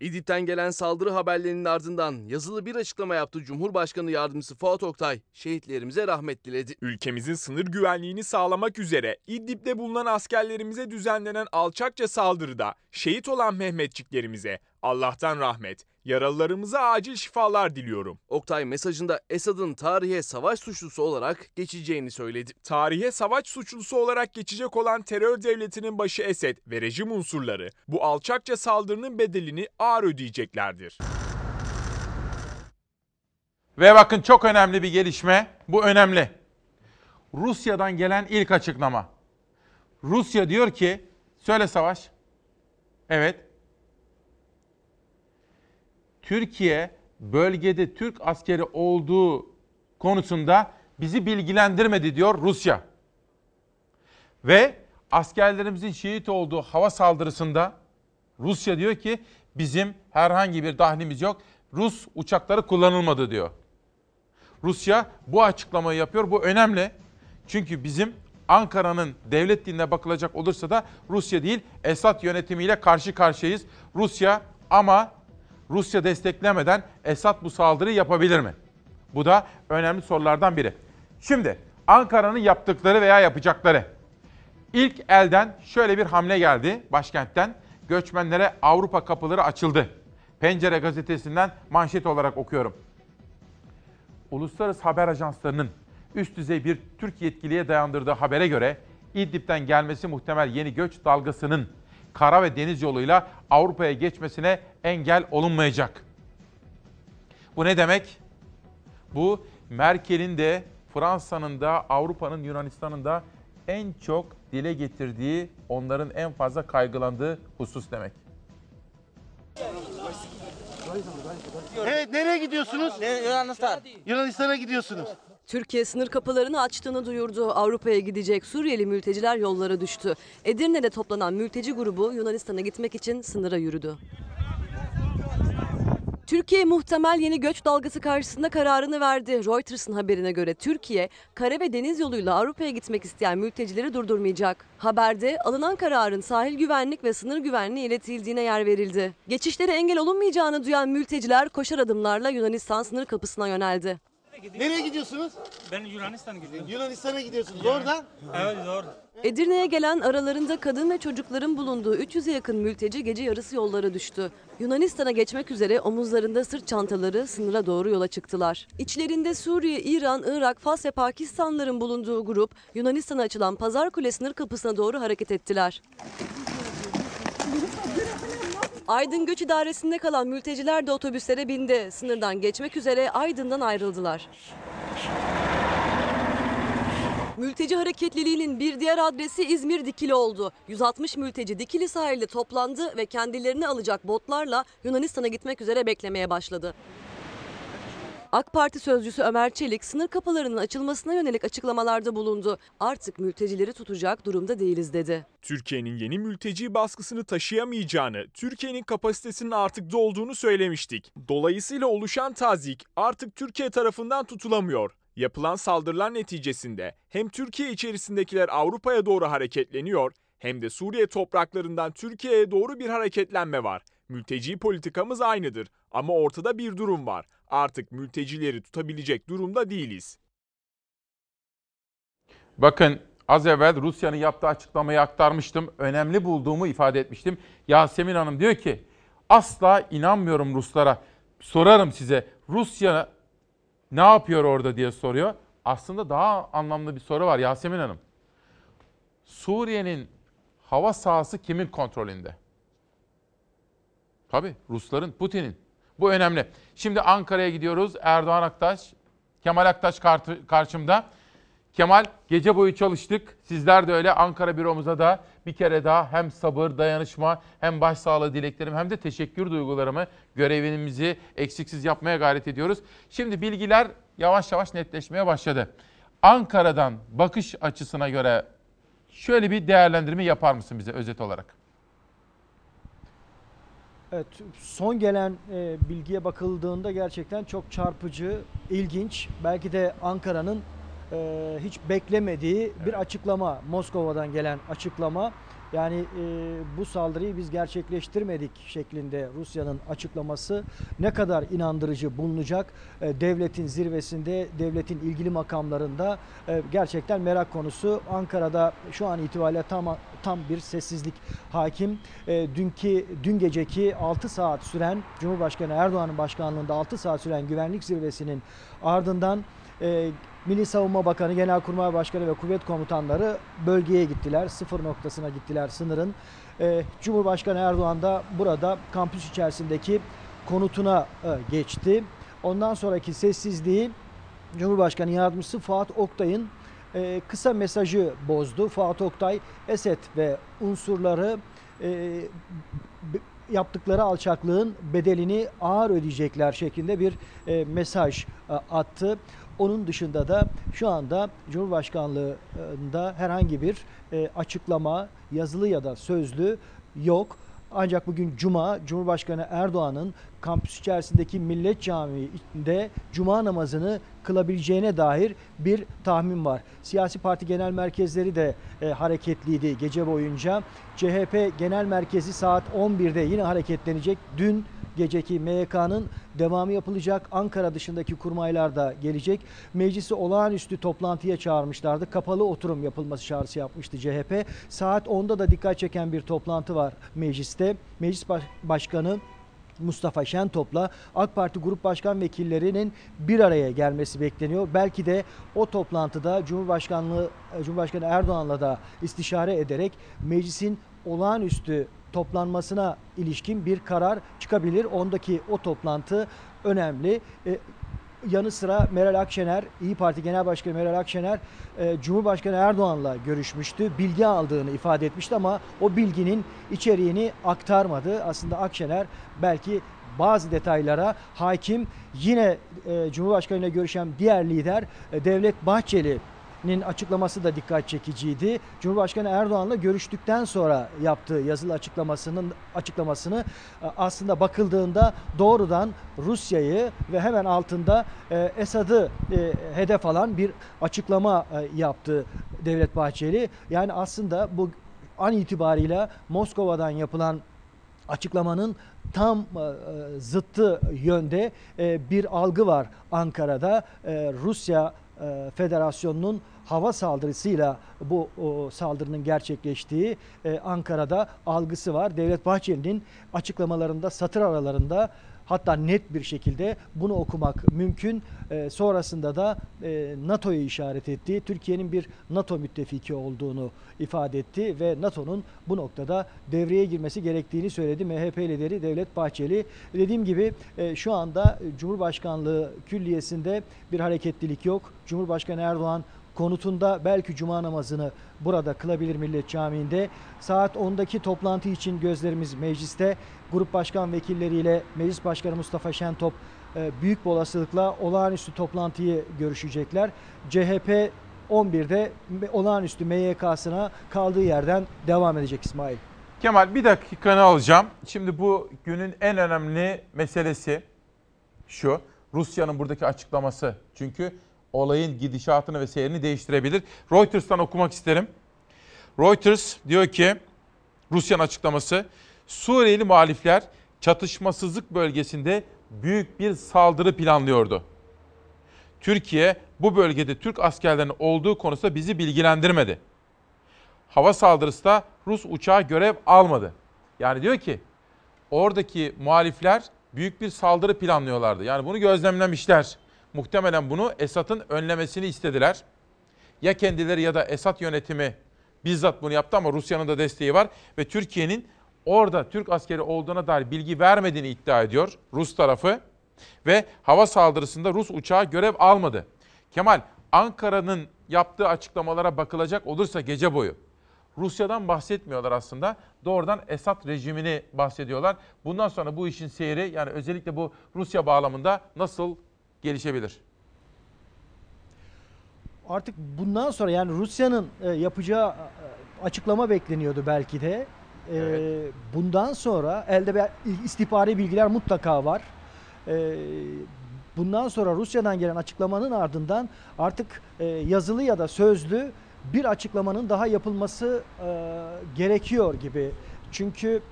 İdlib'den gelen saldırı haberlerinin ardından yazılı bir açıklama yaptı Cumhurbaşkanı Yardımcısı Fuat Oktay. Şehitlerimize rahmet diledi. Ülkemizin sınır güvenliğini sağlamak üzere İdlib'de bulunan askerlerimize düzenlenen alçakça saldırıda şehit olan Mehmetçiklerimize Allah'tan rahmet, yaralılarımıza acil şifalar diliyorum. Oktay mesajında Esad'ın tarihe savaş suçlusu olarak geçeceğini söyledi. Tarihe savaş suçlusu olarak geçecek olan terör devletinin başı Esed ve rejim unsurları bu alçakça saldırının bedelini ağır ödeyeceklerdir. Ve bakın çok önemli bir gelişme. Bu önemli. Rusya'dan gelen ilk açıklama. Rusya diyor ki, söyle Savaş. Evet. Türkiye bölgede Türk askeri olduğu konusunda bizi bilgilendirmedi diyor Rusya. Ve askerlerimizin şehit olduğu hava saldırısında Rusya diyor ki bizim herhangi bir dahlimiz yok. Rus uçakları kullanılmadı diyor. Rusya bu açıklamayı yapıyor. Bu önemli. Çünkü bizim Ankara'nın devlet diline bakılacak olursa da Rusya değil Esad yönetimiyle karşı karşıyayız. Rusya ama Rusya desteklemeden Esad bu saldırıyı yapabilir mi? Bu da önemli sorulardan biri. Şimdi Ankara'nın yaptıkları veya yapacakları. İlk elden şöyle bir hamle geldi başkentten. Göçmenlere Avrupa kapıları açıldı. Pencere gazetesinden manşet olarak okuyorum. Uluslararası haber ajanslarının üst düzey bir Türk yetkiliye dayandırdığı habere göre İdlib'den gelmesi muhtemel yeni göç dalgasının kara ve deniz yoluyla Avrupa'ya geçmesine engel olunmayacak. Bu ne demek? Bu Merkel'in de Fransa'nın da Avrupa'nın Yunanistan'ın da en çok dile getirdiği, onların en fazla kaygılandığı husus demek. Evet nereye gidiyorsunuz? Yunanistan. Yunanistan'a gidiyorsunuz. Türkiye sınır kapılarını açtığını duyurdu. Avrupa'ya gidecek Suriyeli mülteciler yollara düştü. Edirne'de toplanan mülteci grubu Yunanistan'a gitmek için sınıra yürüdü. Türkiye muhtemel yeni göç dalgası karşısında kararını verdi. Reuters'ın haberine göre Türkiye, kara ve deniz yoluyla Avrupa'ya gitmek isteyen mültecileri durdurmayacak. Haberde alınan kararın sahil güvenlik ve sınır güvenliği iletildiğine yer verildi. Geçişlere engel olunmayacağını duyan mülteciler koşar adımlarla Yunanistan sınır kapısına yöneldi. Nereye gidiyorsunuz? Ben Yunanistan'a gidiyorum. Yunanistan'a gidiyorsunuz. Oradan? Evet doğru. Edirne'ye gelen aralarında kadın ve çocukların bulunduğu 300'e yakın mülteci gece yarısı yollara düştü. Yunanistan'a geçmek üzere omuzlarında sırt çantaları sınıra doğru yola çıktılar. İçlerinde Suriye, İran, Irak, Fas ve Pakistanlıların bulunduğu grup Yunanistan'a açılan Pazar Kule sınır kapısına doğru hareket ettiler. Aydın Göç İdaresi'nde kalan mülteciler de otobüslere bindi. Sınırdan geçmek üzere Aydın'dan ayrıldılar. Mülteci hareketliliğinin bir diğer adresi İzmir Dikili oldu. 160 mülteci Dikili sahilde toplandı ve kendilerini alacak botlarla Yunanistan'a gitmek üzere beklemeye başladı. AK Parti sözcüsü Ömer Çelik sınır kapılarının açılmasına yönelik açıklamalarda bulundu. Artık mültecileri tutacak durumda değiliz dedi. Türkiye'nin yeni mülteci baskısını taşıyamayacağını, Türkiye'nin kapasitesinin artık dolduğunu söylemiştik. Dolayısıyla oluşan tazik artık Türkiye tarafından tutulamıyor. Yapılan saldırılar neticesinde hem Türkiye içerisindekiler Avrupa'ya doğru hareketleniyor hem de Suriye topraklarından Türkiye'ye doğru bir hareketlenme var. Mülteci politikamız aynıdır ama ortada bir durum var. Artık mültecileri tutabilecek durumda değiliz. Bakın az evvel Rusya'nın yaptığı açıklamayı aktarmıştım. Önemli bulduğumu ifade etmiştim. Yasemin Hanım diyor ki asla inanmıyorum Ruslara. Sorarım size Rusya ne yapıyor orada diye soruyor. Aslında daha anlamlı bir soru var Yasemin Hanım. Suriye'nin hava sahası kimin kontrolünde? Tabii Rusların, Putin'in. Bu önemli. Şimdi Ankara'ya gidiyoruz. Erdoğan Aktaş, Kemal Aktaş karşımda. Kemal gece boyu çalıştık. Sizler de öyle Ankara büromuza da bir kere daha hem sabır, dayanışma hem başsağlığı dileklerim hem de teşekkür duygularımı görevimizi eksiksiz yapmaya gayret ediyoruz. Şimdi bilgiler yavaş yavaş netleşmeye başladı. Ankara'dan bakış açısına göre şöyle bir değerlendirme yapar mısın bize özet olarak? Evet, son gelen e, bilgiye bakıldığında gerçekten çok çarpıcı, ilginç. Belki de Ankara'nın e, hiç beklemediği bir açıklama, Moskova'dan gelen açıklama. Yani e, bu saldırıyı biz gerçekleştirmedik şeklinde Rusya'nın açıklaması ne kadar inandırıcı bulunacak e, devletin zirvesinde, devletin ilgili makamlarında e, gerçekten merak konusu. Ankara'da şu an itibariyle tam tam bir sessizlik hakim. E, dünkü dün geceki 6 saat süren Cumhurbaşkanı Erdoğan'ın başkanlığında 6 saat süren güvenlik zirvesinin ardından e, Milli Savunma Bakanı, Genelkurmay Başkanı ve kuvvet komutanları bölgeye gittiler. Sıfır noktasına gittiler sınırın. Ee, Cumhurbaşkanı Erdoğan da burada kampüs içerisindeki konutuna e, geçti. Ondan sonraki sessizliği Cumhurbaşkanı Yardımcısı Fuat Oktay'ın e, kısa mesajı bozdu. Fuat Oktay, Esed ve unsurları e, yaptıkları alçaklığın bedelini ağır ödeyecekler şeklinde bir mesaj attı. Onun dışında da şu anda Cumhurbaşkanlığında herhangi bir e, açıklama yazılı ya da sözlü yok. Ancak bugün Cuma Cumhurbaşkanı Erdoğan'ın kampüs içerisindeki Millet Camii'nde Cuma namazını kılabileceğine dair bir tahmin var. Siyasi parti genel merkezleri de e, hareketliydi gece boyunca. CHP genel merkezi saat 11'de yine hareketlenecek. Dün geceki MYK'nın devamı yapılacak. Ankara dışındaki kurmaylar da gelecek. Meclisi olağanüstü toplantıya çağırmışlardı. Kapalı oturum yapılması çağrısı yapmıştı CHP. Saat 10'da da dikkat çeken bir toplantı var mecliste. Meclis Başkanı Mustafa Şentop'la AK Parti Grup Başkan Vekillerinin bir araya gelmesi bekleniyor. Belki de o toplantıda Cumhurbaşkanlığı Cumhurbaşkanı Erdoğan'la da istişare ederek meclisin olağanüstü toplanmasına ilişkin bir karar çıkabilir. Ondaki o toplantı önemli. E, yanı sıra Meral Akşener, İyi Parti Genel Başkanı Meral Akşener e, Cumhurbaşkanı Erdoğan'la görüşmüştü. Bilgi aldığını ifade etmişti ama o bilginin içeriğini aktarmadı. Aslında Akşener belki bazı detaylara hakim. Yine e, Cumhurbaşkanı ile görüşen diğer lider e, Devlet Bahçeli nin açıklaması da dikkat çekiciydi. Cumhurbaşkanı Erdoğan'la görüştükten sonra yaptığı yazılı açıklamasının açıklamasını e, aslında bakıldığında doğrudan Rusya'yı ve hemen altında e, Esad'ı e, hedef alan bir açıklama yaptı Devlet Bahçeli. Yani aslında bu an itibariyle Moskova'dan yapılan açıklamanın tam zıttı yönde bir algı var Ankara'da. Rusya Federasyonu'nun hava saldırısıyla bu o, saldırının gerçekleştiği e, Ankara'da algısı var. Devlet Bahçeli'nin açıklamalarında satır aralarında hatta net bir şekilde bunu okumak mümkün. E, sonrasında da e, NATO'yu işaret etti. Türkiye'nin bir NATO müttefiki olduğunu ifade etti ve NATO'nun bu noktada devreye girmesi gerektiğini söyledi MHP lideri Devlet Bahçeli. Dediğim gibi e, şu anda Cumhurbaşkanlığı külliyesinde bir hareketlilik yok. Cumhurbaşkanı Erdoğan konutunda belki cuma namazını burada kılabilir Millet Camii'nde. Saat 10'daki toplantı için gözlerimiz mecliste. Grup başkan vekilleriyle Meclis Başkanı Mustafa Şentop e, büyük bir olasılıkla olağanüstü toplantıyı görüşecekler. CHP 11'de olağanüstü MYK'sına kaldığı yerden devam edecek İsmail. Kemal bir dakikanı alacağım. Şimdi bu günün en önemli meselesi şu. Rusya'nın buradaki açıklaması. Çünkü olayın gidişatını ve seyrini değiştirebilir. Reuters'tan okumak isterim. Reuters diyor ki Rusya'nın açıklaması Suriyeli muhalifler çatışmasızlık bölgesinde büyük bir saldırı planlıyordu. Türkiye bu bölgede Türk askerlerinin olduğu konusunda bizi bilgilendirmedi. Hava saldırısı da Rus uçağı görev almadı. Yani diyor ki oradaki muhalifler büyük bir saldırı planlıyorlardı. Yani bunu gözlemlemişler. Muhtemelen bunu Esad'ın önlemesini istediler. Ya kendileri ya da Esad yönetimi bizzat bunu yaptı ama Rusya'nın da desteği var. Ve Türkiye'nin orada Türk askeri olduğuna dair bilgi vermediğini iddia ediyor Rus tarafı. Ve hava saldırısında Rus uçağı görev almadı. Kemal, Ankara'nın yaptığı açıklamalara bakılacak olursa gece boyu Rusya'dan bahsetmiyorlar aslında. Doğrudan Esad rejimini bahsediyorlar. Bundan sonra bu işin seyri yani özellikle bu Rusya bağlamında nasıl gelişebilir? Artık bundan sonra yani Rusya'nın e, yapacağı e, açıklama bekleniyordu belki de. E, evet. Bundan sonra elde istihbari bilgiler mutlaka var. Bundan sonra Rusya'dan gelen açıklamanın ardından artık yazılı ya da sözlü bir açıklamanın daha yapılması gerekiyor gibi. Çünkü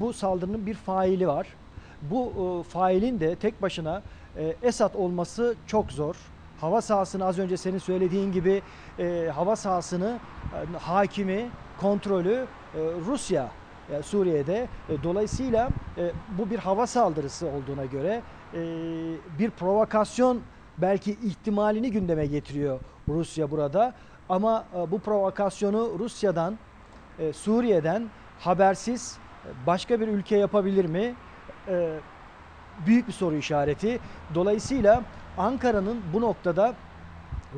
bu saldırının bir faili var. Bu failin de tek başına e, Esad olması çok zor. Hava sahasını az önce senin söylediğin gibi e, hava sahasını e, hakimi, kontrolü e, Rusya e, Suriye'de. E, dolayısıyla e, bu bir hava saldırısı olduğuna göre e, bir provokasyon belki ihtimalini gündeme getiriyor Rusya burada. Ama e, bu provokasyonu Rusya'dan, e, Suriye'den habersiz e, başka bir ülke yapabilir mi? E, büyük bir soru işareti. Dolayısıyla Ankara'nın bu noktada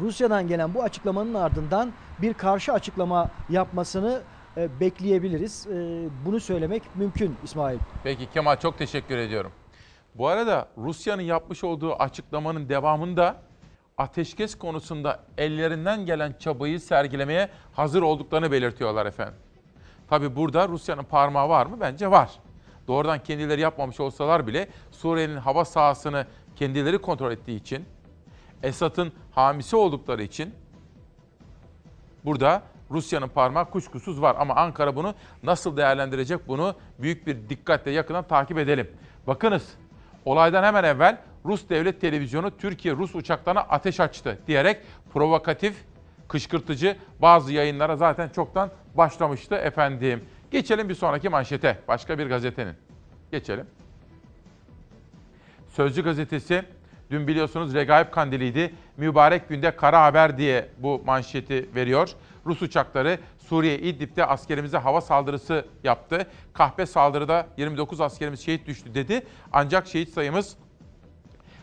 Rusya'dan gelen bu açıklamanın ardından bir karşı açıklama yapmasını e, bekleyebiliriz. E, bunu söylemek mümkün İsmail. Peki Kemal çok teşekkür ediyorum. Bu arada Rusya'nın yapmış olduğu açıklamanın devamında ateşkes konusunda ellerinden gelen çabayı sergilemeye hazır olduklarını belirtiyorlar efendim. Tabi burada Rusya'nın parmağı var mı? Bence var doğrudan kendileri yapmamış olsalar bile Suriye'nin hava sahasını kendileri kontrol ettiği için, Esad'ın hamisi oldukları için burada Rusya'nın parmağı kuşkusuz var. Ama Ankara bunu nasıl değerlendirecek bunu büyük bir dikkatle yakından takip edelim. Bakınız olaydan hemen evvel Rus devlet televizyonu Türkiye Rus uçaklarına ateş açtı diyerek provokatif, kışkırtıcı bazı yayınlara zaten çoktan başlamıştı efendim. Geçelim bir sonraki manşete. Başka bir gazetenin. Geçelim. Sözcü gazetesi dün biliyorsunuz Regaip Kandili'ydi. Mübarek günde kara haber diye bu manşeti veriyor. Rus uçakları Suriye İdlib'de askerimize hava saldırısı yaptı. Kahpe saldırıda 29 askerimiz şehit düştü dedi. Ancak şehit sayımız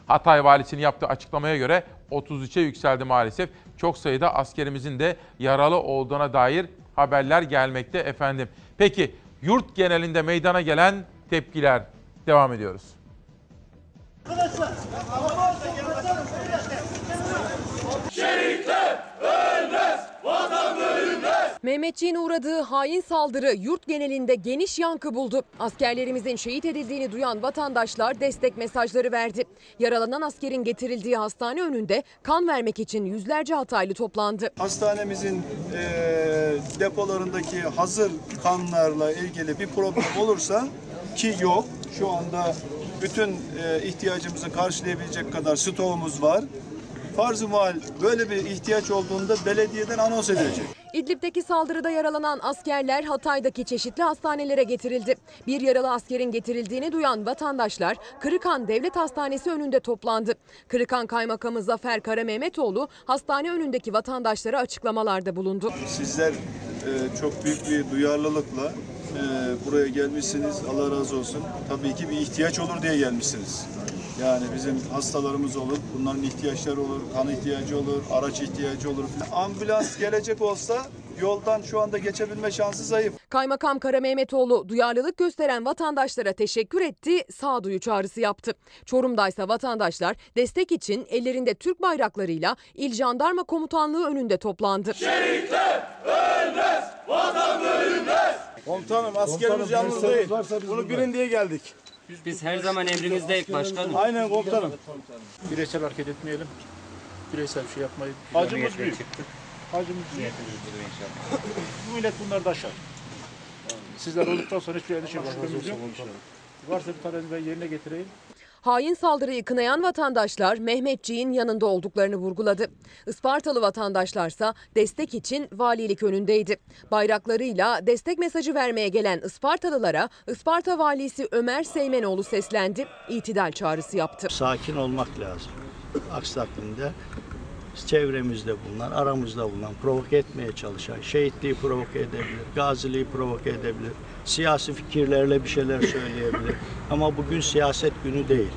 Hatay valisinin yaptığı açıklamaya göre 33'e yükseldi maalesef. Çok sayıda askerimizin de yaralı olduğuna dair haberler gelmekte efendim. Peki yurt genelinde meydana gelen tepkiler devam ediyoruz. Arkadaşlar, Şehitler ölmez, vatan bölünmez. Mehmetçiğin uğradığı hain saldırı yurt genelinde geniş yankı buldu. Askerlerimizin şehit edildiğini duyan vatandaşlar destek mesajları verdi. Yaralanan askerin getirildiği hastane önünde kan vermek için yüzlerce Hataylı toplandı. Hastanemizin e, depolarındaki hazır kanlarla ilgili bir problem olursa ki yok. Şu anda bütün e, ihtiyacımızı karşılayabilecek kadar stoğumuz var. Farz-ı muhal böyle bir ihtiyaç olduğunda belediyeden anons edilecek. İdlib'deki saldırıda yaralanan askerler Hatay'daki çeşitli hastanelere getirildi. Bir yaralı askerin getirildiğini duyan vatandaşlar Kırıkhan Devlet Hastanesi önünde toplandı. Kırıkhan Kaymakamı Zafer Karamehmetoğlu hastane önündeki vatandaşlara açıklamalarda bulundu. Sizler e, çok büyük bir duyarlılıkla e, buraya gelmişsiniz. Allah razı olsun. Tabii ki bir ihtiyaç olur diye gelmişsiniz. Yani bizim hastalarımız olur, bunların ihtiyaçları olur, kan ihtiyacı olur, araç ihtiyacı olur. Ambulans gelecek olsa yoldan şu anda geçebilme şansı zayıf. Kaymakam Karamehmetoğlu duyarlılık gösteren vatandaşlara teşekkür etti, sağduyu çağrısı yaptı. Çorum'daysa vatandaşlar destek için ellerinde Türk bayraklarıyla İl Jandarma Komutanlığı önünde toplandı. Ölmez, vatan bölünmez. Komutanım askerimiz yalnız değil. Bunu bilin diye geldik. Biz her zaman emrinizdeyiz başkanım. Aynen komutanım. Bireysel hareket etmeyelim. Bireysel bir şey yapmayı. Acımız büyük. Acımız büyük. Bu millet bunları da aşar. Sizler olduktan sonra hiçbir endişe şüphemiz yok. Varsa bir talebinizi ben yerine getireyim. Hain saldırıyı kınayan vatandaşlar Mehmetçiğin yanında olduklarını vurguladı. Ispartalı vatandaşlarsa destek için valilik önündeydi. Bayraklarıyla destek mesajı vermeye gelen Ispartalılara Isparta valisi Ömer Seymenoğlu seslendi. İtidal çağrısı yaptı. Sakin olmak lazım. Aksi takdirde çevremizde bulunan, aramızda bulunan, provoke etmeye çalışan, şehitliği provoke edebilir, gaziliği provoke edebilir, siyasi fikirlerle bir şeyler söyleyebilir. Ama bugün siyaset günü değil.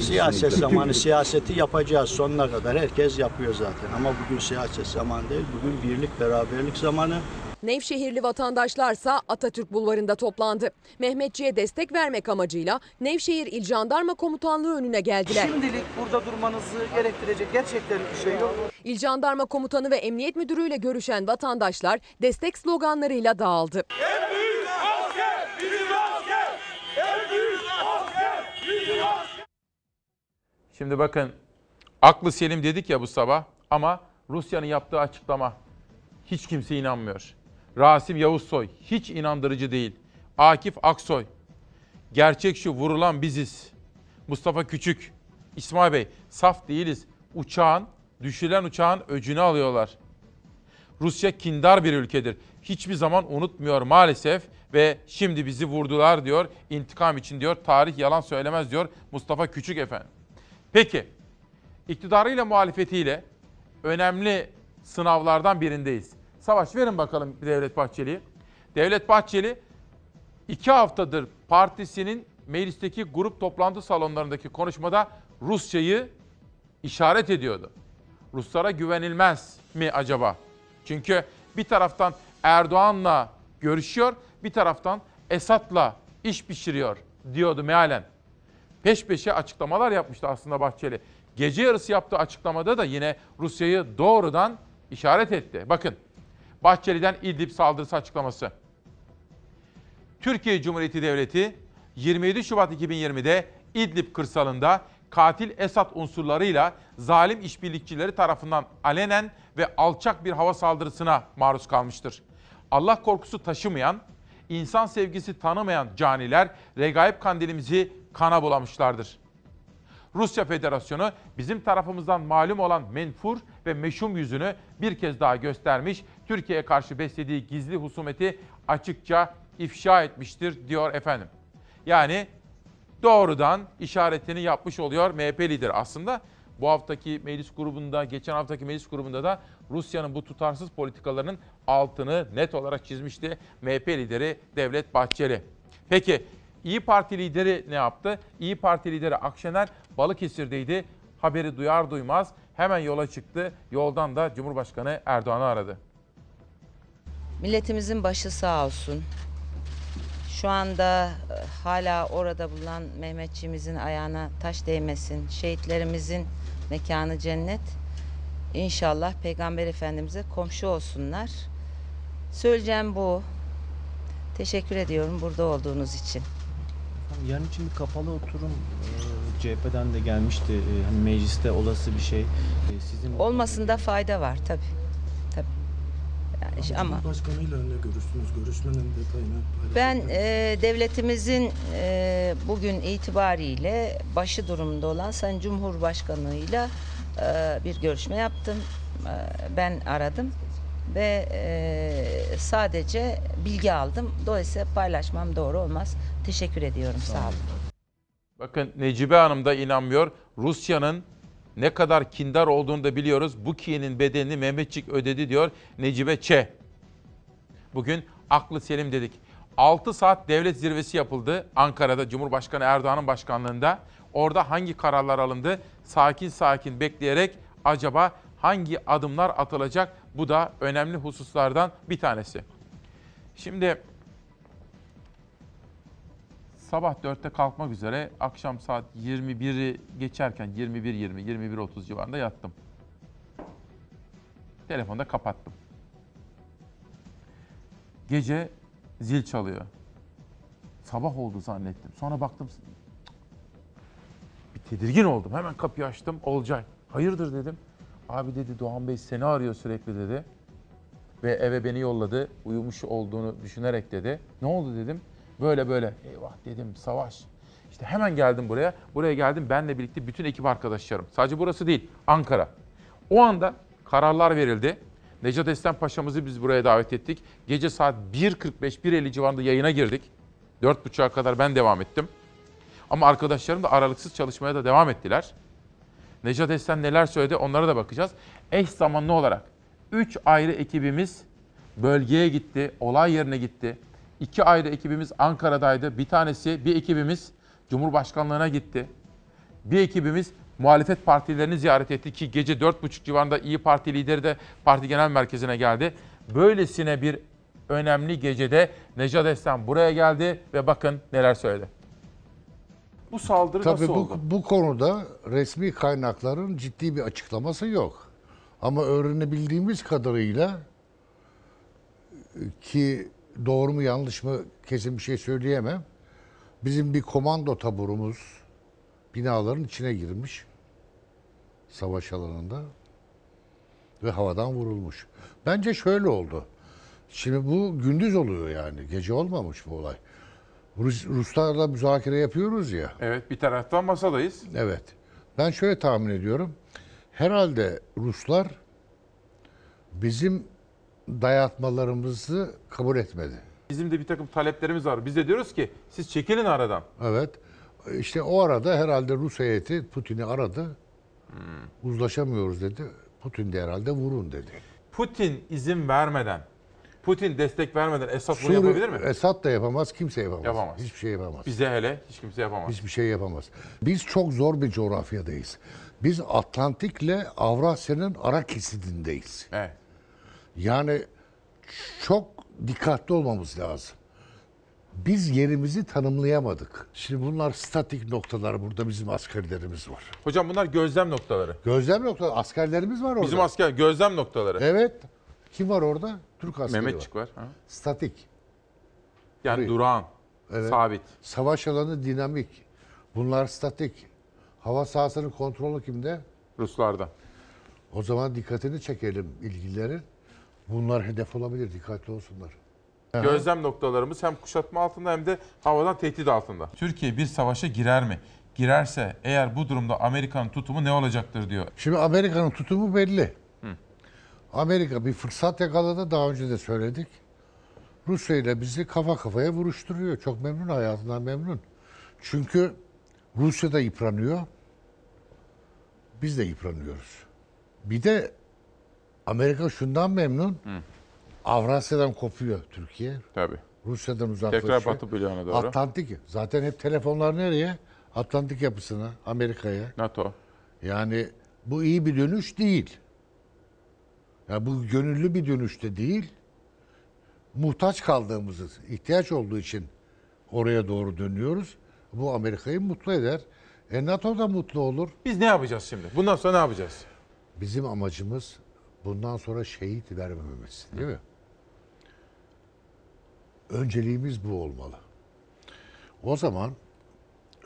Siyaset zamanı siyaseti yapacağız sonuna kadar. Herkes yapıyor zaten. Ama bugün siyaset zamanı değil, bugün birlik, beraberlik zamanı. Nevşehirli vatandaşlarsa Atatürk Bulvarı'nda toplandı. Mehmetçiğe destek vermek amacıyla Nevşehir İl Jandarma Komutanlığı önüne geldiler. Şimdilik burada durmanızı gerektirecek gerçekten bir şey yok. İl Jandarma Komutanı ve Emniyet Müdürü ile görüşen vatandaşlar destek sloganlarıyla dağıldı. En büyük asker bizim asker. En büyük asker bizim asker. Şimdi bakın aklı selim dedik ya bu sabah ama Rusya'nın yaptığı açıklama hiç kimse inanmıyor. Rasim Yavuzsoy hiç inandırıcı değil. Akif Aksoy gerçek şu vurulan biziz. Mustafa Küçük, İsmail Bey saf değiliz. Uçağın, düşülen uçağın öcünü alıyorlar. Rusya kindar bir ülkedir. Hiçbir zaman unutmuyor maalesef ve şimdi bizi vurdular diyor. İntikam için diyor. Tarih yalan söylemez diyor Mustafa Küçük efendim. Peki iktidarıyla muhalefetiyle önemli sınavlardan birindeyiz. Savaş verin bakalım Devlet Bahçeli'yi. Devlet Bahçeli iki haftadır partisinin meclisteki grup toplantı salonlarındaki konuşmada Rusya'yı işaret ediyordu. Ruslara güvenilmez mi acaba? Çünkü bir taraftan Erdoğan'la görüşüyor, bir taraftan Esad'la iş pişiriyor diyordu mealen. Peş peşe açıklamalar yapmıştı aslında Bahçeli. Gece yarısı yaptığı açıklamada da yine Rusya'yı doğrudan işaret etti. Bakın Bahçeli'den İdlib saldırısı açıklaması. Türkiye Cumhuriyeti Devleti 27 Şubat 2020'de İdlib kırsalında katil Esad unsurlarıyla zalim işbirlikçileri tarafından alenen ve alçak bir hava saldırısına maruz kalmıştır. Allah korkusu taşımayan, insan sevgisi tanımayan caniler regaib kandilimizi kana bulamışlardır. Rusya Federasyonu bizim tarafımızdan malum olan menfur ve meşhum yüzünü bir kez daha göstermiş, Türkiye'ye karşı beslediği gizli husumeti açıkça ifşa etmiştir diyor efendim. Yani doğrudan işaretini yapmış oluyor MHP lideri. Aslında bu haftaki meclis grubunda, geçen haftaki meclis grubunda da Rusya'nın bu tutarsız politikalarının altını net olarak çizmişti MHP lideri Devlet Bahçeli. Peki İyi Parti lideri ne yaptı? İyi Parti lideri Akşener Balıkesir'deydi. Haberi duyar duymaz hemen yola çıktı. Yoldan da Cumhurbaşkanı Erdoğan'ı aradı. Milletimizin başı sağ olsun. Şu anda e, hala orada bulunan Mehmetçiğimizin ayağına taş değmesin. Şehitlerimizin mekanı cennet. İnşallah Peygamber Efendimiz'e komşu olsunlar. Söyleyeceğim bu. Teşekkür ediyorum burada olduğunuz için. Yarın için bir kapalı oturum e, CHP'den de gelmişti. E, hani mecliste olası bir şey. E, sizin Olmasında fayda var tabii. Tabii. iş- ama Başkanıyla ne görüştünüz? Görüşmenin detayını paylaşın. ben e, devletimizin e, bugün itibariyle başı durumda olan Sayın Cumhurbaşkanı'yla e, bir görüşme yaptım. E, ben aradım ve e, sadece bilgi aldım. Dolayısıyla paylaşmam doğru olmaz. Teşekkür ediyorum. Sağ olun. Bakın Necibe Hanım da inanmıyor. Rusya'nın ne kadar kindar olduğunu da biliyoruz. Bu kinin bedelini Mehmetçik ödedi diyor Necibe Ç. Bugün aklı selim dedik. 6 saat devlet zirvesi yapıldı Ankara'da Cumhurbaşkanı Erdoğan'ın başkanlığında. Orada hangi kararlar alındı? Sakin sakin bekleyerek acaba hangi adımlar atılacak? Bu da önemli hususlardan bir tanesi. Şimdi sabah 4'te kalkmak üzere akşam saat 21'i geçerken 21.20, 21.30 civarında yattım. Telefonda kapattım. Gece zil çalıyor. Sabah oldu zannettim. Sonra baktım bir tedirgin oldum. Hemen kapıyı açtım. Olcay. Hayırdır dedim. Abi dedi Doğan Bey seni arıyor sürekli dedi. Ve eve beni yolladı. Uyumuş olduğunu düşünerek dedi. Ne oldu dedim. Böyle böyle. Eyvah dedim savaş. İşte hemen geldim buraya. Buraya geldim benle birlikte bütün ekip arkadaşlarım. Sadece burası değil Ankara. O anda kararlar verildi. Necat Esen Paşa'mızı biz buraya davet ettik. Gece saat 1.45-1.50 civarında yayına girdik. 4.30'a kadar ben devam ettim. Ama arkadaşlarım da aralıksız çalışmaya da devam ettiler. Necat Esen neler söyledi onlara da bakacağız. Eş zamanlı olarak 3 ayrı ekibimiz bölgeye gitti, olay yerine gitti. İki ayrı ekibimiz Ankara'daydı. Bir tanesi, bir ekibimiz Cumhurbaşkanlığına gitti. Bir ekibimiz muhalefet partilerini ziyaret etti ki gece 4.30 civarında İyi Parti lideri de parti genel merkezine geldi. Böylesine bir önemli gecede Necat Esen buraya geldi ve bakın neler söyledi. Bu saldırı Tabii nasıl bu, oldu? bu konuda resmi kaynakların ciddi bir açıklaması yok. Ama öğrenebildiğimiz kadarıyla ki doğru mu yanlış mı kesin bir şey söyleyemem. Bizim bir komando taburumuz binaların içine girmiş savaş alanında ve havadan vurulmuş. Bence şöyle oldu. Şimdi bu gündüz oluyor yani. Gece olmamış bu olay. Rus, Ruslarla müzakere yapıyoruz ya. Evet bir taraftan masadayız. Evet. Ben şöyle tahmin ediyorum. Herhalde Ruslar bizim dayatmalarımızı kabul etmedi. Bizim de bir takım taleplerimiz var. Biz de diyoruz ki siz çekilin aradan. Evet. İşte o arada herhalde Rus heyeti Putin'i aradı. Uzlaşamıyoruz dedi. Putin de herhalde vurun dedi. Putin izin vermeden, Putin destek vermeden Esad bunu Suriye- yapabilir mi? Esad da yapamaz, kimse yapamaz. Yapamaz. Hiçbir şey yapamaz. Bize hele hiç kimse yapamaz. Hiçbir şey yapamaz. Biz çok zor bir coğrafyadayız. Biz Atlantik'le Avrasya'nın ara kesidindeyiz. Evet. Yani çok dikkatli olmamız lazım. Biz yerimizi tanımlayamadık. Şimdi bunlar statik noktalar. Burada bizim askerlerimiz var. Hocam bunlar gözlem noktaları. Gözlem noktaları. Askerlerimiz var orada. Bizim asker gözlem noktaları. Evet. Kim var orada? Türk askeri Mehmetçik var. ha. Statik. Yani Burayı. durağan, Evet. sabit. Savaş alanı dinamik. Bunlar statik. Hava sahasının kontrolü kimde? Ruslarda. O zaman dikkatini çekelim ilgililerin. Bunlar hedef olabilir. Dikkatli olsunlar. Gözlem noktalarımız hem kuşatma altında hem de havadan tehdit altında. Türkiye bir savaşa girer mi? Girerse eğer bu durumda Amerika'nın tutumu ne olacaktır diyor. Şimdi Amerika'nın tutumu belli. Hı. Amerika bir fırsat yakaladı. Daha önce de söyledik. Rusya ile bizi kafa kafaya vuruşturuyor. Çok memnun hayatından memnun. Çünkü Rusya da yıpranıyor. Biz de yıpranıyoruz. Bir de Amerika şundan memnun. Avrasya'dan kopuyor Türkiye. Tabii. Rusya'dan uzaklaşıyor. Tekrar Batı bloğuna doğru. Atlantik. Zaten hep telefonlar nereye? Atlantik yapısına, Amerika'ya. NATO. Yani bu iyi bir dönüş değil. Ya bu gönüllü bir dönüş de değil. Muhtaç kaldığımızı, ihtiyaç olduğu için oraya doğru dönüyoruz. Bu Amerika'yı mutlu eder. E NATO da mutlu olur. Biz ne yapacağız şimdi? Bundan sonra ne yapacağız? Bizim amacımız bundan sonra şehit vermememiz, değil mi? Önceliğimiz bu olmalı. O zaman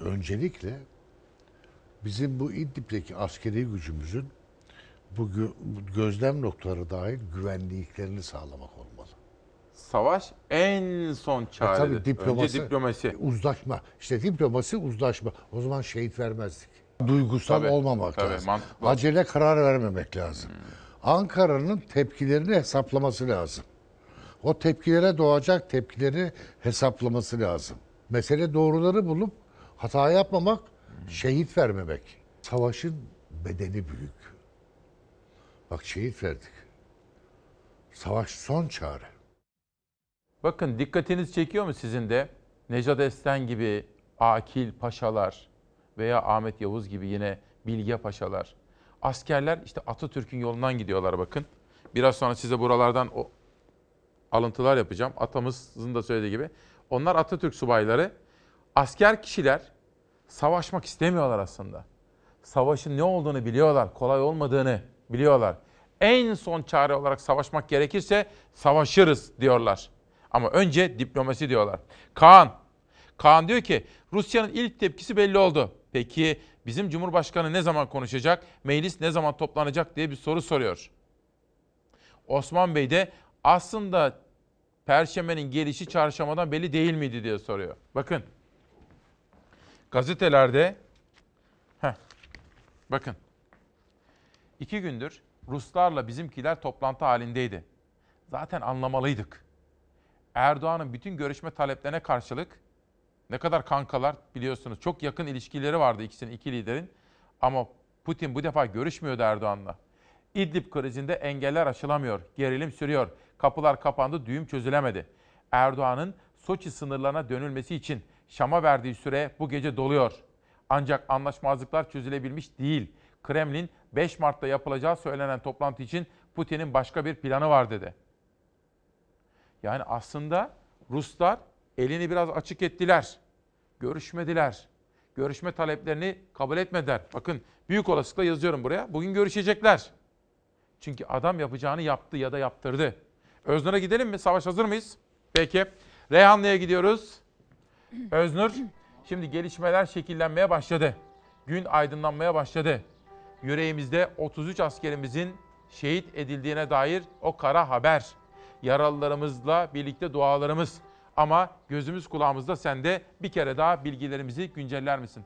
öncelikle bizim bu İdlib'deki askeri gücümüzün bu, gö- bu gözlem noktaları dahil güvenliklerini sağlamak olmalı. Savaş en son E çare. tabii diplomasi, Önce diplomasi. uzlaşma. İşte diplomasi, uzlaşma. O zaman şehit vermezdik. Duygusal Tabii, olmamak tabii, lazım. mantıklı. Acele karar vermemek lazım. Ankara'nın tepkilerini hesaplaması lazım. O tepkilere doğacak tepkileri hesaplaması lazım. Mesele doğruları bulup hata yapmamak, şehit vermemek. Savaşın bedeni büyük. Bak şehit verdik. Savaş son çare. Bakın dikkatiniz çekiyor mu sizin de? Necat Esten gibi akil paşalar veya Ahmet Yavuz gibi yine bilge paşalar. Askerler işte Atatürk'ün yolundan gidiyorlar bakın. Biraz sonra size buralardan o alıntılar yapacağım. Atamızın da söylediği gibi. Onlar Atatürk subayları. Asker kişiler savaşmak istemiyorlar aslında. Savaşın ne olduğunu biliyorlar, kolay olmadığını biliyorlar. En son çare olarak savaşmak gerekirse savaşırız diyorlar. Ama önce diplomasi diyorlar. Kaan, Kaan diyor ki Rusya'nın ilk tepkisi belli oldu. Peki bizim Cumhurbaşkanı ne zaman konuşacak, meclis ne zaman toplanacak diye bir soru soruyor. Osman Bey de aslında Perşembenin gelişi çarşambadan belli değil miydi diye soruyor. Bakın gazetelerde heh, bakın iki gündür Ruslarla bizimkiler toplantı halindeydi. Zaten anlamalıydık. Erdoğan'ın bütün görüşme taleplerine karşılık ne kadar kankalar biliyorsunuz. Çok yakın ilişkileri vardı ikisinin, iki liderin. Ama Putin bu defa görüşmüyordu Erdoğan'la. İdlib krizinde engeller aşılamıyor, gerilim sürüyor. Kapılar kapandı, düğüm çözülemedi. Erdoğan'ın Soçi sınırlarına dönülmesi için Şam'a verdiği süre bu gece doluyor. Ancak anlaşmazlıklar çözülebilmiş değil. Kremlin 5 Mart'ta yapılacağı söylenen toplantı için Putin'in başka bir planı var dedi. Yani aslında Ruslar elini biraz açık ettiler. Görüşmediler. Görüşme taleplerini kabul etmediler. Bakın büyük olasılıkla yazıyorum buraya. Bugün görüşecekler. Çünkü adam yapacağını yaptı ya da yaptırdı. Öznur'a gidelim mi? Savaş hazır mıyız? Peki. Reyhanlı'ya gidiyoruz. Öznur, şimdi gelişmeler şekillenmeye başladı. Gün aydınlanmaya başladı. Yüreğimizde 33 askerimizin şehit edildiğine dair o kara haber. Yaralılarımızla birlikte dualarımız. Ama gözümüz kulağımızda sende bir kere daha bilgilerimizi günceller misin?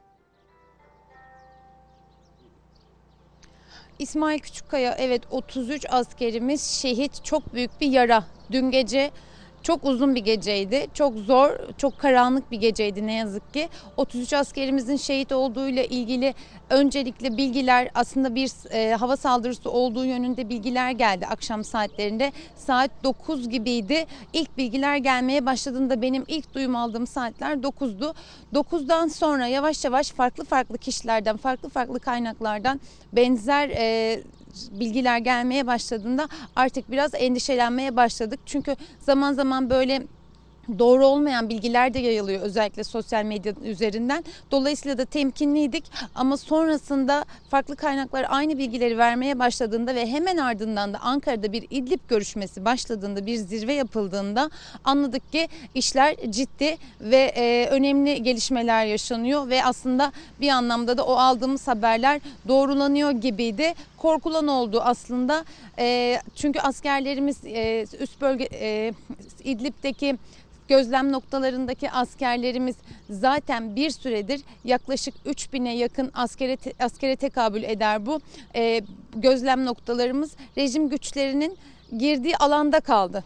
İsmail Küçükkaya evet 33 askerimiz şehit çok büyük bir yara. Dün gece çok uzun bir geceydi. Çok zor, çok karanlık bir geceydi ne yazık ki. 33 askerimizin şehit olduğuyla ilgili öncelikle bilgiler aslında bir e, hava saldırısı olduğu yönünde bilgiler geldi akşam saatlerinde. Saat 9 gibiydi. İlk bilgiler gelmeye başladığında benim ilk duyum aldığım saatler 9'du. 9'dan sonra yavaş yavaş farklı farklı kişilerden, farklı farklı kaynaklardan benzer e, bilgiler gelmeye başladığında artık biraz endişelenmeye başladık. Çünkü zaman zaman böyle doğru olmayan bilgiler de yayılıyor özellikle sosyal medya üzerinden. Dolayısıyla da temkinliydik ama sonrasında farklı kaynaklar aynı bilgileri vermeye başladığında ve hemen ardından da Ankara'da bir İdlib görüşmesi başladığında bir zirve yapıldığında anladık ki işler ciddi ve e, önemli gelişmeler yaşanıyor ve aslında bir anlamda da o aldığımız haberler doğrulanıyor gibiydi. Korkulan oldu aslında e, çünkü askerlerimiz e, üst bölge e, İdlib'deki gözlem noktalarındaki askerlerimiz zaten bir süredir yaklaşık 3000'e yakın askere, askere tekabül eder bu. Ee, gözlem noktalarımız rejim güçlerinin girdiği alanda kaldı.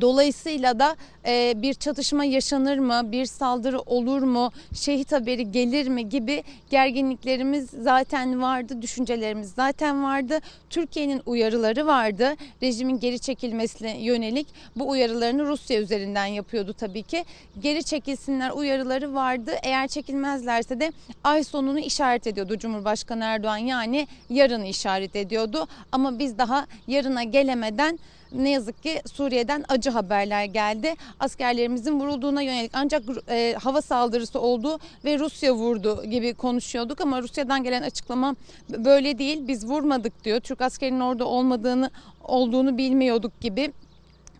Dolayısıyla da e, bir çatışma yaşanır mı, bir saldırı olur mu, şehit haberi gelir mi gibi gerginliklerimiz zaten vardı, düşüncelerimiz zaten vardı. Türkiye'nin uyarıları vardı, rejimin geri çekilmesine yönelik bu uyarılarını Rusya üzerinden yapıyordu tabii ki. Geri çekilsinler uyarıları vardı, eğer çekilmezlerse de ay sonunu işaret ediyordu Cumhurbaşkanı Erdoğan yani yarını işaret ediyordu. Ama biz daha yarına gelemeden ne yazık ki Suriye'den acı haberler geldi. Askerlerimizin vurulduğuna yönelik ancak e, hava saldırısı oldu ve Rusya vurdu gibi konuşuyorduk ama Rusya'dan gelen açıklama böyle değil. Biz vurmadık diyor. Türk askerinin orada olmadığını olduğunu bilmiyorduk gibi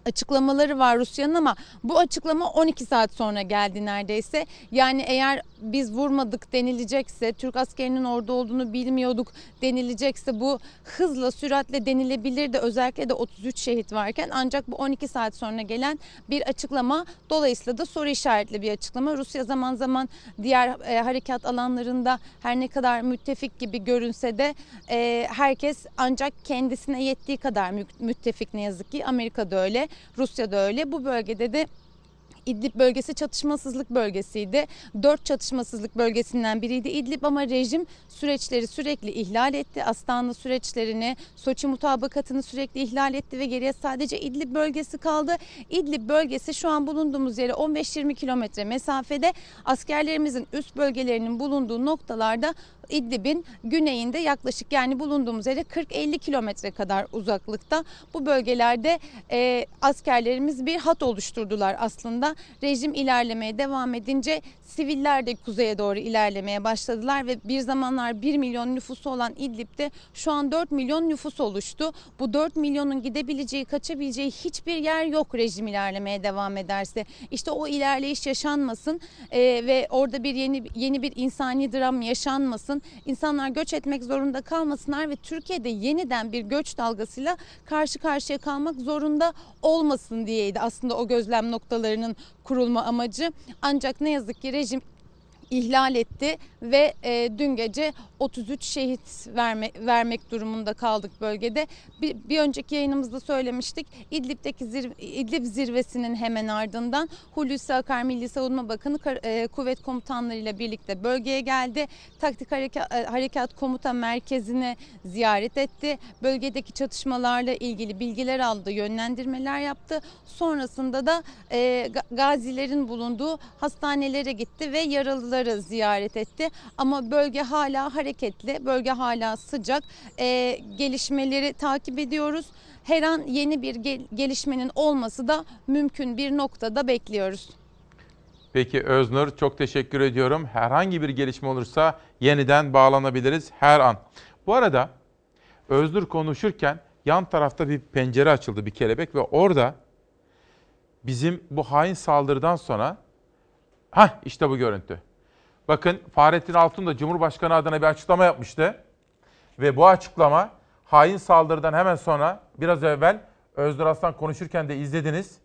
açıklamaları var Rusya'nın ama bu açıklama 12 saat sonra geldi neredeyse. Yani eğer biz vurmadık denilecekse, Türk askerinin orada olduğunu bilmiyorduk denilecekse bu hızla, süratle denilebilirdi. Özellikle de 33 şehit varken ancak bu 12 saat sonra gelen bir açıklama. Dolayısıyla da soru işaretli bir açıklama. Rusya zaman zaman diğer e, harekat alanlarında her ne kadar müttefik gibi görünse de e, herkes ancak kendisine yettiği kadar mü- müttefik ne yazık ki. Amerika'da öyle, Rusya'da öyle. Bu bölgede de İdlib bölgesi çatışmasızlık bölgesiydi. Dört çatışmasızlık bölgesinden biriydi İdlib ama rejim süreçleri sürekli ihlal etti. Astana süreçlerini, Soçi mutabakatını sürekli ihlal etti ve geriye sadece İdlib bölgesi kaldı. İdlib bölgesi şu an bulunduğumuz yere 15-20 kilometre mesafede askerlerimizin üst bölgelerinin bulunduğu noktalarda İdlib'in güneyinde yaklaşık yani bulunduğumuz yere 40-50 kilometre kadar uzaklıkta. Bu bölgelerde e, askerlerimiz bir hat oluşturdular aslında. Rejim ilerlemeye devam edince siviller de kuzeye doğru ilerlemeye başladılar ve bir zamanlar 1 milyon nüfusu olan İdlib'de şu an 4 milyon nüfus oluştu. Bu 4 milyonun gidebileceği, kaçabileceği hiçbir yer yok rejim ilerlemeye devam ederse. İşte o ilerleyiş yaşanmasın e, ve orada bir yeni yeni bir insani dram yaşanmasın. İnsanlar göç etmek zorunda kalmasınlar ve Türkiye'de yeniden bir göç dalgasıyla karşı karşıya kalmak zorunda olmasın diyeydi aslında o gözlem noktalarının kurulma amacı. Ancak ne yazık ki rejim ihlal etti ve e, dün gece 33 şehit verme, vermek durumunda kaldık bölgede. Bir, bir önceki yayınımızda söylemiştik. İdlib'deki zir, İdlib zirvesinin hemen ardından Hulusi Akar Milli Savunma Bakanı e, kuvvet komutanlarıyla birlikte bölgeye geldi. Taktik Harekat, e, Harekat Komuta Merkezi'ni ziyaret etti. Bölgedeki çatışmalarla ilgili bilgiler aldı, yönlendirmeler yaptı. Sonrasında da e, ga- gazilerin bulunduğu hastanelere gitti ve yaralıları ziyaret etti. Ama bölge hala hareketli, bölge hala sıcak. E, gelişmeleri takip ediyoruz. Her an yeni bir gel- gelişmenin olması da mümkün bir noktada bekliyoruz. Peki Öznur çok teşekkür ediyorum. Herhangi bir gelişme olursa yeniden bağlanabiliriz her an. Bu arada Öznur konuşurken yan tarafta bir pencere açıldı bir kelebek ve orada bizim bu hain saldırıdan sonra ha işte bu görüntü. Bakın Fahrettin Altun da Cumhurbaşkanı adına bir açıklama yapmıştı. Ve bu açıklama hain saldırıdan hemen sonra biraz evvel Öznur Aslan konuşurken de izlediniz.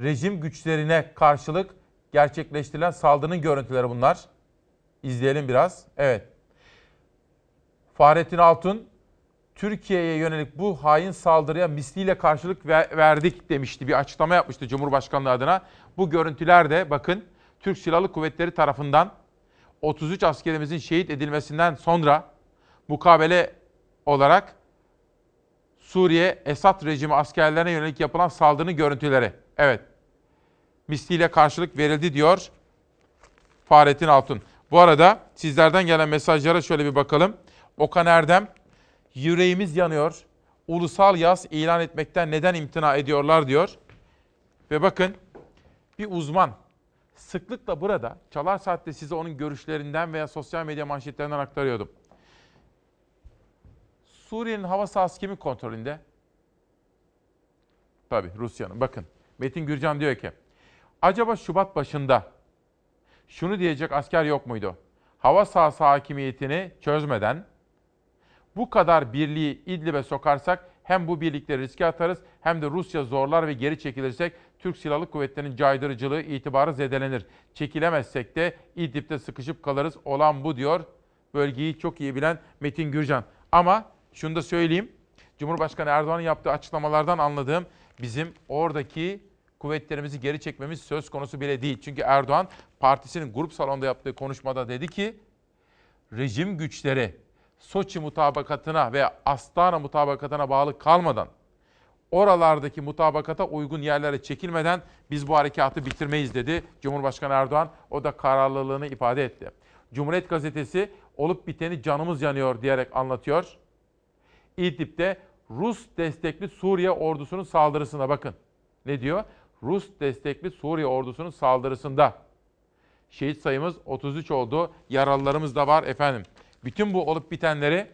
Rejim güçlerine karşılık gerçekleştirilen saldırının görüntüleri bunlar. İzleyelim biraz. Evet. Fahrettin Altun Türkiye'ye yönelik bu hain saldırıya misliyle karşılık ver- verdik demişti. Bir açıklama yapmıştı Cumhurbaşkanlığı adına. Bu görüntüler de bakın Türk Silahlı Kuvvetleri tarafından 33 askerimizin şehit edilmesinden sonra mukabele olarak Suriye Esad rejimi askerlerine yönelik yapılan saldırının görüntüleri. Evet. Misliyle karşılık verildi diyor Fahrettin Altun. Bu arada sizlerden gelen mesajlara şöyle bir bakalım. Okan Erdem, yüreğimiz yanıyor. Ulusal yaz ilan etmekten neden imtina ediyorlar diyor. Ve bakın bir uzman sıklıkla burada Çalar Saat'te size onun görüşlerinden veya sosyal medya manşetlerinden aktarıyordum. Suriye'nin hava sahası kimin kontrolünde? Tabii Rusya'nın. Bakın Metin Gürcan diyor ki acaba Şubat başında şunu diyecek asker yok muydu? Hava sahası hakimiyetini çözmeden bu kadar birliği İdlib'e sokarsak hem bu birlikleri riske atarız hem de Rusya zorlar ve geri çekilirsek Türk Silahlı Kuvvetleri'nin caydırıcılığı, itibarı zedelenir. Çekilemezsek de İdlib'de sıkışıp kalırız. Olan bu diyor bölgeyi çok iyi bilen Metin Gürcan. Ama şunu da söyleyeyim. Cumhurbaşkanı Erdoğan'ın yaptığı açıklamalardan anladığım bizim oradaki kuvvetlerimizi geri çekmemiz söz konusu bile değil. Çünkü Erdoğan partisinin grup salonunda yaptığı konuşmada dedi ki rejim güçleri Soçi mutabakatına ve Astana mutabakatına bağlı kalmadan oralardaki mutabakata uygun yerlere çekilmeden biz bu harekatı bitirmeyiz dedi Cumhurbaşkanı Erdoğan. O da kararlılığını ifade etti. Cumhuriyet gazetesi olup biteni canımız yanıyor diyerek anlatıyor. İdlib'de Rus destekli Suriye ordusunun saldırısına bakın. Ne diyor? Rus destekli Suriye ordusunun saldırısında. Şehit sayımız 33 oldu. Yaralılarımız da var efendim. Bütün bu olup bitenleri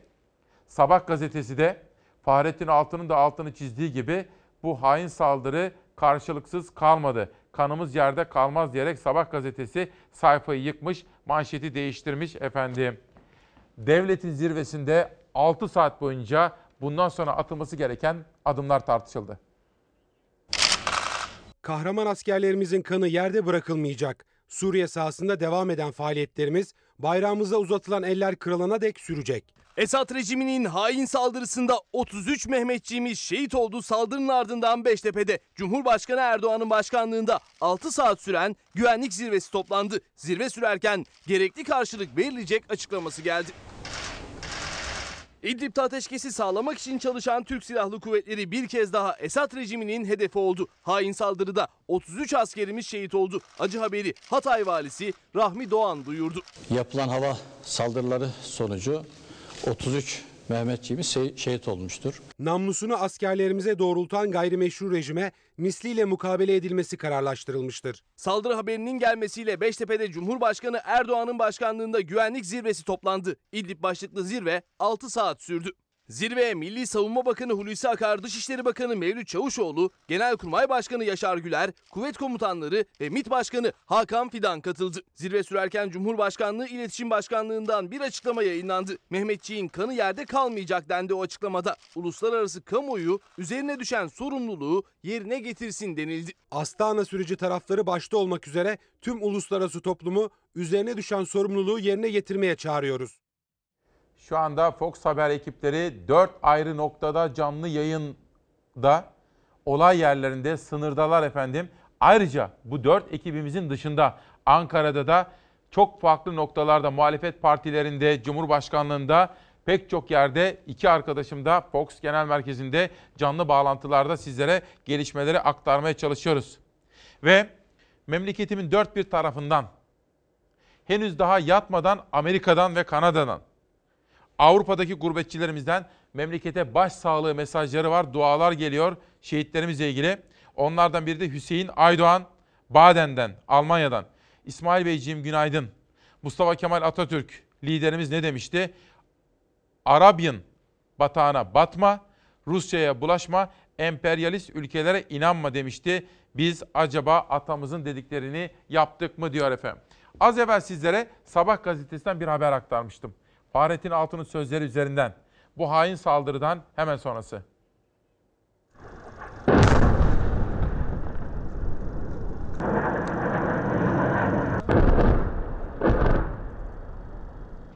Sabah gazetesi de Fahrettin Altun'un da altını çizdiği gibi bu hain saldırı karşılıksız kalmadı. Kanımız yerde kalmaz diyerek Sabah gazetesi sayfayı yıkmış, manşeti değiştirmiş efendim. Devletin zirvesinde 6 saat boyunca bundan sonra atılması gereken adımlar tartışıldı. Kahraman askerlerimizin kanı yerde bırakılmayacak. Suriye sahasında devam eden faaliyetlerimiz bayrağımıza uzatılan eller kırılana dek sürecek. Esad rejiminin hain saldırısında 33 Mehmetçiğimiz şehit oldu. Saldırının ardından Beştepe'de Cumhurbaşkanı Erdoğan'ın başkanlığında 6 saat süren güvenlik zirvesi toplandı. Zirve sürerken gerekli karşılık verilecek açıklaması geldi. İdlib'de ateşkesi sağlamak için çalışan Türk Silahlı Kuvvetleri bir kez daha Esad rejiminin hedefi oldu. Hain saldırıda 33 askerimiz şehit oldu. Acı haberi Hatay valisi Rahmi Doğan duyurdu. Yapılan hava saldırıları sonucu 33 Mehmetçiğimiz şe- şehit olmuştur. Namlusunu askerlerimize doğrultan gayrimeşru rejime misliyle mukabele edilmesi kararlaştırılmıştır. Saldırı haberinin gelmesiyle Beştepe'de Cumhurbaşkanı Erdoğan'ın başkanlığında güvenlik zirvesi toplandı. İdlib başlıklı zirve 6 saat sürdü. Zirveye Milli Savunma Bakanı Hulusi Akar, Dışişleri Bakanı Mevlüt Çavuşoğlu, Genelkurmay Başkanı Yaşar Güler, kuvvet komutanları ve MİT Başkanı Hakan Fidan katıldı. Zirve sürerken Cumhurbaşkanlığı İletişim Başkanlığından bir açıklama yayınlandı. Mehmetçiğin kanı yerde kalmayacak dendi o açıklamada. Uluslararası kamuoyu üzerine düşen sorumluluğu yerine getirsin denildi. Astana süreci tarafları başta olmak üzere tüm uluslararası toplumu üzerine düşen sorumluluğu yerine getirmeye çağırıyoruz. Şu anda Fox Haber ekipleri 4 ayrı noktada canlı yayında olay yerlerinde sınırdalar efendim. Ayrıca bu 4 ekibimizin dışında Ankara'da da çok farklı noktalarda muhalefet partilerinde, Cumhurbaşkanlığında pek çok yerde iki arkadaşım da Fox Genel Merkezi'nde canlı bağlantılarda sizlere gelişmeleri aktarmaya çalışıyoruz. Ve memleketimin dört bir tarafından henüz daha yatmadan Amerika'dan ve Kanada'dan Avrupa'daki gurbetçilerimizden memlekete başsağlığı mesajları var, dualar geliyor şehitlerimizle ilgili. Onlardan biri de Hüseyin Aydoğan, Baden'den, Almanya'dan. İsmail Beyciğim günaydın. Mustafa Kemal Atatürk liderimiz ne demişti? Arabya'nın batağına batma, Rusya'ya bulaşma, emperyalist ülkelere inanma demişti. Biz acaba atamızın dediklerini yaptık mı diyor efendim. Az evvel sizlere Sabah gazetesinden bir haber aktarmıştım. Fahrettin Altun'un sözleri üzerinden. Bu hain saldırıdan hemen sonrası.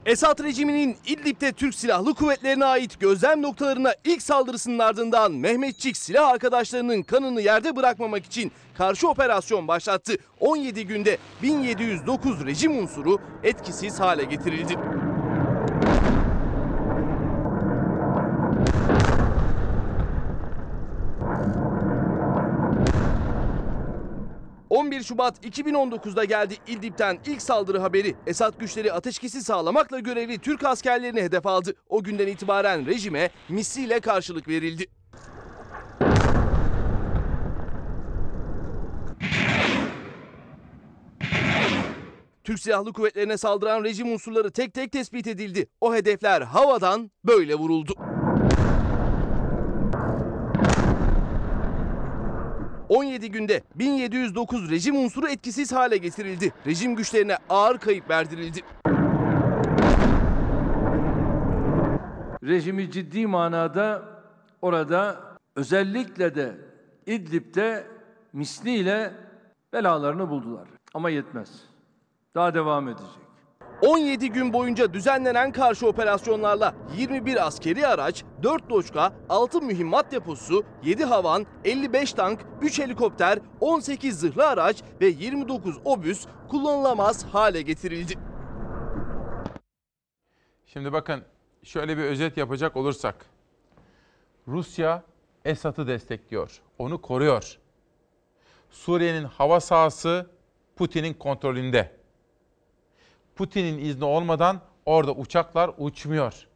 Esad rejiminin İdlib'de Türk Silahlı Kuvvetlerine ait gözlem noktalarına ilk saldırısının ardından Mehmetçik silah arkadaşlarının kanını yerde bırakmamak için karşı operasyon başlattı. 17 günde 1709 rejim unsuru etkisiz hale getirildi. 11 Şubat 2019'da geldi İdlib'den ilk saldırı haberi. Esad güçleri ateşkesi sağlamakla görevli Türk askerlerini hedef aldı. O günden itibaren rejime misliyle karşılık verildi. Türk Silahlı Kuvvetlerine saldıran rejim unsurları tek tek tespit edildi. O hedefler havadan böyle vuruldu. 17 günde 1709 rejim unsuru etkisiz hale getirildi. Rejim güçlerine ağır kayıp verdirildi. Rejimi ciddi manada orada özellikle de İdlib'de misliyle belalarını buldular. Ama yetmez. Daha devam edecek. 17 gün boyunca düzenlenen karşı operasyonlarla 21 askeri araç, 4 loçka, 6 mühimmat deposu, 7 havan, 55 tank, 3 helikopter, 18 zırhlı araç ve 29 obüs kullanılamaz hale getirildi. Şimdi bakın şöyle bir özet yapacak olursak. Rusya Esad'ı destekliyor. Onu koruyor. Suriye'nin hava sahası Putin'in kontrolünde. Putin'in izni olmadan orada uçaklar uçmuyor.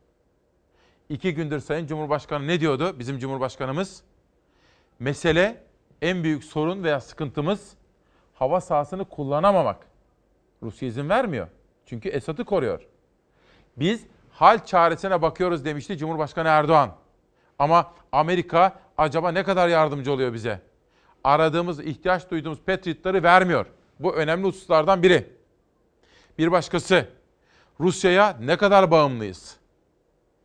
İki gündür Sayın Cumhurbaşkanı ne diyordu bizim Cumhurbaşkanımız? Mesele en büyük sorun veya sıkıntımız hava sahasını kullanamamak. Rusya izin vermiyor. Çünkü Esad'ı koruyor. Biz hal çaresine bakıyoruz demişti Cumhurbaşkanı Erdoğan. Ama Amerika acaba ne kadar yardımcı oluyor bize? aradığımız, ihtiyaç duyduğumuz Patriot'ları vermiyor. Bu önemli hususlardan biri. Bir başkası, Rusya'ya ne kadar bağımlıyız?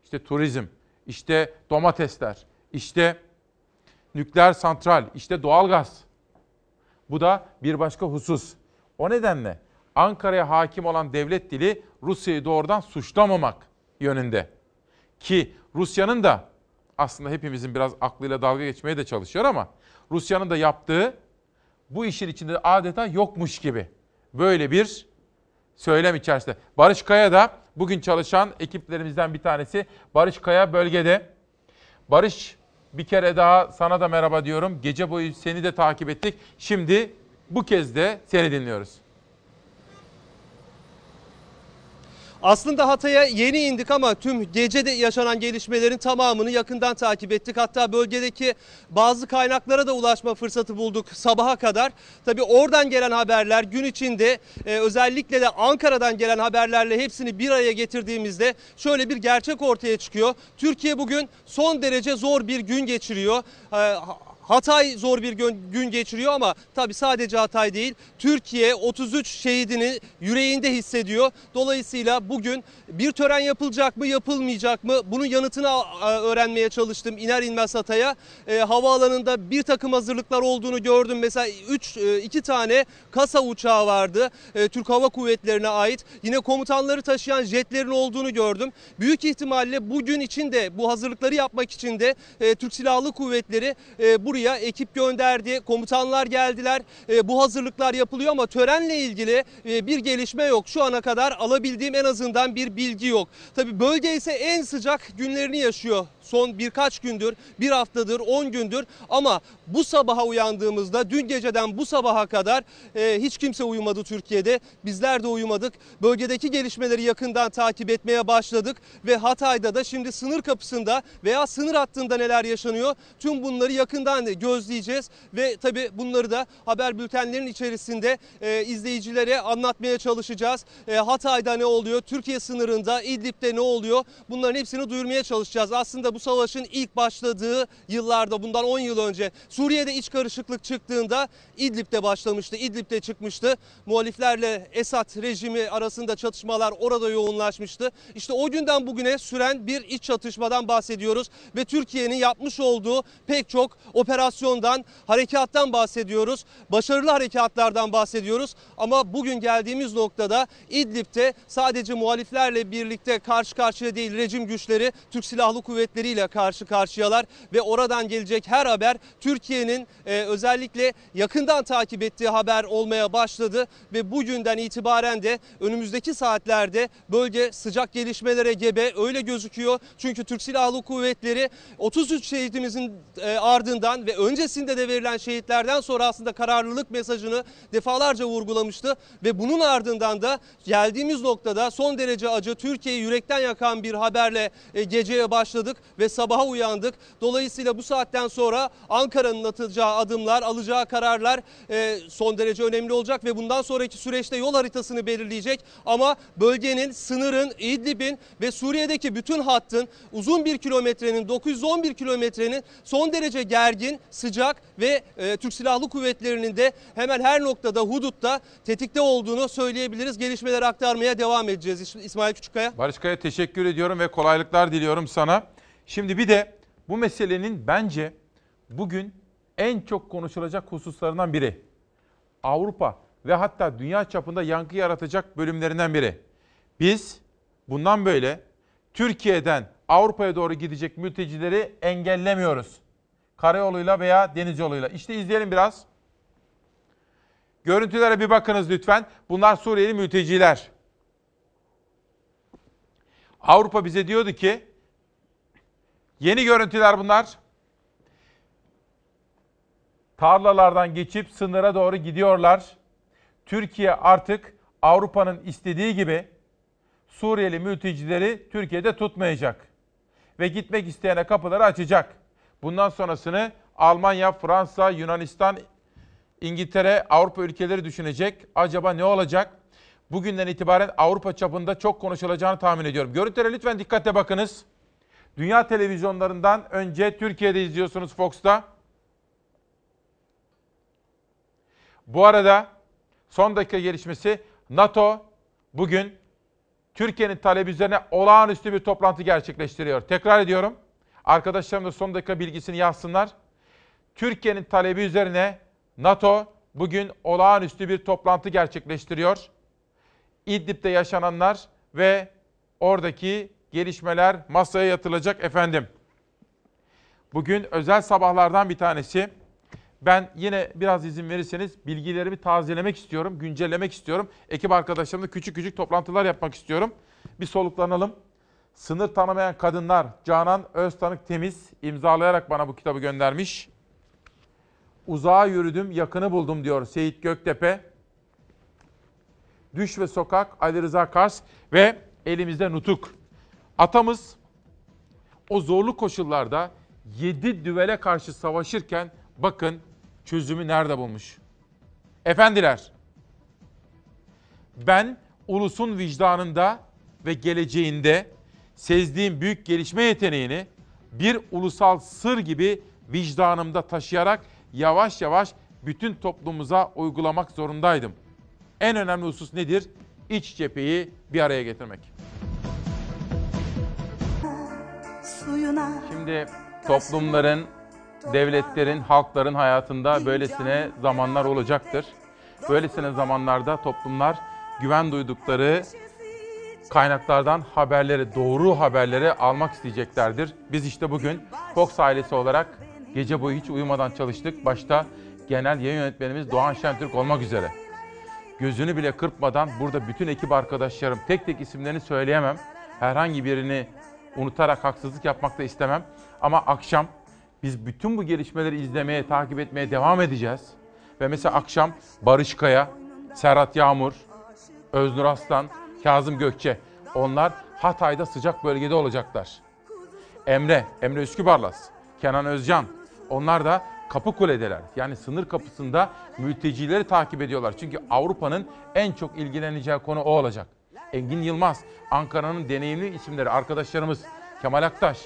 İşte turizm, işte domatesler, işte nükleer santral, işte doğalgaz. Bu da bir başka husus. O nedenle Ankara'ya hakim olan devlet dili Rusya'yı doğrudan suçlamamak yönünde. Ki Rusya'nın da aslında hepimizin biraz aklıyla dalga geçmeye de çalışıyor ama Rusya'nın da yaptığı bu işin içinde adeta yokmuş gibi. Böyle bir söylem içerisinde. Barış Kaya da bugün çalışan ekiplerimizden bir tanesi. Barış Kaya bölgede. Barış bir kere daha sana da merhaba diyorum. Gece boyu seni de takip ettik. Şimdi bu kez de seni dinliyoruz. Aslında Hatay'a yeni indik ama tüm gecede yaşanan gelişmelerin tamamını yakından takip ettik. Hatta bölgedeki bazı kaynaklara da ulaşma fırsatı bulduk sabaha kadar. Tabii oradan gelen haberler gün içinde e, özellikle de Ankara'dan gelen haberlerle hepsini bir araya getirdiğimizde şöyle bir gerçek ortaya çıkıyor. Türkiye bugün son derece zor bir gün geçiriyor. E, Hatay zor bir gün geçiriyor ama tabi sadece Hatay değil. Türkiye 33 şehidini yüreğinde hissediyor. Dolayısıyla bugün bir tören yapılacak mı yapılmayacak mı bunun yanıtını öğrenmeye çalıştım iner inmez Hatay'a. E, havaalanında bir takım hazırlıklar olduğunu gördüm. Mesela 3 2 tane kasa uçağı vardı. E, Türk Hava Kuvvetleri'ne ait. Yine komutanları taşıyan jetlerin olduğunu gördüm. Büyük ihtimalle bugün için de bu hazırlıkları yapmak için de e, Türk Silahlı Kuvvetleri e, buraya buraya ekip gönderdi. Komutanlar geldiler. E, bu hazırlıklar yapılıyor ama törenle ilgili e, bir gelişme yok. Şu ana kadar alabildiğim en azından bir bilgi yok. Tabi bölge ise en sıcak günlerini yaşıyor son birkaç gündür, bir haftadır, 10 gündür ama bu sabaha uyandığımızda dün geceden bu sabaha kadar e, hiç kimse uyumadı Türkiye'de. Bizler de uyumadık. Bölgedeki gelişmeleri yakından takip etmeye başladık ve Hatay'da da şimdi sınır kapısında veya sınır hattında neler yaşanıyor tüm bunları yakından gözleyeceğiz ve tabi bunları da haber bültenlerinin içerisinde e, izleyicilere anlatmaya çalışacağız. E, Hatay'da ne oluyor? Türkiye sınırında İdlib'de ne oluyor? Bunların hepsini duyurmaya çalışacağız. Aslında bu savaşın ilk başladığı yıllarda bundan 10 yıl önce Suriye'de iç karışıklık çıktığında İdlib'de başlamıştı. İdlib'de çıkmıştı. Muhaliflerle Esad rejimi arasında çatışmalar orada yoğunlaşmıştı. İşte o günden bugüne süren bir iç çatışmadan bahsediyoruz ve Türkiye'nin yapmış olduğu pek çok operasyondan, harekattan bahsediyoruz. Başarılı harekatlardan bahsediyoruz ama bugün geldiğimiz noktada İdlib'de sadece muhaliflerle birlikte karşı karşıya değil rejim güçleri Türk Silahlı Kuvvetleri ile karşı karşıyalar ve oradan gelecek her haber Türkiye'nin e, özellikle yakından takip ettiği haber olmaya başladı ve bugünden itibaren de önümüzdeki saatlerde bölge sıcak gelişmelere gebe öyle gözüküyor. Çünkü Türk Silahlı Kuvvetleri 33 şehidimizin e, ardından ve öncesinde de verilen şehitlerden sonra aslında kararlılık mesajını defalarca vurgulamıştı ve bunun ardından da geldiğimiz noktada son derece acı Türkiye'yi yürekten yakan bir haberle e, geceye başladık ve sabaha uyandık. Dolayısıyla bu saatten sonra Ankara'nın atacağı adımlar, alacağı kararlar e, son derece önemli olacak ve bundan sonraki süreçte yol haritasını belirleyecek. Ama bölgenin, sınırın, İdlib'in ve Suriye'deki bütün hattın uzun bir kilometrenin, 911 kilometrenin son derece gergin, sıcak ve e, Türk Silahlı Kuvvetleri'nin de hemen her noktada, hudutta tetikte olduğunu söyleyebiliriz. Gelişmeleri aktarmaya devam edeceğiz İsmail Küçükkaya. Barış Kaya teşekkür ediyorum ve kolaylıklar diliyorum sana. Şimdi bir de bu meselenin bence bugün en çok konuşulacak hususlarından biri. Avrupa ve hatta dünya çapında yankı yaratacak bölümlerinden biri. Biz bundan böyle Türkiye'den Avrupa'ya doğru gidecek mültecileri engellemiyoruz. Karayoluyla veya deniz yoluyla. İşte izleyelim biraz. Görüntülere bir bakınız lütfen. Bunlar Suriyeli mülteciler. Avrupa bize diyordu ki Yeni görüntüler bunlar. Tarlalardan geçip sınıra doğru gidiyorlar. Türkiye artık Avrupa'nın istediği gibi Suriyeli mültecileri Türkiye'de tutmayacak. Ve gitmek isteyene kapıları açacak. Bundan sonrasını Almanya, Fransa, Yunanistan, İngiltere, Avrupa ülkeleri düşünecek. Acaba ne olacak? Bugünden itibaren Avrupa çapında çok konuşulacağını tahmin ediyorum. Görüntülere lütfen dikkatle bakınız. Dünya televizyonlarından önce Türkiye'de izliyorsunuz Fox'ta. Bu arada son dakika gelişmesi NATO bugün Türkiye'nin talebi üzerine olağanüstü bir toplantı gerçekleştiriyor. Tekrar ediyorum. Arkadaşlarım da son dakika bilgisini yazsınlar. Türkiye'nin talebi üzerine NATO bugün olağanüstü bir toplantı gerçekleştiriyor. İdlib'de yaşananlar ve oradaki gelişmeler masaya yatılacak efendim. Bugün özel sabahlardan bir tanesi. Ben yine biraz izin verirseniz bilgilerimi tazelemek istiyorum, güncellemek istiyorum. Ekip arkadaşlarımla küçük küçük toplantılar yapmak istiyorum. Bir soluklanalım. Sınır tanımayan kadınlar Canan Öztanık Temiz imzalayarak bana bu kitabı göndermiş. Uzağa yürüdüm, yakını buldum diyor Seyit Göktepe. Düş ve Sokak Ali Rıza Kars ve elimizde Nutuk. Atamız o zorlu koşullarda yedi düvele karşı savaşırken bakın çözümü nerede bulmuş. Efendiler, ben ulusun vicdanında ve geleceğinde sezdiğim büyük gelişme yeteneğini bir ulusal sır gibi vicdanımda taşıyarak yavaş yavaş bütün toplumumuza uygulamak zorundaydım. En önemli husus nedir? İç cepheyi bir araya getirmek. Şimdi toplumların, devletlerin, halkların hayatında böylesine zamanlar olacaktır. Böylesine zamanlarda toplumlar güven duydukları kaynaklardan haberleri, doğru haberleri almak isteyeceklerdir. Biz işte bugün Fox ailesi olarak gece boyu hiç uyumadan çalıştık. Başta genel yayın yönetmenimiz Doğan Şentürk olmak üzere. Gözünü bile kırpmadan burada bütün ekip arkadaşlarım tek tek isimlerini söyleyemem. Herhangi birini unutarak haksızlık yapmak da istemem. Ama akşam biz bütün bu gelişmeleri izlemeye, takip etmeye devam edeceğiz. Ve mesela akşam Barış Kaya, Serhat Yağmur, Öznur Aslan, Kazım Gökçe. Onlar Hatay'da sıcak bölgede olacaklar. Emre, Emre Üskübarlas, Kenan Özcan. Onlar da kapı kuledeler. Yani sınır kapısında mültecileri takip ediyorlar. Çünkü Avrupa'nın en çok ilgileneceği konu o olacak. Engin Yılmaz, Ankara'nın deneyimli isimleri arkadaşlarımız Kemal Aktaş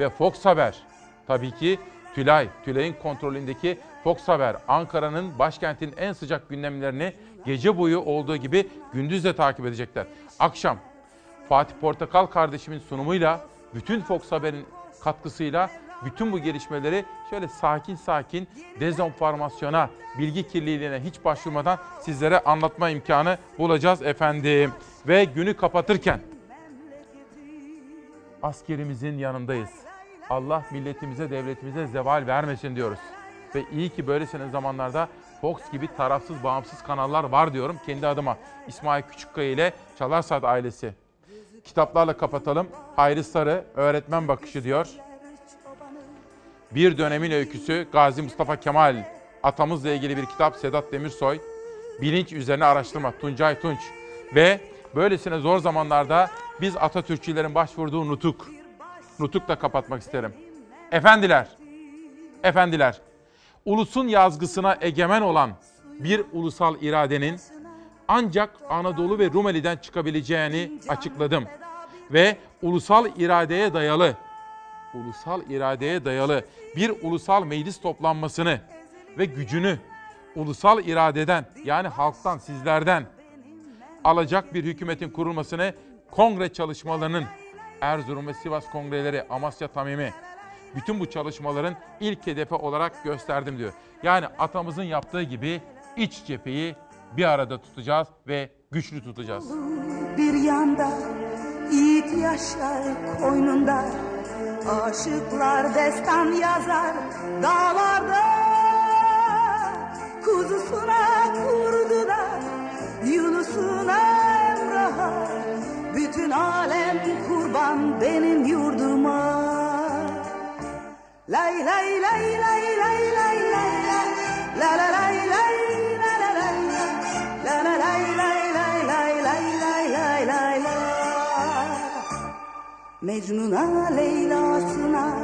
ve Fox Haber. Tabii ki Tülay, Tülay'ın kontrolündeki Fox Haber Ankara'nın başkentin en sıcak gündemlerini gece boyu olduğu gibi gündüz de takip edecekler. Akşam Fatih Portakal kardeşimin sunumuyla bütün Fox Haber'in katkısıyla bütün bu gelişmeleri şöyle sakin sakin dezenformasyona, bilgi kirliliğine hiç başvurmadan sizlere anlatma imkanı bulacağız efendim. Ve günü kapatırken askerimizin yanındayız. Allah milletimize, devletimize zeval vermesin diyoruz. Ve iyi ki böylesine zamanlarda Fox gibi tarafsız, bağımsız kanallar var diyorum kendi adıma. İsmail Küçükkaya ile Çalar ailesi. Kitaplarla kapatalım. Hayri Sarı, Öğretmen Bakışı diyor. Bir dönemin öyküsü Gazi Mustafa Kemal. Atamızla ilgili bir kitap Sedat Demirsoy. Bilinç üzerine araştırma Tuncay Tunç. Ve böylesine zor zamanlarda biz Atatürkçülerin başvurduğu Nutuk. Nutuk'la kapatmak isterim. Efendiler, efendiler, ulusun yazgısına egemen olan bir ulusal iradenin ancak Anadolu ve Rumeli'den çıkabileceğini açıkladım. Ve ulusal iradeye dayalı, ulusal iradeye dayalı bir ulusal meclis toplanmasını ve gücünü ulusal iradeden yani halktan, sizlerden alacak bir hükümetin kurulmasını kongre çalışmalarının Erzurum ve Sivas kongreleri, Amasya Tamimi bütün bu çalışmaların ilk hedefi olarak gösterdim diyor. Yani atamızın yaptığı gibi iç cepheyi bir arada tutacağız ve güçlü tutacağız. Bir yanda yiğit yaşar koynunda Aşıklar destan yazar dağlarda Kuzusuna kurdu da Yunus'una Emrah'a Bütün alem kurban benim yurduma lay lay lay lay lay lay lay La la lay lay la la lay La la lay lay lay lay lay lay lay lay la Mecnun'a Leyla'sına